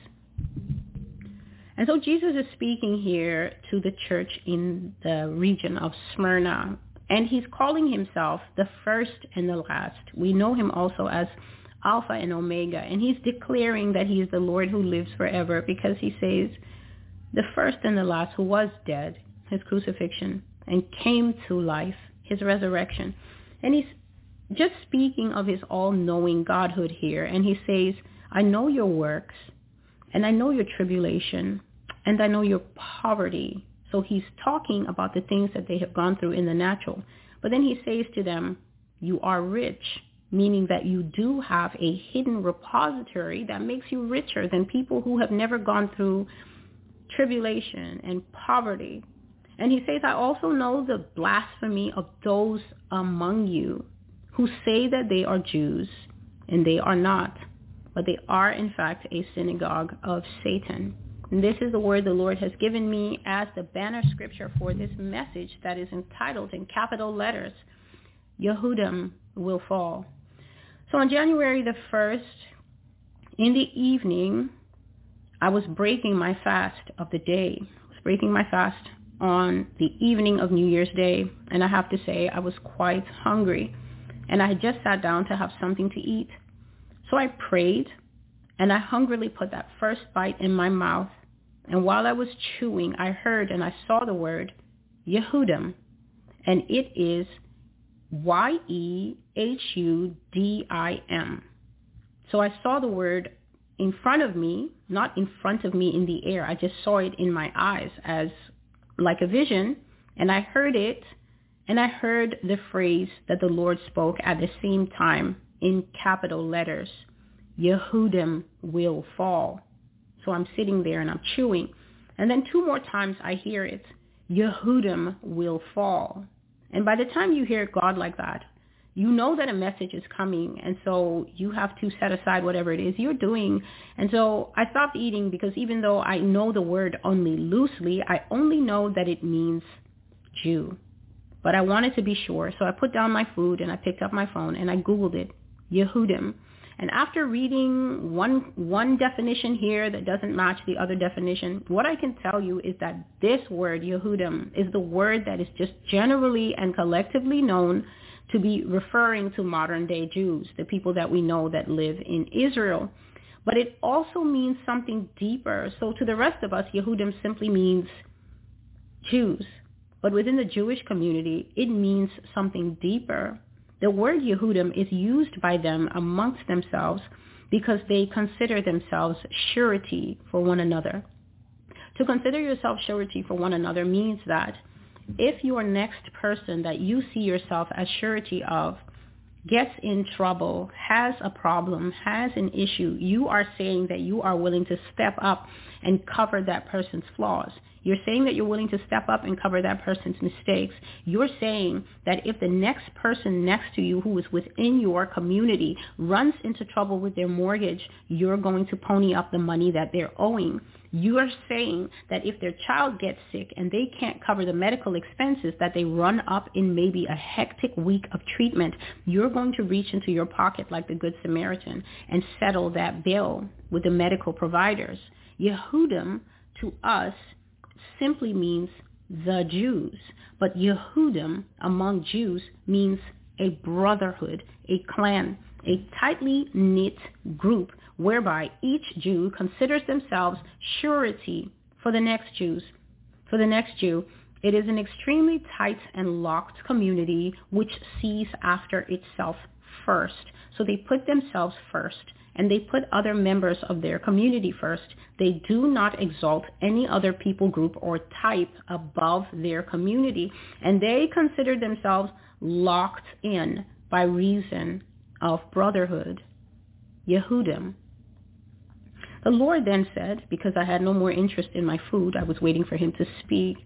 And so Jesus is speaking here to the church in the region of Smyrna. And he's calling himself the first and the last. We know him also as Alpha and Omega. And he's declaring that he is the Lord who lives forever because he says, the first and the last who was dead, his crucifixion, and came to life, his resurrection. And he's just speaking of his all-knowing godhood here. And he says, I know your works, and I know your tribulation, and I know your poverty. So he's talking about the things that they have gone through in the natural. But then he says to them, you are rich, meaning that you do have a hidden repository that makes you richer than people who have never gone through tribulation and poverty. And he says, I also know the blasphemy of those among you who say that they are Jews, and they are not, but they are in fact a synagogue of Satan. This is the word the Lord has given me as the banner scripture for this message that is entitled in capital letters, Yehudim will fall. So on January the 1st, in the evening, I was breaking my fast of the day. I was breaking my fast on the evening of New Year's Day, and I have to say I was quite hungry, and I had just sat down to have something to eat. So I prayed, and I hungrily put that first bite in my mouth, and while I was chewing, I heard and I saw the word Yehudim, and it is Y-E-H-U-D-I-M. So I saw the word in front of me, not in front of me in the air. I just saw it in my eyes as like a vision, and I heard it, and I heard the phrase that the Lord spoke at the same time in capital letters. Yehudim will fall. So I'm sitting there and I'm chewing. And then two more times I hear it. Yehudim will fall. And by the time you hear God like that, you know that a message is coming. And so you have to set aside whatever it is you're doing. And so I stopped eating because even though I know the word only loosely, I only know that it means Jew. But I wanted to be sure. So I put down my food and I picked up my phone and I Googled it, Yehudim. And after reading one one definition here that doesn't match the other definition, what I can tell you is that this word Yehudim is the word that is just generally and collectively known to be referring to modern day Jews, the people that we know that live in Israel. But it also means something deeper. So to the rest of us, Yehudim simply means Jews. But within the Jewish community, it means something deeper. The word Yehudim is used by them amongst themselves because they consider themselves surety for one another. To consider yourself surety for one another means that if your next person that you see yourself as surety of gets in trouble, has a problem, has an issue, you are saying that you are willing to step up and cover that person's flaws. You're saying that you're willing to step up and cover that person's mistakes. You're saying that if the next person next to you who is within your community runs into trouble with their mortgage, you're going to pony up the money that they're owing. You are saying that if their child gets sick and they can't cover the medical expenses that they run up in maybe a hectic week of treatment, you're going to reach into your pocket like the Good Samaritan and settle that bill with the medical providers. Yehudim to us simply means the Jews, but Yehudim among Jews means a brotherhood, a clan, a tightly knit group whereby each Jew considers themselves surety for the next Jews. For the next Jew, it is an extremely tight and locked community which sees after itself first. So they put themselves first and they put other members of their community first. They do not exalt any other people group or type above their community. And they consider themselves locked in by reason of brotherhood. Yehudim, the Lord then said, because I had no more interest in my food, I was waiting for him to speak.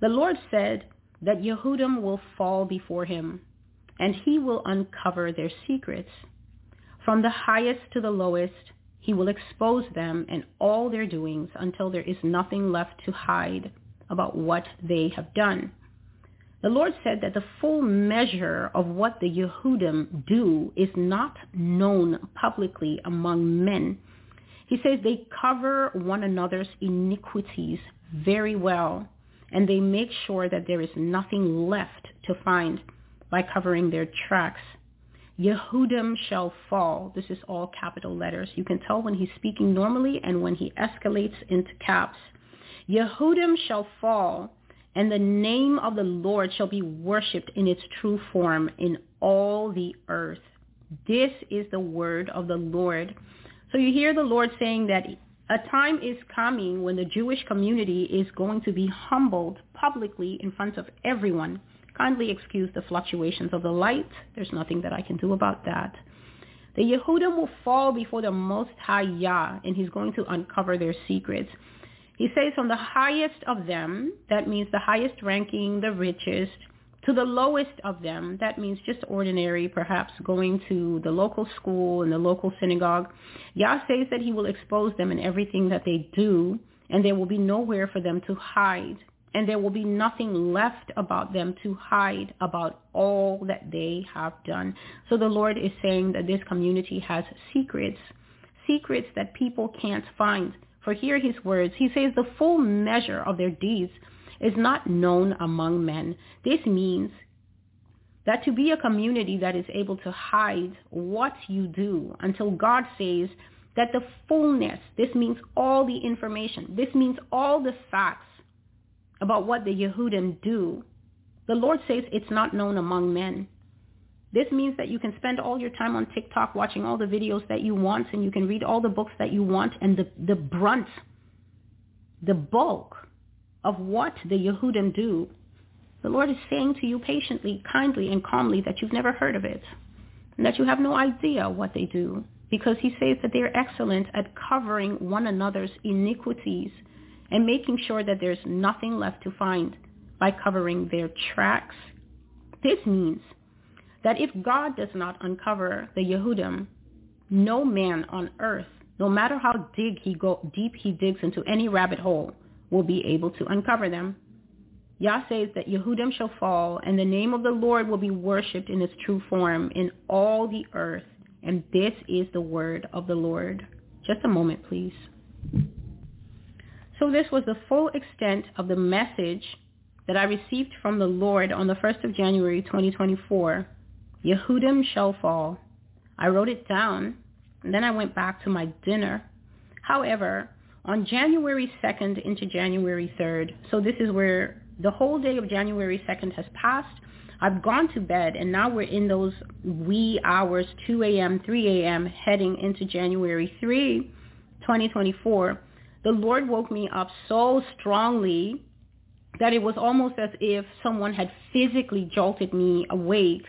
The Lord said that Yehudim will fall before him, and he will uncover their secrets. From the highest to the lowest, he will expose them and all their doings until there is nothing left to hide about what they have done. The Lord said that the full measure of what the Yehudim do is not known publicly among men he says they cover one another's iniquities very well, and they make sure that there is nothing left to find by covering their tracks. Yehudim shall fall. This is all capital letters. You can tell when he's speaking normally and when he escalates into caps. Yehudim shall fall, and the name of the Lord shall be worshipped in its true form in all the earth. This is the word of the Lord. So you hear the Lord saying that a time is coming when the Jewish community is going to be humbled publicly in front of everyone. Kindly excuse the fluctuations of the light. There's nothing that I can do about that. The Yehudim will fall before the Most High Yah, and he's going to uncover their secrets. He says from the highest of them, that means the highest ranking, the richest, to the lowest of them, that means just ordinary, perhaps going to the local school and the local synagogue. Yah says that he will expose them in everything that they do, and there will be nowhere for them to hide. And there will be nothing left about them to hide about all that they have done. So the Lord is saying that this community has secrets, secrets that people can't find. For hear his words. He says the full measure of their deeds is not known among men. This means that to be a community that is able to hide what you do until God says that the fullness, this means all the information, this means all the facts about what the Yehudim do, the Lord says it's not known among men. This means that you can spend all your time on TikTok watching all the videos that you want and you can read all the books that you want and the, the brunt, the bulk of what the Yehudim do, the Lord is saying to you patiently, kindly, and calmly that you've never heard of it and that you have no idea what they do because he says that they're excellent at covering one another's iniquities and making sure that there's nothing left to find by covering their tracks. This means that if God does not uncover the Yehudim, no man on earth, no matter how dig he go, deep he digs into any rabbit hole, will be able to uncover them. Yah says that Yehudim shall fall, and the name of the Lord will be worshipped in its true form in all the earth. And this is the word of the Lord. Just a moment, please. So this was the full extent of the message that I received from the Lord on the 1st of January 2024. Yehudim shall fall. I wrote it down, and then I went back to my dinner. However, on January 2nd into January 3rd, so this is where the whole day of January 2nd has passed. I've gone to bed and now we're in those wee hours, 2 a.m., 3 a.m., heading into January 3, 2024. The Lord woke me up so strongly that it was almost as if someone had physically jolted me awake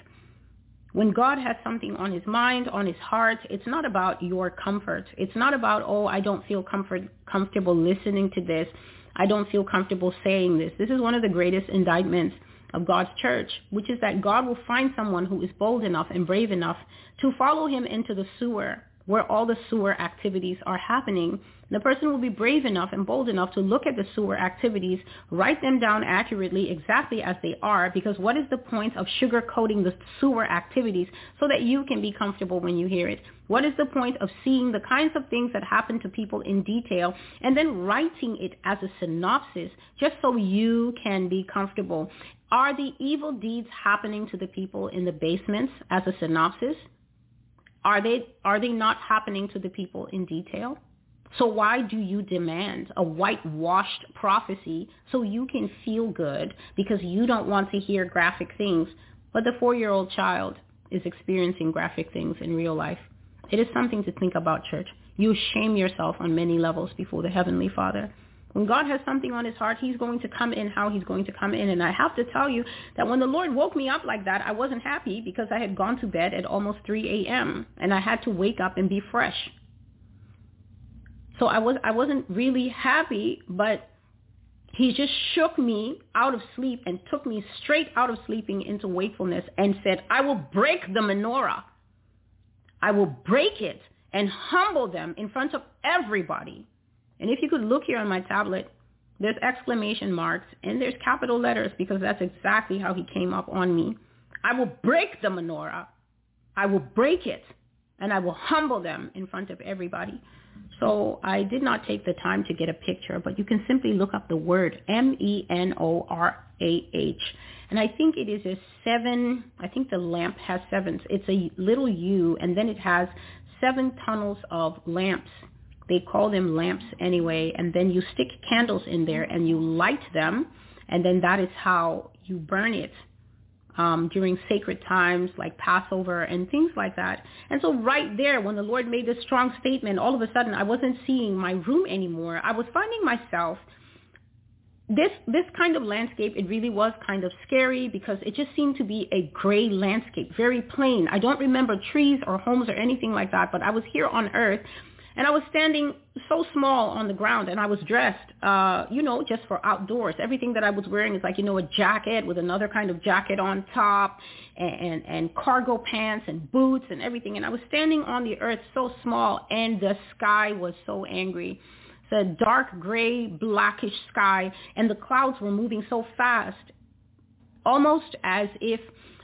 when God has something on his mind, on his heart, it's not about your comfort. It's not about, oh, I don't feel comfort, comfortable listening to this. I don't feel comfortable saying this. This is one of the greatest indictments of God's church, which is that God will find someone who is bold enough and brave enough to follow him into the sewer where all the sewer activities are happening the person will be brave enough and bold enough to look at the sewer activities, write them down accurately exactly as they are, because what is the point of sugarcoating the sewer activities so that you can be comfortable when you hear it? What is the point of seeing the kinds of things that happen to people in detail and then writing it as a synopsis just so you can be comfortable? Are the evil deeds happening to the people in the basements as a synopsis? Are they, are they not happening to the people in detail? So why do you demand a whitewashed prophecy so you can feel good because you don't want to hear graphic things, but the four-year-old child is experiencing graphic things in real life? It is something to think about, church. You shame yourself on many levels before the Heavenly Father. When God has something on his heart, he's going to come in how he's going to come in. And I have to tell you that when the Lord woke me up like that, I wasn't happy because I had gone to bed at almost 3 a.m. and I had to wake up and be fresh. So I was I wasn't really happy, but he just shook me out of sleep and took me straight out of sleeping into wakefulness and said, I will break the menorah. I will break it and humble them in front of everybody. And if you could look here on my tablet, there's exclamation marks and there's capital letters because that's exactly how he came up on me. I will break the menorah. I will break it and I will humble them in front of everybody. So I did not take the time to get a picture, but you can simply look up the word M-E-N-O-R-A-H. And I think it is a seven, I think the lamp has seven. It's a little U, and then it has seven tunnels of lamps. They call them lamps anyway, and then you stick candles in there and you light them, and then that is how you burn it. Um, during sacred times like Passover and things like that. And so right there, when the Lord made this strong statement, all of a sudden I wasn't seeing my room anymore. I was finding myself this this kind of landscape it really was kind of scary because it just seemed to be a gray landscape very plain i don't remember trees or homes or anything like that but i was here on earth and i was standing so small on the ground and i was dressed uh you know just for outdoors. Everything that i was wearing is like you know a jacket with another kind of jacket on top and and, and cargo pants and boots and everything. And i was standing on the earth so small and the sky was so angry. The dark gray, blackish sky, and the clouds were moving so fast, almost as if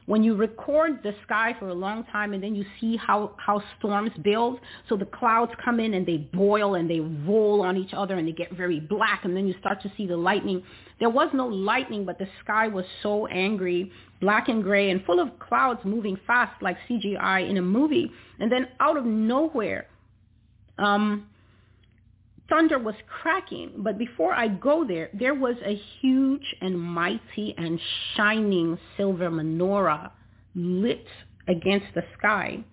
when you record the sky for a long time and then you see how, how storms build, so the clouds come in and they boil and they roll on each other and they get very black and then you start to see the lightning. There was no lightning, but the sky was so angry, black and gray and full of clouds moving fast like CGI in a movie. And then out of nowhere, um, thunder was cracking. But before I go there, there was a huge and mighty and shining silver menorah lit against the sky.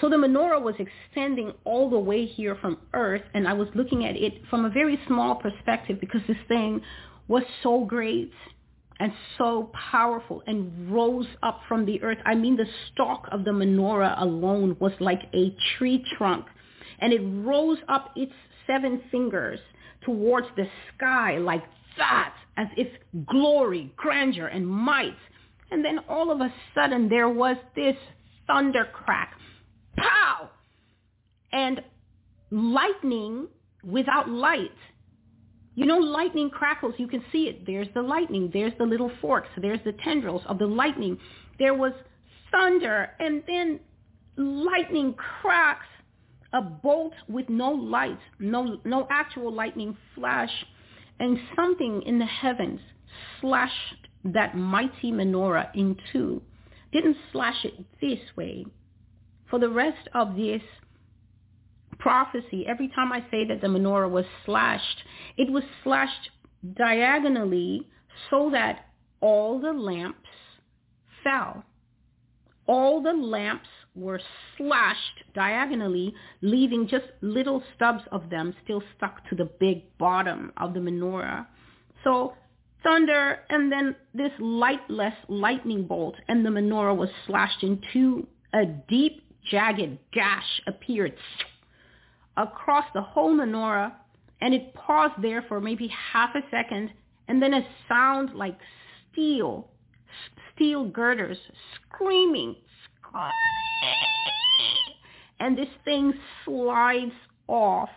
So the menorah was extending all the way here from earth, and I was looking at it from a very small perspective because this thing was so great and so powerful and rose up from the earth. I mean, the stalk of the menorah alone was like a tree trunk, and it rose up its seven fingers towards the sky like that, as if glory, grandeur, and might. And then all of a sudden there was this thunder crack. Pow! And lightning without light. You know, lightning crackles. You can see it. There's the lightning. There's the little forks. There's the tendrils of the lightning. There was thunder and then lightning cracks a bolt with no light, no, no actual lightning flash, and something in the heavens slashed that mighty menorah in two. Didn't slash it this way. For the rest of this prophecy, every time I say that the menorah was slashed, it was slashed diagonally so that all the lamps fell. All the lamps were slashed diagonally, leaving just little stubs of them still stuck to the big bottom of the menorah. So thunder and then this lightless lightning bolt and the menorah was slashed in two. A deep, jagged gash appeared across the whole menorah and it paused there for maybe half a second and then a sound like steel, steel girders screaming, *laughs* and this thing slides off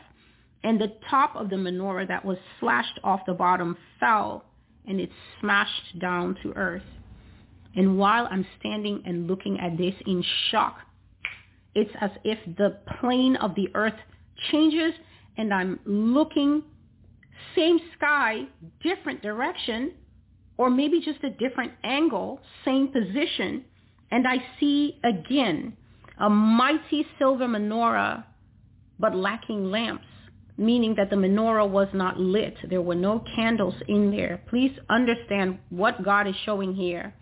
and the top of the menorah that was slashed off the bottom fell and it smashed down to earth. And while I'm standing and looking at this in shock, it's as if the plane of the earth changes and I'm looking same sky, different direction, or maybe just a different angle, same position, and I see again a mighty silver menorah, but lacking lamps, meaning that the menorah was not lit. There were no candles in there. Please understand what God is showing here.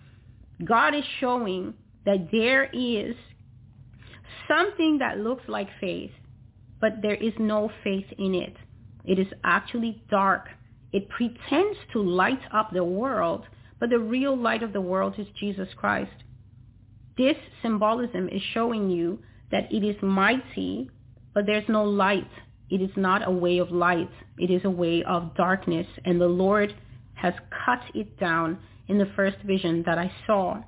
God is showing that there is something that looks like faith, but there is no faith in it. It is actually dark. It pretends to light up the world, but the real light of the world is Jesus Christ. This symbolism is showing you that it is mighty, but there's no light. It is not a way of light. It is a way of darkness. And the Lord has cut it down in the first vision that I saw.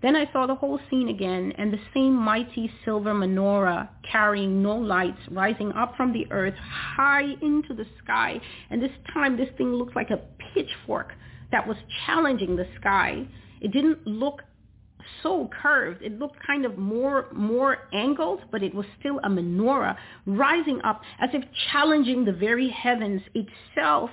Then I saw the whole scene again, and the same mighty silver menorah carrying no lights rising up from the earth high into the sky. And this time this thing looked like a pitchfork that was challenging the sky. It didn't look so curved. It looked kind of more more angled, but it was still a menorah rising up as if challenging the very heavens itself.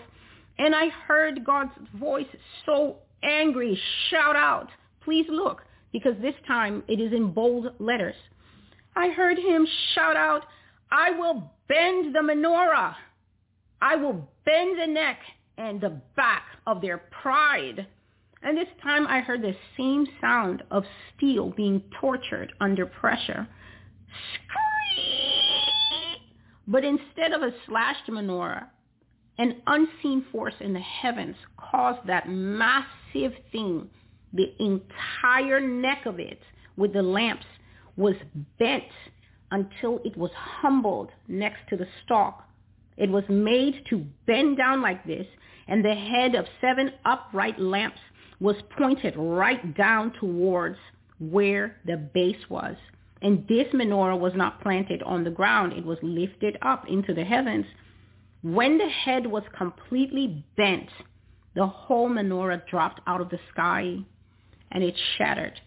And I heard God's voice so angry shout out, please look, because this time it is in bold letters. I heard him shout out, I will bend the menorah. I will bend the neck and the back of their pride And this time I heard the same sound of steel being tortured under pressure. But instead of a slashed menorah, an unseen force in the heavens caused that massive thing, the entire neck of it with the lamps was bent until it was humbled next to the stalk. It was made to bend down like this, and the head of seven upright lamps was pointed right down towards where the base was. And this menorah was not planted on the ground. It was lifted up into the heavens. When the head was completely bent, the whole menorah dropped out of the sky and it shattered.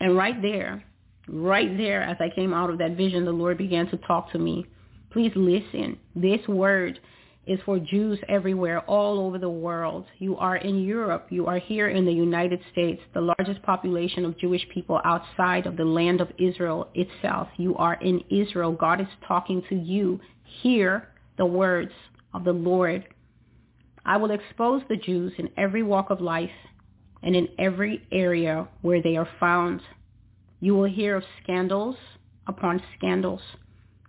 And right there, right there, as I came out of that vision, the Lord began to talk to me. Please listen. This word is for Jews everywhere, all over the world. You are in Europe. You are here in the United States, the largest population of Jewish people outside of the land of Israel itself. You are in Israel. God is talking to you. Hear the words of the Lord. I will expose the Jews in every walk of life and in every area where they are found. You will hear of scandals upon scandals,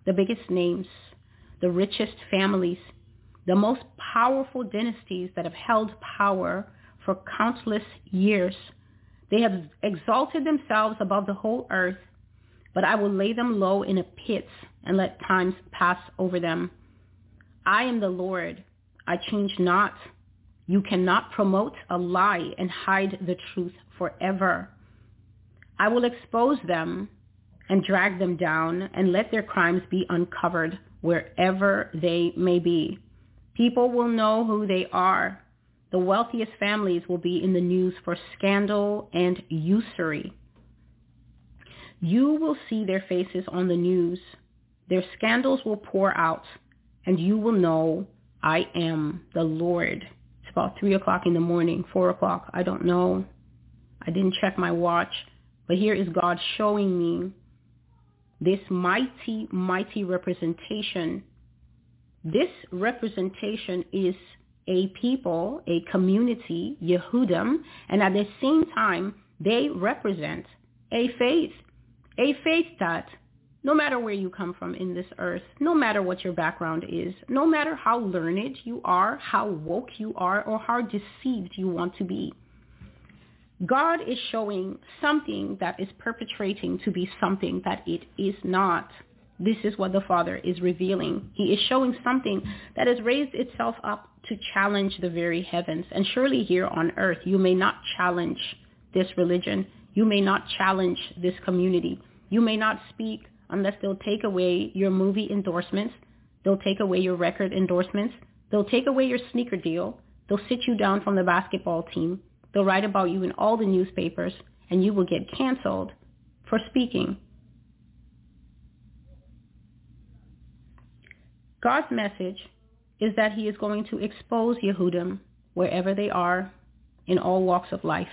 the biggest names, the richest families, the most powerful dynasties that have held power for countless years. They have exalted themselves above the whole earth, but I will lay them low in a pit and let times pass over them. I am the Lord. I change not. You cannot promote a lie and hide the truth forever. I will expose them and drag them down and let their crimes be uncovered wherever they may be. People will know who they are. The wealthiest families will be in the news for scandal and usury. You will see their faces on the news. Their scandals will pour out, and you will know I am the Lord. It's about 3 o'clock in the morning, 4 o'clock. I don't know. I didn't check my watch. But here is God showing me this mighty, mighty representation this representation is a people, a community, Yehudim, and at the same time, they represent a faith, a faith that no matter where you come from in this earth, no matter what your background is, no matter how learned you are, how woke you are, or how deceived you want to be, God is showing something that is perpetrating to be something that it is not. This is what the Father is revealing. He is showing something that has raised itself up to challenge the very heavens. And surely here on earth, you may not challenge this religion. You may not challenge this community. You may not speak unless they'll take away your movie endorsements. They'll take away your record endorsements. They'll take away your sneaker deal. They'll sit you down from the basketball team. They'll write about you in all the newspapers, and you will get canceled for speaking God's message is that he is going to expose Yehudim wherever they are in all walks of life.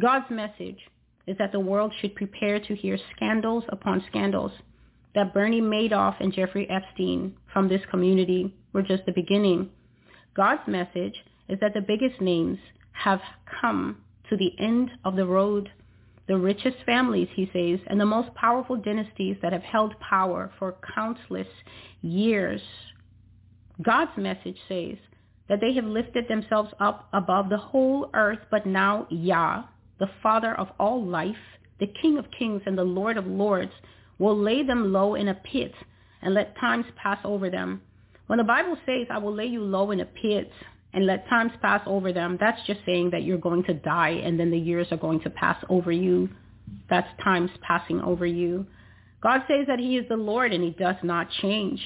God's message is that the world should prepare to hear scandals upon scandals, that Bernie Madoff and Jeffrey Epstein from this community were just the beginning. God's message is that the biggest names have come to the end of the road the richest families, he says, and the most powerful dynasties that have held power for countless years. God's message says that they have lifted themselves up above the whole earth, but now Yah, the Father of all life, the King of kings and the Lord of lords, will lay them low in a pit and let times pass over them. When the Bible says, I will lay you low in a pit, and let times pass over them, that's just saying that you're going to die and then the years are going to pass over you. That's times passing over you. God says that he is the Lord and he does not change.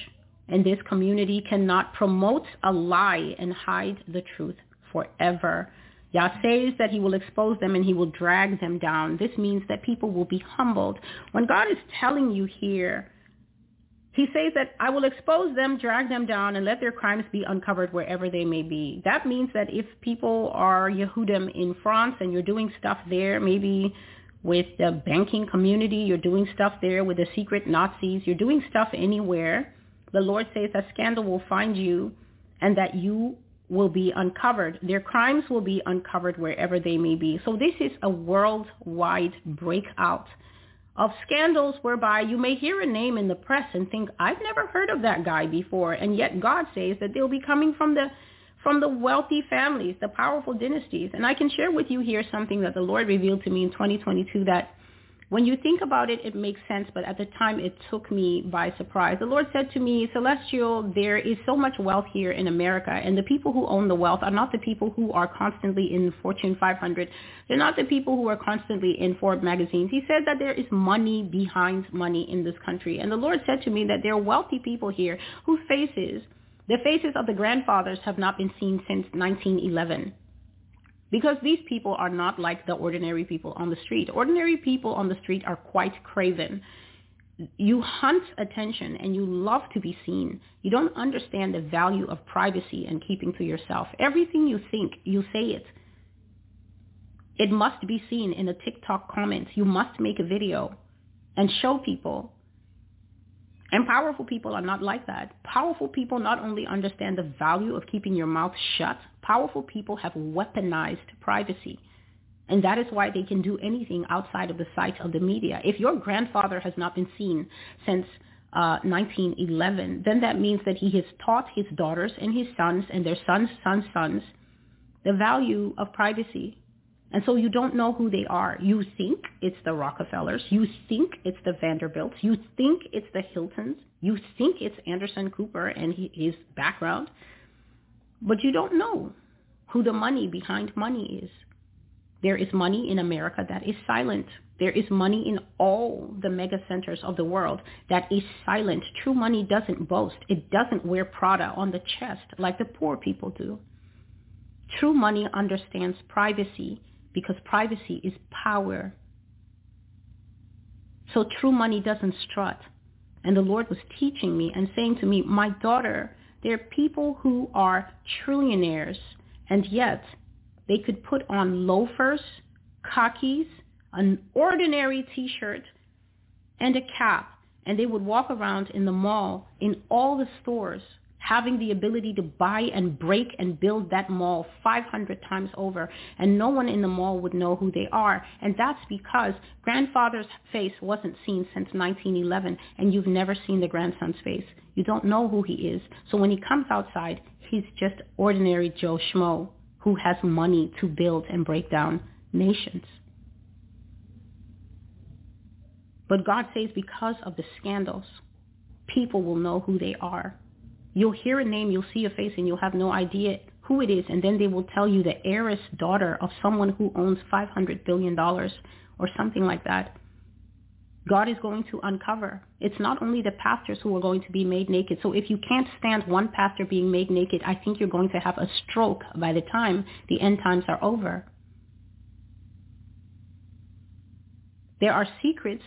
And this community cannot promote a lie and hide the truth forever. Yah says that he will expose them and he will drag them down. This means that people will be humbled. When God is telling you here he says that I will expose them, drag them down, and let their crimes be uncovered wherever they may be. That means that if people are Yehudim in France and you're doing stuff there, maybe with the banking community, you're doing stuff there with the secret Nazis, you're doing stuff anywhere, the Lord says that scandal will find you and that you will be uncovered. Their crimes will be uncovered wherever they may be. So this is a worldwide breakout of scandals whereby you may hear a name in the press and think, I've never heard of that guy before. And yet God says that they'll be coming from the from the wealthy families, the powerful dynasties. And I can share with you here something that the Lord revealed to me in 2022 that when you think about it, it makes sense, but at the time it took me by surprise. The Lord said to me, Celestial, there is so much wealth here in America, and the people who own the wealth are not the people who are constantly in Fortune 500. They're not the people who are constantly in Forbes magazines. He said that there is money behind money in this country. And the Lord said to me that there are wealthy people here whose faces, the faces of the grandfathers have not been seen since 1911 because these people are not like the ordinary people on the street. Ordinary people on the street are quite craven. You hunt attention and you love to be seen. You don't understand the value of privacy and keeping to yourself. Everything you think, you say it. It must be seen in a TikTok comment. You must make a video and show people and powerful people are not like that. Powerful people not only understand the value of keeping your mouth shut, powerful people have weaponized privacy. And that is why they can do anything outside of the sight of the media. If your grandfather has not been seen since uh, 1911, then that means that he has taught his daughters and his sons and their sons' sons' sons the value of privacy and so you don't know who they are. You think it's the Rockefellers. You think it's the Vanderbilts. You think it's the Hiltons. You think it's Anderson Cooper and his background. But you don't know who the money behind money is. There is money in America that is silent. There is money in all the mega centers of the world that is silent. True money doesn't boast. It doesn't wear Prada on the chest like the poor people do. True money understands privacy because privacy is power. So true money doesn't strut. And the Lord was teaching me and saying to me, my daughter, there are people who are trillionaires and yet they could put on loafers, khakis, an ordinary t-shirt, and a cap, and they would walk around in the mall, in all the stores, having the ability to buy and break and build that mall 500 times over and no one in the mall would know who they are. And that's because grandfather's face wasn't seen since 1911 and you've never seen the grandson's face. You don't know who he is. So when he comes outside he's just ordinary joe schmo who has money to build and break down nations. But god says because of the scandals people will know who they are You'll hear a name, you'll see a face, and you'll have no idea who it is. And then they will tell you the heiress daughter of someone who owns $500 billion or something like that. God is going to uncover. It's not only the pastors who are going to be made naked. So if you can't stand one pastor being made naked, I think you're going to have a stroke by the time the end times are over. There are secrets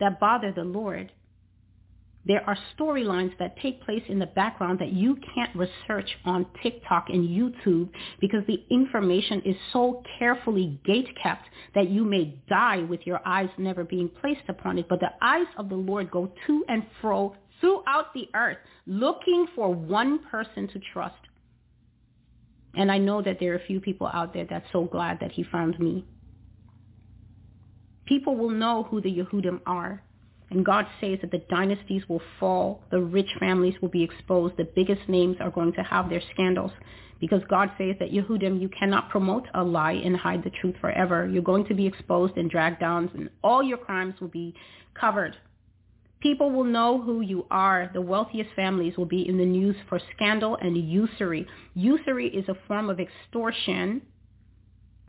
that bother the Lord there are storylines that take place in the background that you can't research on TikTok and YouTube because the information is so carefully gate-kept that you may die with your eyes never being placed upon it. But the eyes of the Lord go to and fro throughout the earth looking for one person to trust. And I know that there are a few people out there that's so glad that he found me. People will know who the Yehudim are and God says that the dynasties will fall, the rich families will be exposed, the biggest names are going to have their scandals. Because God says that Yehudim, you cannot promote a lie and hide the truth forever. You're going to be exposed and dragged down, and all your crimes will be covered. People will know who you are. The wealthiest families will be in the news for scandal and usury. Usury is a form of extortion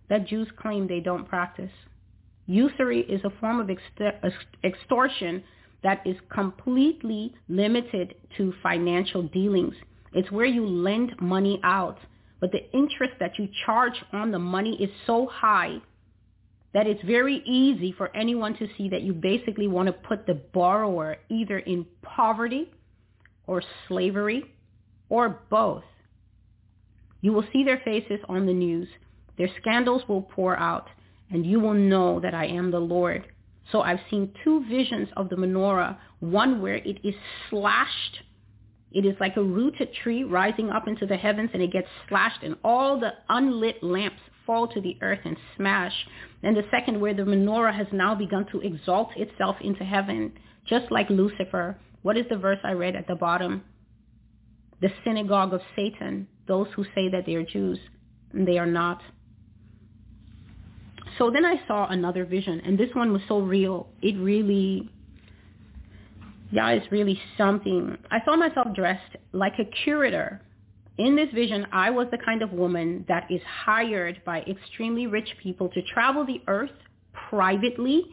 that Jews claim they don't practice. Usury is a form of extortion that is completely limited to financial dealings. It's where you lend money out, but the interest that you charge on the money is so high that it's very easy for anyone to see that you basically want to put the borrower either in poverty or slavery or both. You will see their faces on the news. Their scandals will pour out and you will know that I am the Lord. So I've seen two visions of the menorah, one where it is slashed It is like a rooted tree rising up into the heavens and it gets slashed and all the unlit lamps fall to the earth and smash. And the second where the menorah has now begun to exalt itself into heaven, just like Lucifer. What is the verse I read at the bottom? The synagogue of Satan, those who say that they are Jews, and they are not. So then I saw another vision, and this one was so real. It really, yeah, it's really something. I saw myself dressed like a curator. In this vision, I was the kind of woman that is hired by extremely rich people to travel the earth privately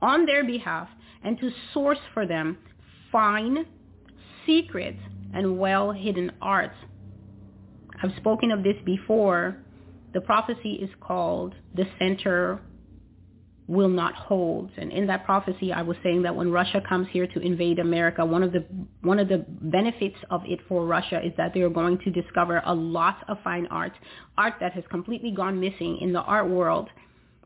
on their behalf and to source for them fine, secret, and well-hidden arts. I've spoken of this before the prophecy is called the center will not hold. And in that prophecy, I was saying that when Russia comes here to invade America, one of the one of the benefits of it for Russia is that they are going to discover a lot of fine art, art that has completely gone missing in the art world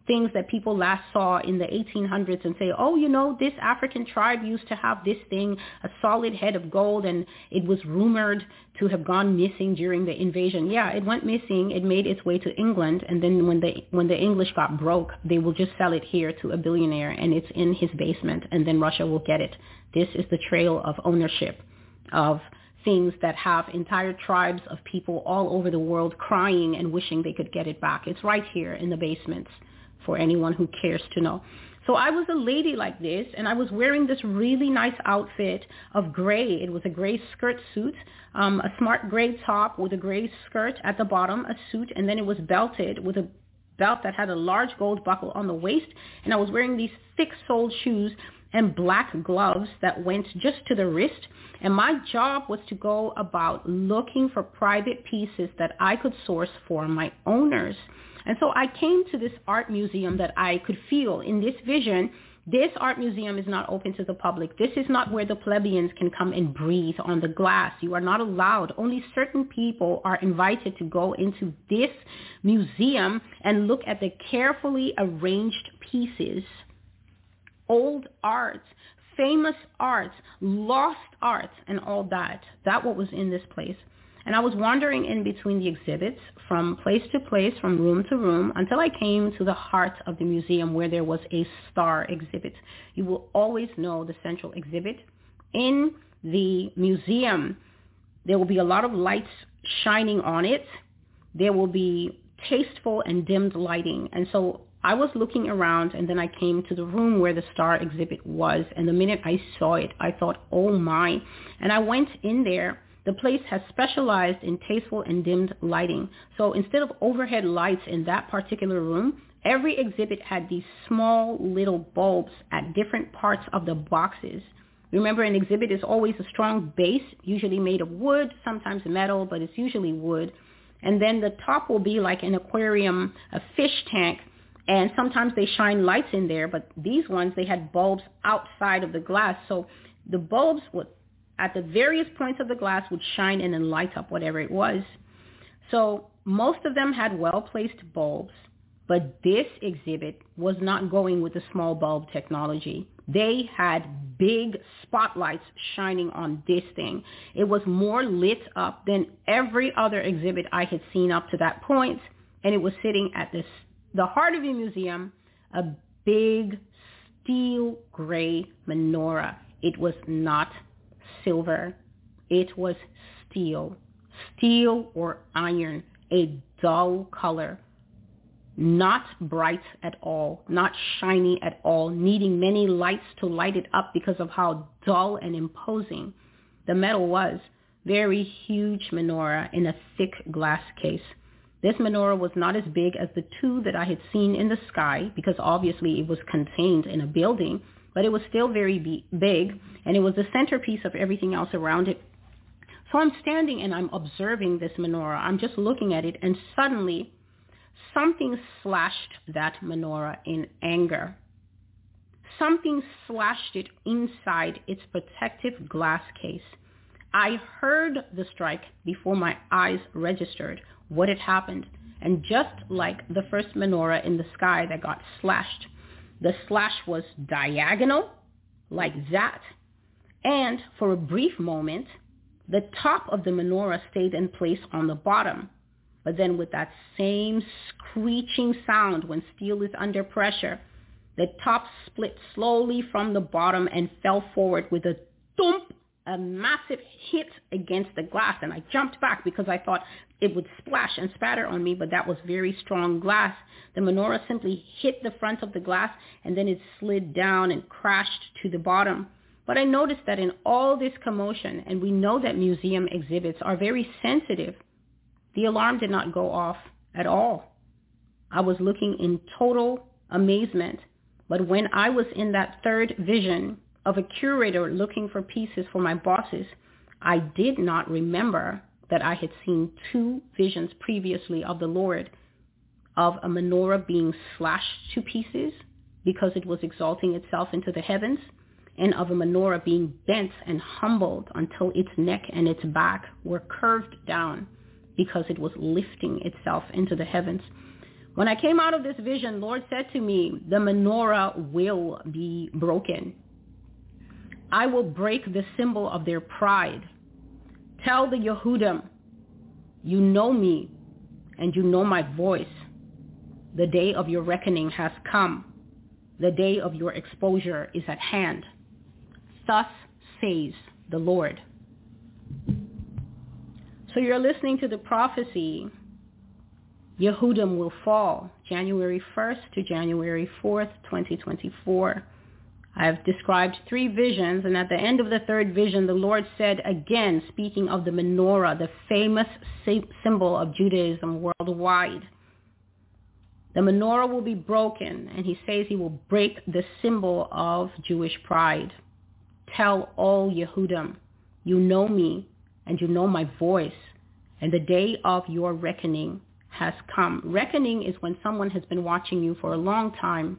things that people last saw in the 1800s and say, oh, you know, this African tribe used to have this thing, a solid head of gold, and it was rumored to have gone missing during the invasion. Yeah, it went missing. It made its way to England, and then when the when the English got broke, they will just sell it here to a billionaire, and it's in his basement, and then Russia will get it. This is the trail of ownership of things that have entire tribes of people all over the world crying and wishing they could get it back. It's right here in the basements for anyone who cares to know. So I was a lady like this, and I was wearing this really nice outfit of gray. It was a gray skirt suit, um, a smart gray top with a gray skirt at the bottom, a suit, and then it was belted with a belt that had a large gold buckle on the waist. And I was wearing these thick-soled shoes and black gloves that went just to the wrist. And my job was to go about looking for private pieces that I could source for my owners. And so I came to this art museum that I could feel in this vision. This art museum is not open to the public. This is not where the plebeians can come and breathe on the glass. You are not allowed. Only certain people are invited to go into this museum and look at the carefully arranged pieces, old art, famous art, lost art, and all that. That what was in this place. And I was wandering in between the exhibits from place to place, from room to room, until I came to the heart of the museum where there was a star exhibit. You will always know the central exhibit. In the museum, there will be a lot of lights shining on it. There will be tasteful and dimmed lighting. And so I was looking around and then I came to the room where the star exhibit was. And the minute I saw it, I thought, oh my. And I went in there the place has specialized in tasteful and dimmed lighting. So instead of overhead lights in that particular room, every exhibit had these small little bulbs at different parts of the boxes. Remember, an exhibit is always a strong base, usually made of wood, sometimes metal, but it's usually wood. And then the top will be like an aquarium, a fish tank, and sometimes they shine lights in there, but these ones, they had bulbs outside of the glass. So the bulbs would at the various points of the glass would shine in and light up whatever it was. So most of them had well-placed bulbs, but this exhibit was not going with the small bulb technology. They had big spotlights shining on this thing. It was more lit up than every other exhibit I had seen up to that point, and it was sitting at this, the heart of the museum, a big steel gray menorah. It was not silver. It was steel. Steel or iron, a dull color, not bright at all, not shiny at all, needing many lights to light it up because of how dull and imposing the metal was. Very huge menorah in a thick glass case. This menorah was not as big as the two that I had seen in the sky because obviously it was contained in a building, but it was still very big, and it was the centerpiece of everything else around it. So I'm standing and I'm observing this menorah. I'm just looking at it, and suddenly something slashed that menorah in anger. Something slashed it inside its protective glass case. I heard the strike before my eyes registered what had happened. And just like the first menorah in the sky that got slashed, the slash was diagonal, like that. And for a brief moment, The top of the menorah stayed in place on the bottom. But then with that same screeching sound when steel is under pressure, the top split slowly from the bottom and fell forward with a thump, a massive hit against the glass. And I jumped back because I thought it would splash and spatter on me, but that was very strong glass. The menorah simply hit the front of the glass and then it slid down and crashed to the bottom. But I noticed that in all this commotion, and we know that museum exhibits are very sensitive, the alarm did not go off at all. I was looking in total amazement. But when I was in that third vision of a curator looking for pieces for my bosses, I did not remember that I had seen two visions previously of the Lord of a menorah being slashed to pieces because it was exalting itself into the heavens and of a menorah being bent and humbled until its neck and its back were curved down because it was lifting itself into the heavens. When I came out of this vision, Lord said to me, the menorah will be broken. I will break the symbol of their pride. Tell the Yehudim, you know me and you know my voice. The day of your reckoning has come. The day of your exposure is at hand. Thus says the Lord. So you're listening to the prophecy, Yehudim will fall January 1st to January 4th, 2024. I've described three visions, and at the end of the third vision, the Lord said again, speaking of the menorah, the famous symbol of Judaism worldwide, the menorah will be broken, and he says he will break the symbol of Jewish pride. Tell all Yehudim, you know me and you know my voice, and the day of your reckoning has come. Reckoning is when someone has been watching you for a long time.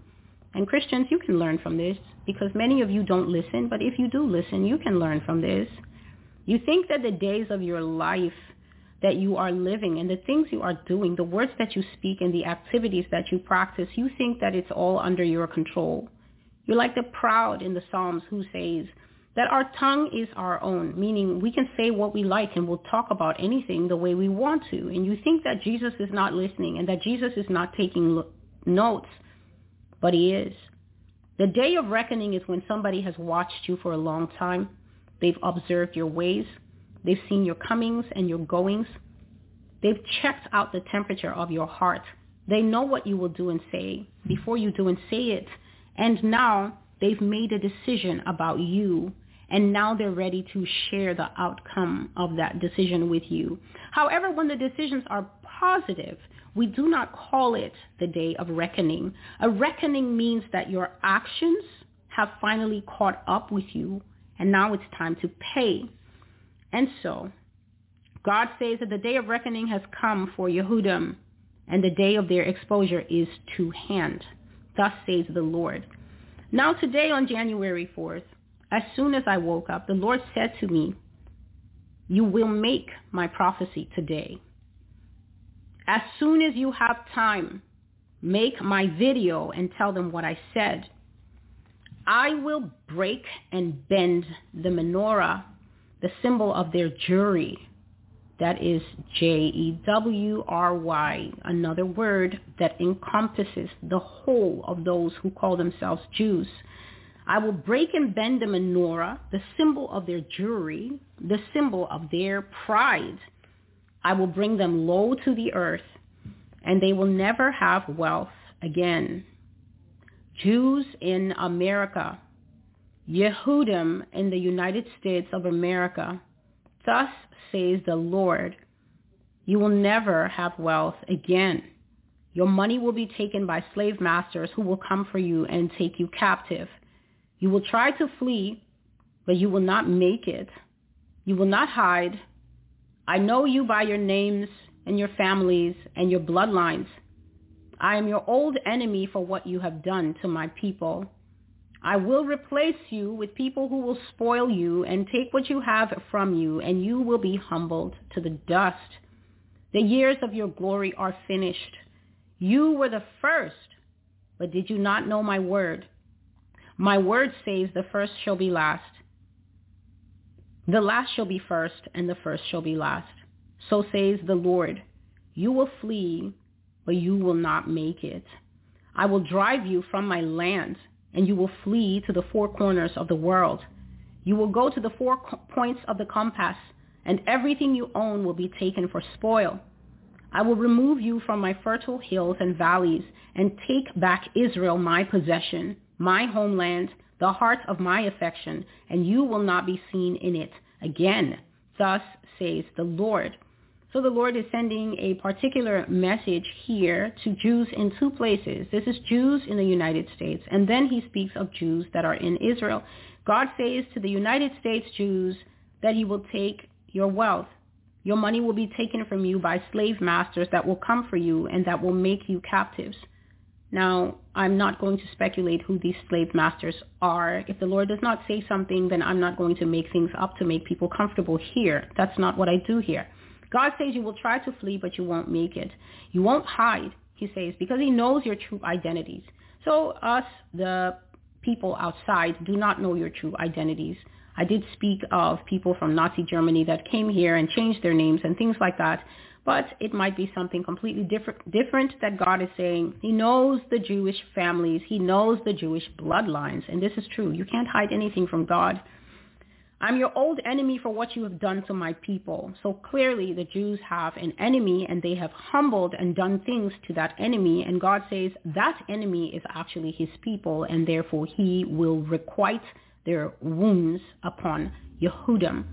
And Christians, you can learn from this because many of you don't listen, but if you do listen, you can learn from this. You think that the days of your life that you are living and the things you are doing, the words that you speak and the activities that you practice, you think that it's all under your control. You're like the proud in the Psalms who says that our tongue is our own, meaning we can say what we like and we'll talk about anything the way we want to. And you think that Jesus is not listening and that Jesus is not taking notes, but he is. The day of reckoning is when somebody has watched you for a long time. They've observed your ways. They've seen your comings and your goings. They've checked out the temperature of your heart. They know what you will do and say before you do and say it. And now they've made a decision about you and now they're ready to share the outcome of that decision with you. However, when the decisions are positive, we do not call it the day of reckoning. A reckoning means that your actions have finally caught up with you and now it's time to pay. And so, God says that the day of reckoning has come for Yehudim and the day of their exposure is to hand. Thus says the Lord. Now today on January 4th, as soon as I woke up, the Lord said to me, you will make my prophecy today. As soon as you have time, make my video and tell them what I said. I will break and bend the menorah, the symbol of their Jewry. that is J-E-W-R-Y, another word that encompasses the whole of those who call themselves Jews. I will break and bend the menorah, the symbol of their Jewry, the symbol of their pride. I will bring them low to the earth, and they will never have wealth again. Jews in America, Yehudim in the United States of America, thus says the Lord, you will never have wealth again. Your money will be taken by slave masters who will come for you and take you captive. You will try to flee, but you will not make it. You will not hide. I know you by your names and your families and your bloodlines. I am your old enemy for what you have done to my people. I will replace you with people who will spoil you and take what you have from you, and you will be humbled to the dust. The years of your glory are finished. You were the first, but did you not know my word? My word says the first shall be last, The last shall be first, and the first shall be last. So says the Lord. You will flee, but you will not make it. I will drive you from my land, and you will flee to the four corners of the world. You will go to the four points of the compass, and everything you own will be taken for spoil. I will remove you from my fertile hills and valleys and take back Israel, my possession, my homeland, the heart of my affection, and you will not be seen in it again. Thus says the Lord. So the Lord is sending a particular message here to Jews in two places. This is Jews in the United States, and then he speaks of Jews that are in Israel. God says to the United States Jews that he will take your wealth. Your money will be taken from you by slave masters that will come for you and that will make you captives. Now, I'm not going to speculate who these slave masters are. If the Lord does not say something, then I'm not going to make things up to make people comfortable here. That's not what I do here. God says you will try to flee, but you won't make it. You won't hide, he says, because he knows your true identities. So us, the people outside, do not know your true identities. I did speak of people from Nazi Germany that came here and changed their names and things like that. But it might be something completely different, different that God is saying. He knows the Jewish families. He knows the Jewish bloodlines. And this is true. You can't hide anything from God. I'm your old enemy for what you have done to my people. So clearly the Jews have an enemy and they have humbled and done things to that enemy. And God says that enemy is actually his people and therefore he will requite their wounds upon Yehudim.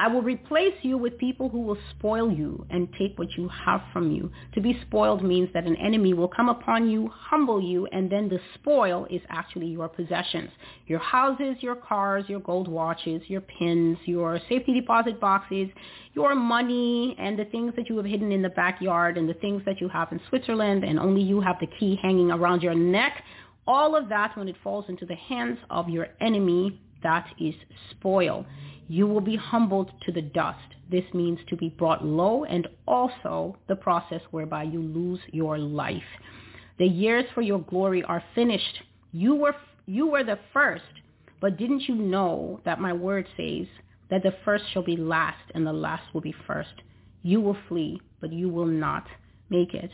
I will replace you with people who will spoil you and take what you have from you. To be spoiled means that an enemy will come upon you, humble you, and then the spoil is actually your possessions. Your houses, your cars, your gold watches, your pins, your safety deposit boxes, your money, and the things that you have hidden in the backyard and the things that you have in Switzerland and only you have the key hanging around your neck. All of that, when it falls into the hands of your enemy, that is spoil you will be humbled to the dust. This means to be brought low and also the process whereby you lose your life. The years for your glory are finished. You were, you were the first, but didn't you know that my word says that the first shall be last and the last will be first? You will flee, but you will not make it.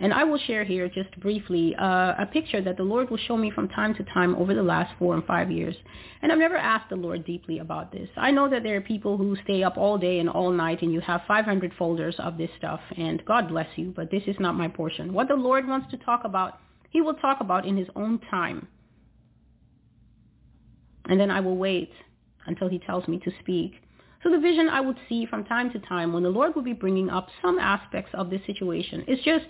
And I will share here just briefly uh, a picture that the Lord will show me from time to time over the last four and five years. And I've never asked the Lord deeply about this. I know that there are people who stay up all day and all night and you have 500 folders of this stuff and God bless you, but this is not my portion. What the Lord wants to talk about, he will talk about in his own time. And then I will wait until he tells me to speak. So the vision I would see from time to time when the Lord would be bringing up some aspects of this situation is just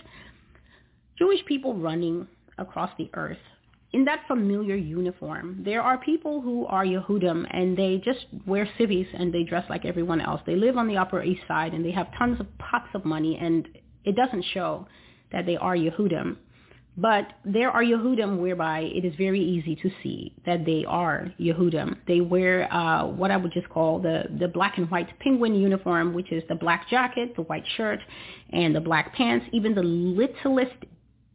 Jewish people running across the earth in that familiar uniform. There are people who are Yehudim and they just wear civvies and they dress like everyone else. They live on the Upper East Side and they have tons of pots of money and it doesn't show that they are Yehudim. But there are Yehudim whereby it is very easy to see that they are Yehudim. They wear uh, what I would just call the, the black and white penguin uniform, which is the black jacket, the white shirt, and the black pants. Even the littlest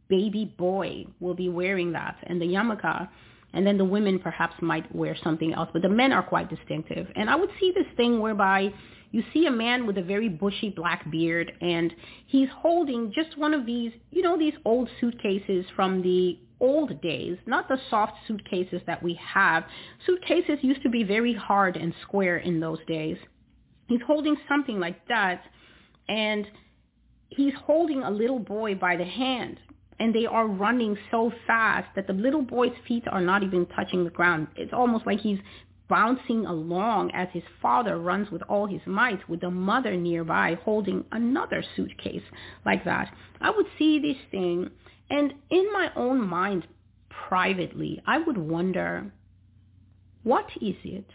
baby boy will be wearing that and the yarmulke and then the women perhaps might wear something else but the men are quite distinctive. And i would see this thing whereby you see a man with a very bushy black beard and he's holding just one of these you know these old suitcases from the old days not the soft suitcases that we have. Suitcases used to be very hard and square in those days. He's holding something like that and he's holding a little boy by the hand and they are running so fast that the little boy's feet are not even touching the ground. It's almost like he's bouncing along as his father runs with all his might with the mother nearby holding another suitcase like that. I would see this thing and in my own mind privately, I would wonder, what is it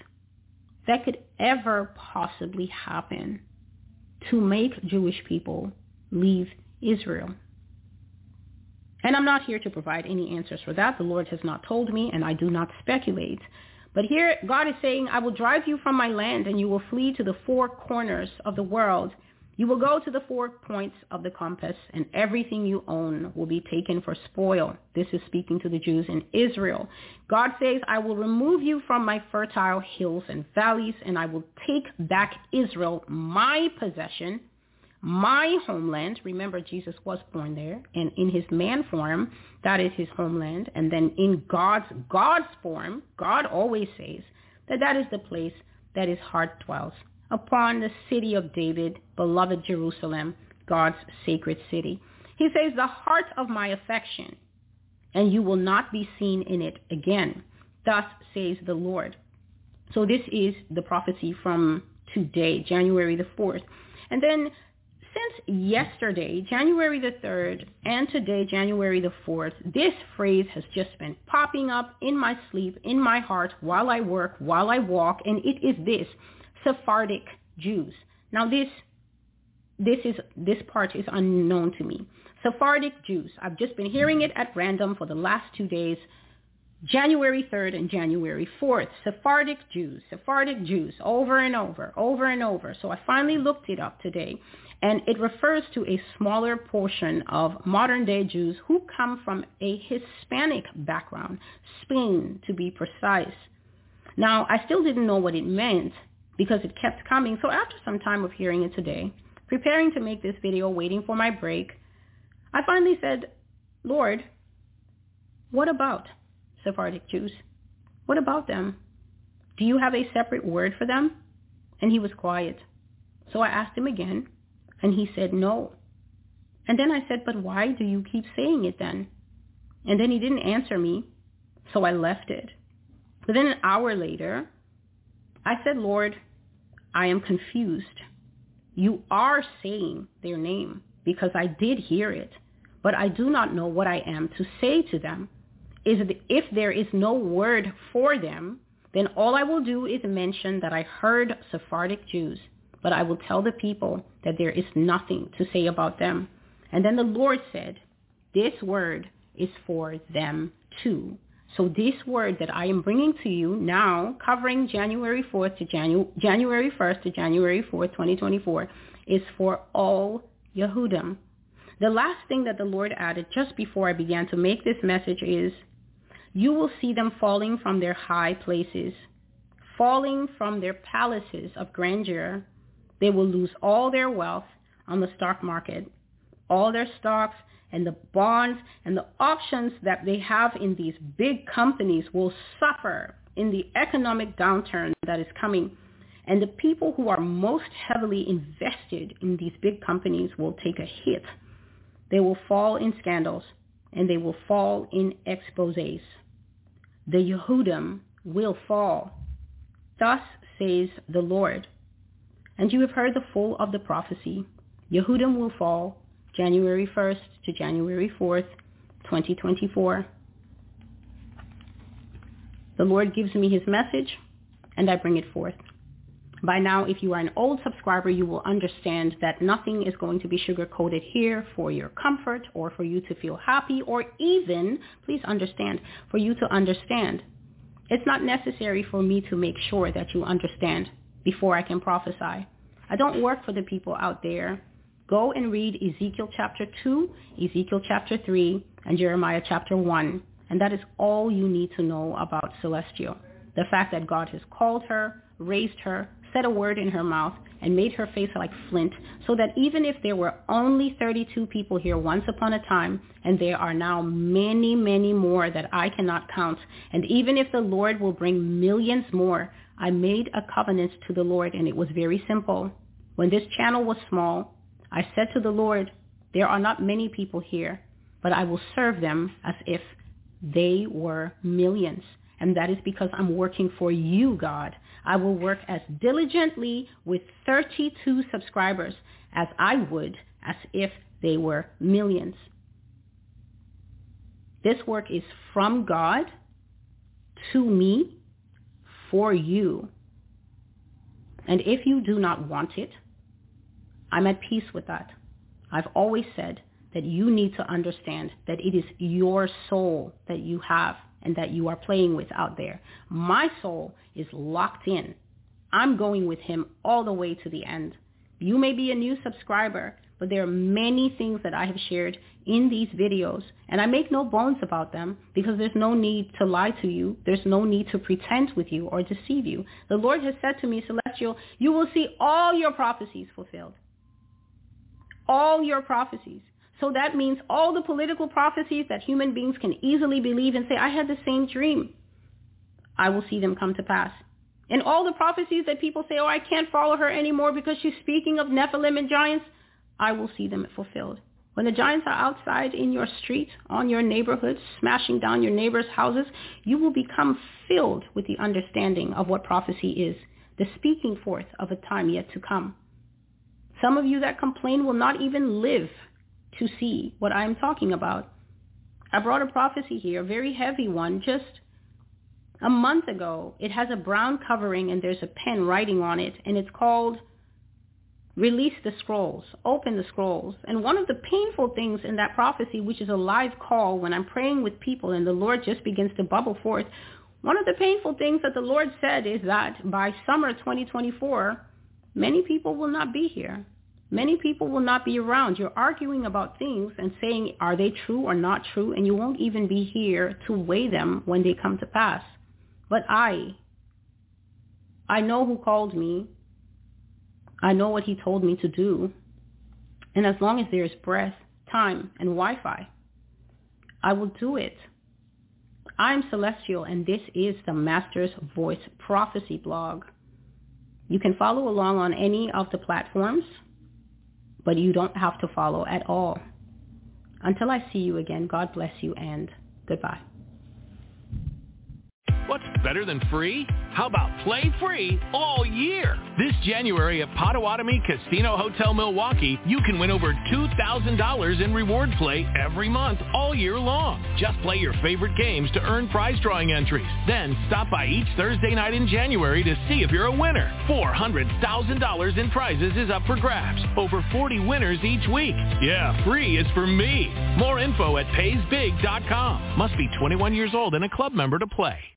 that could ever possibly happen to make Jewish people leave Israel? And I'm not here to provide any answers for that. The Lord has not told me, and I do not speculate. But here, God is saying, I will drive you from my land, and you will flee to the four corners of the world. You will go to the four points of the compass, and everything you own will be taken for spoil. This is speaking to the Jews in Israel. God says, I will remove you from my fertile hills and valleys, and I will take back Israel, my possession, my homeland. Remember, Jesus was born there, and in his man form, that is his homeland. And then in God's God's form, God always says that that is the place that his heart dwells upon the city of David, beloved Jerusalem, God's sacred city. He says, the heart of my affection, and you will not be seen in it again. Thus says the Lord. So this is the prophecy from today, January the 4th. And then since yesterday, January the 3rd, and today, January the 4th, this phrase has just been popping up in my sleep, in my heart, while I work, while I walk, and it is this. Sephardic Jews. Now this this is this part is unknown to me. Sephardic Jews. I've just been hearing it at random for the last two days. January 3rd and January 4th. Sephardic Jews, Sephardic Jews, over and over, over and over. So I finally looked it up today, and it refers to a smaller portion of modern-day Jews who come from a Hispanic background, Spain to be precise. Now, I still didn't know what it meant because it kept coming. So after some time of hearing it today, preparing to make this video, waiting for my break, I finally said, Lord, what about Sephardic Jews? What about them? Do you have a separate word for them? And he was quiet. So I asked him again, and he said no. And then I said, but why do you keep saying it then? And then he didn't answer me, so I left it. But then an hour later, I said, Lord, I am confused. You are saying their name because I did hear it, but I do not know what I am to say to them. Is if there is no word for them, then all I will do is mention that I heard Sephardic Jews, but I will tell the people that there is nothing to say about them. And then the Lord said, this word is for them too. So this word that I am bringing to you now, covering January 4th to Janu- January 1st to January 4th, 2024, is for all Yehudim. The last thing that the Lord added just before I began to make this message is, you will see them falling from their high places, falling from their palaces of grandeur. They will lose all their wealth on the stock market. All their stocks and the bonds and the options that they have in these big companies will suffer in the economic downturn that is coming. And the people who are most heavily invested in these big companies will take a hit. They will fall in scandals and they will fall in exposés. The Yehudim will fall. Thus says the Lord. And you have heard the full of the prophecy. Yehudim will fall January 1st to January 4th, 2024. The Lord gives me his message, and I bring it forth. By now, if you are an old subscriber, you will understand that nothing is going to be sugar-coated here for your comfort or for you to feel happy or even, please understand, for you to understand. It's not necessary for me to make sure that you understand before I can prophesy. I don't work for the people out there Go and read Ezekiel chapter 2, Ezekiel chapter 3, and Jeremiah chapter 1. And that is all you need to know about Celestial. The fact that God has called her, raised her, set a word in her mouth, and made her face like flint, so that even if there were only 32 people here once upon a time, and there are now many, many more that I cannot count, and even if the Lord will bring millions more, I made a covenant to the Lord, and it was very simple. When this channel was small, I said to the Lord, there are not many people here, but I will serve them as if they were millions. And that is because I'm working for you, God. I will work as diligently with 32 subscribers as I would as if they were millions. This work is from God to me for you. And if you do not want it, I'm at peace with that. I've always said that you need to understand that it is your soul that you have and that you are playing with out there. My soul is locked in. I'm going with him all the way to the end. You may be a new subscriber, but there are many things that I have shared in these videos, and I make no bones about them because there's no need to lie to you. There's no need to pretend with you or deceive you. The Lord has said to me, Celestial, you will see all your prophecies fulfilled. All your prophecies. So that means all the political prophecies that human beings can easily believe and say, I had the same dream. I will see them come to pass. And all the prophecies that people say, oh, I can't follow her anymore because she's speaking of Nephilim and giants, I will see them fulfilled. When the giants are outside in your street, on your neighborhood, smashing down your neighbors' houses, you will become filled with the understanding of what prophecy is, the speaking forth of a time yet to come. Some of you that complain will not even live to see what I am talking about. I brought a prophecy here, a very heavy one, just a month ago. It has a brown covering and there's a pen writing on it, and it's called Release the Scrolls, Open the Scrolls. And one of the painful things in that prophecy, which is a live call when I'm praying with people and the Lord just begins to bubble forth, one of the painful things that the Lord said is that by summer 2024, many people will not be here. Many people will not be around. You're arguing about things and saying, are they true or not true? And you won't even be here to weigh them when they come to pass. But I, I know who called me. I know what he told me to do. And as long as there is breath, time, and Wi-Fi, I will do it. I'm Celestial, and this is the Master's Voice Prophecy blog. You can follow along on any of the platforms but you don't have to follow at all. Until I see you again, God bless you and goodbye.
What's better than free? How about play free all year? This January at Potawatomi Casino Hotel Milwaukee, you can win over $2,000 in reward play every month all year long. Just play your favorite games to earn prize drawing entries. Then stop by each Thursday night in January to see if you're a winner. $400,000 in prizes is up for grabs. Over 40 winners each week. Yeah, free is for me. More info at paysbig.com. Must be 21 years old and a club member to play.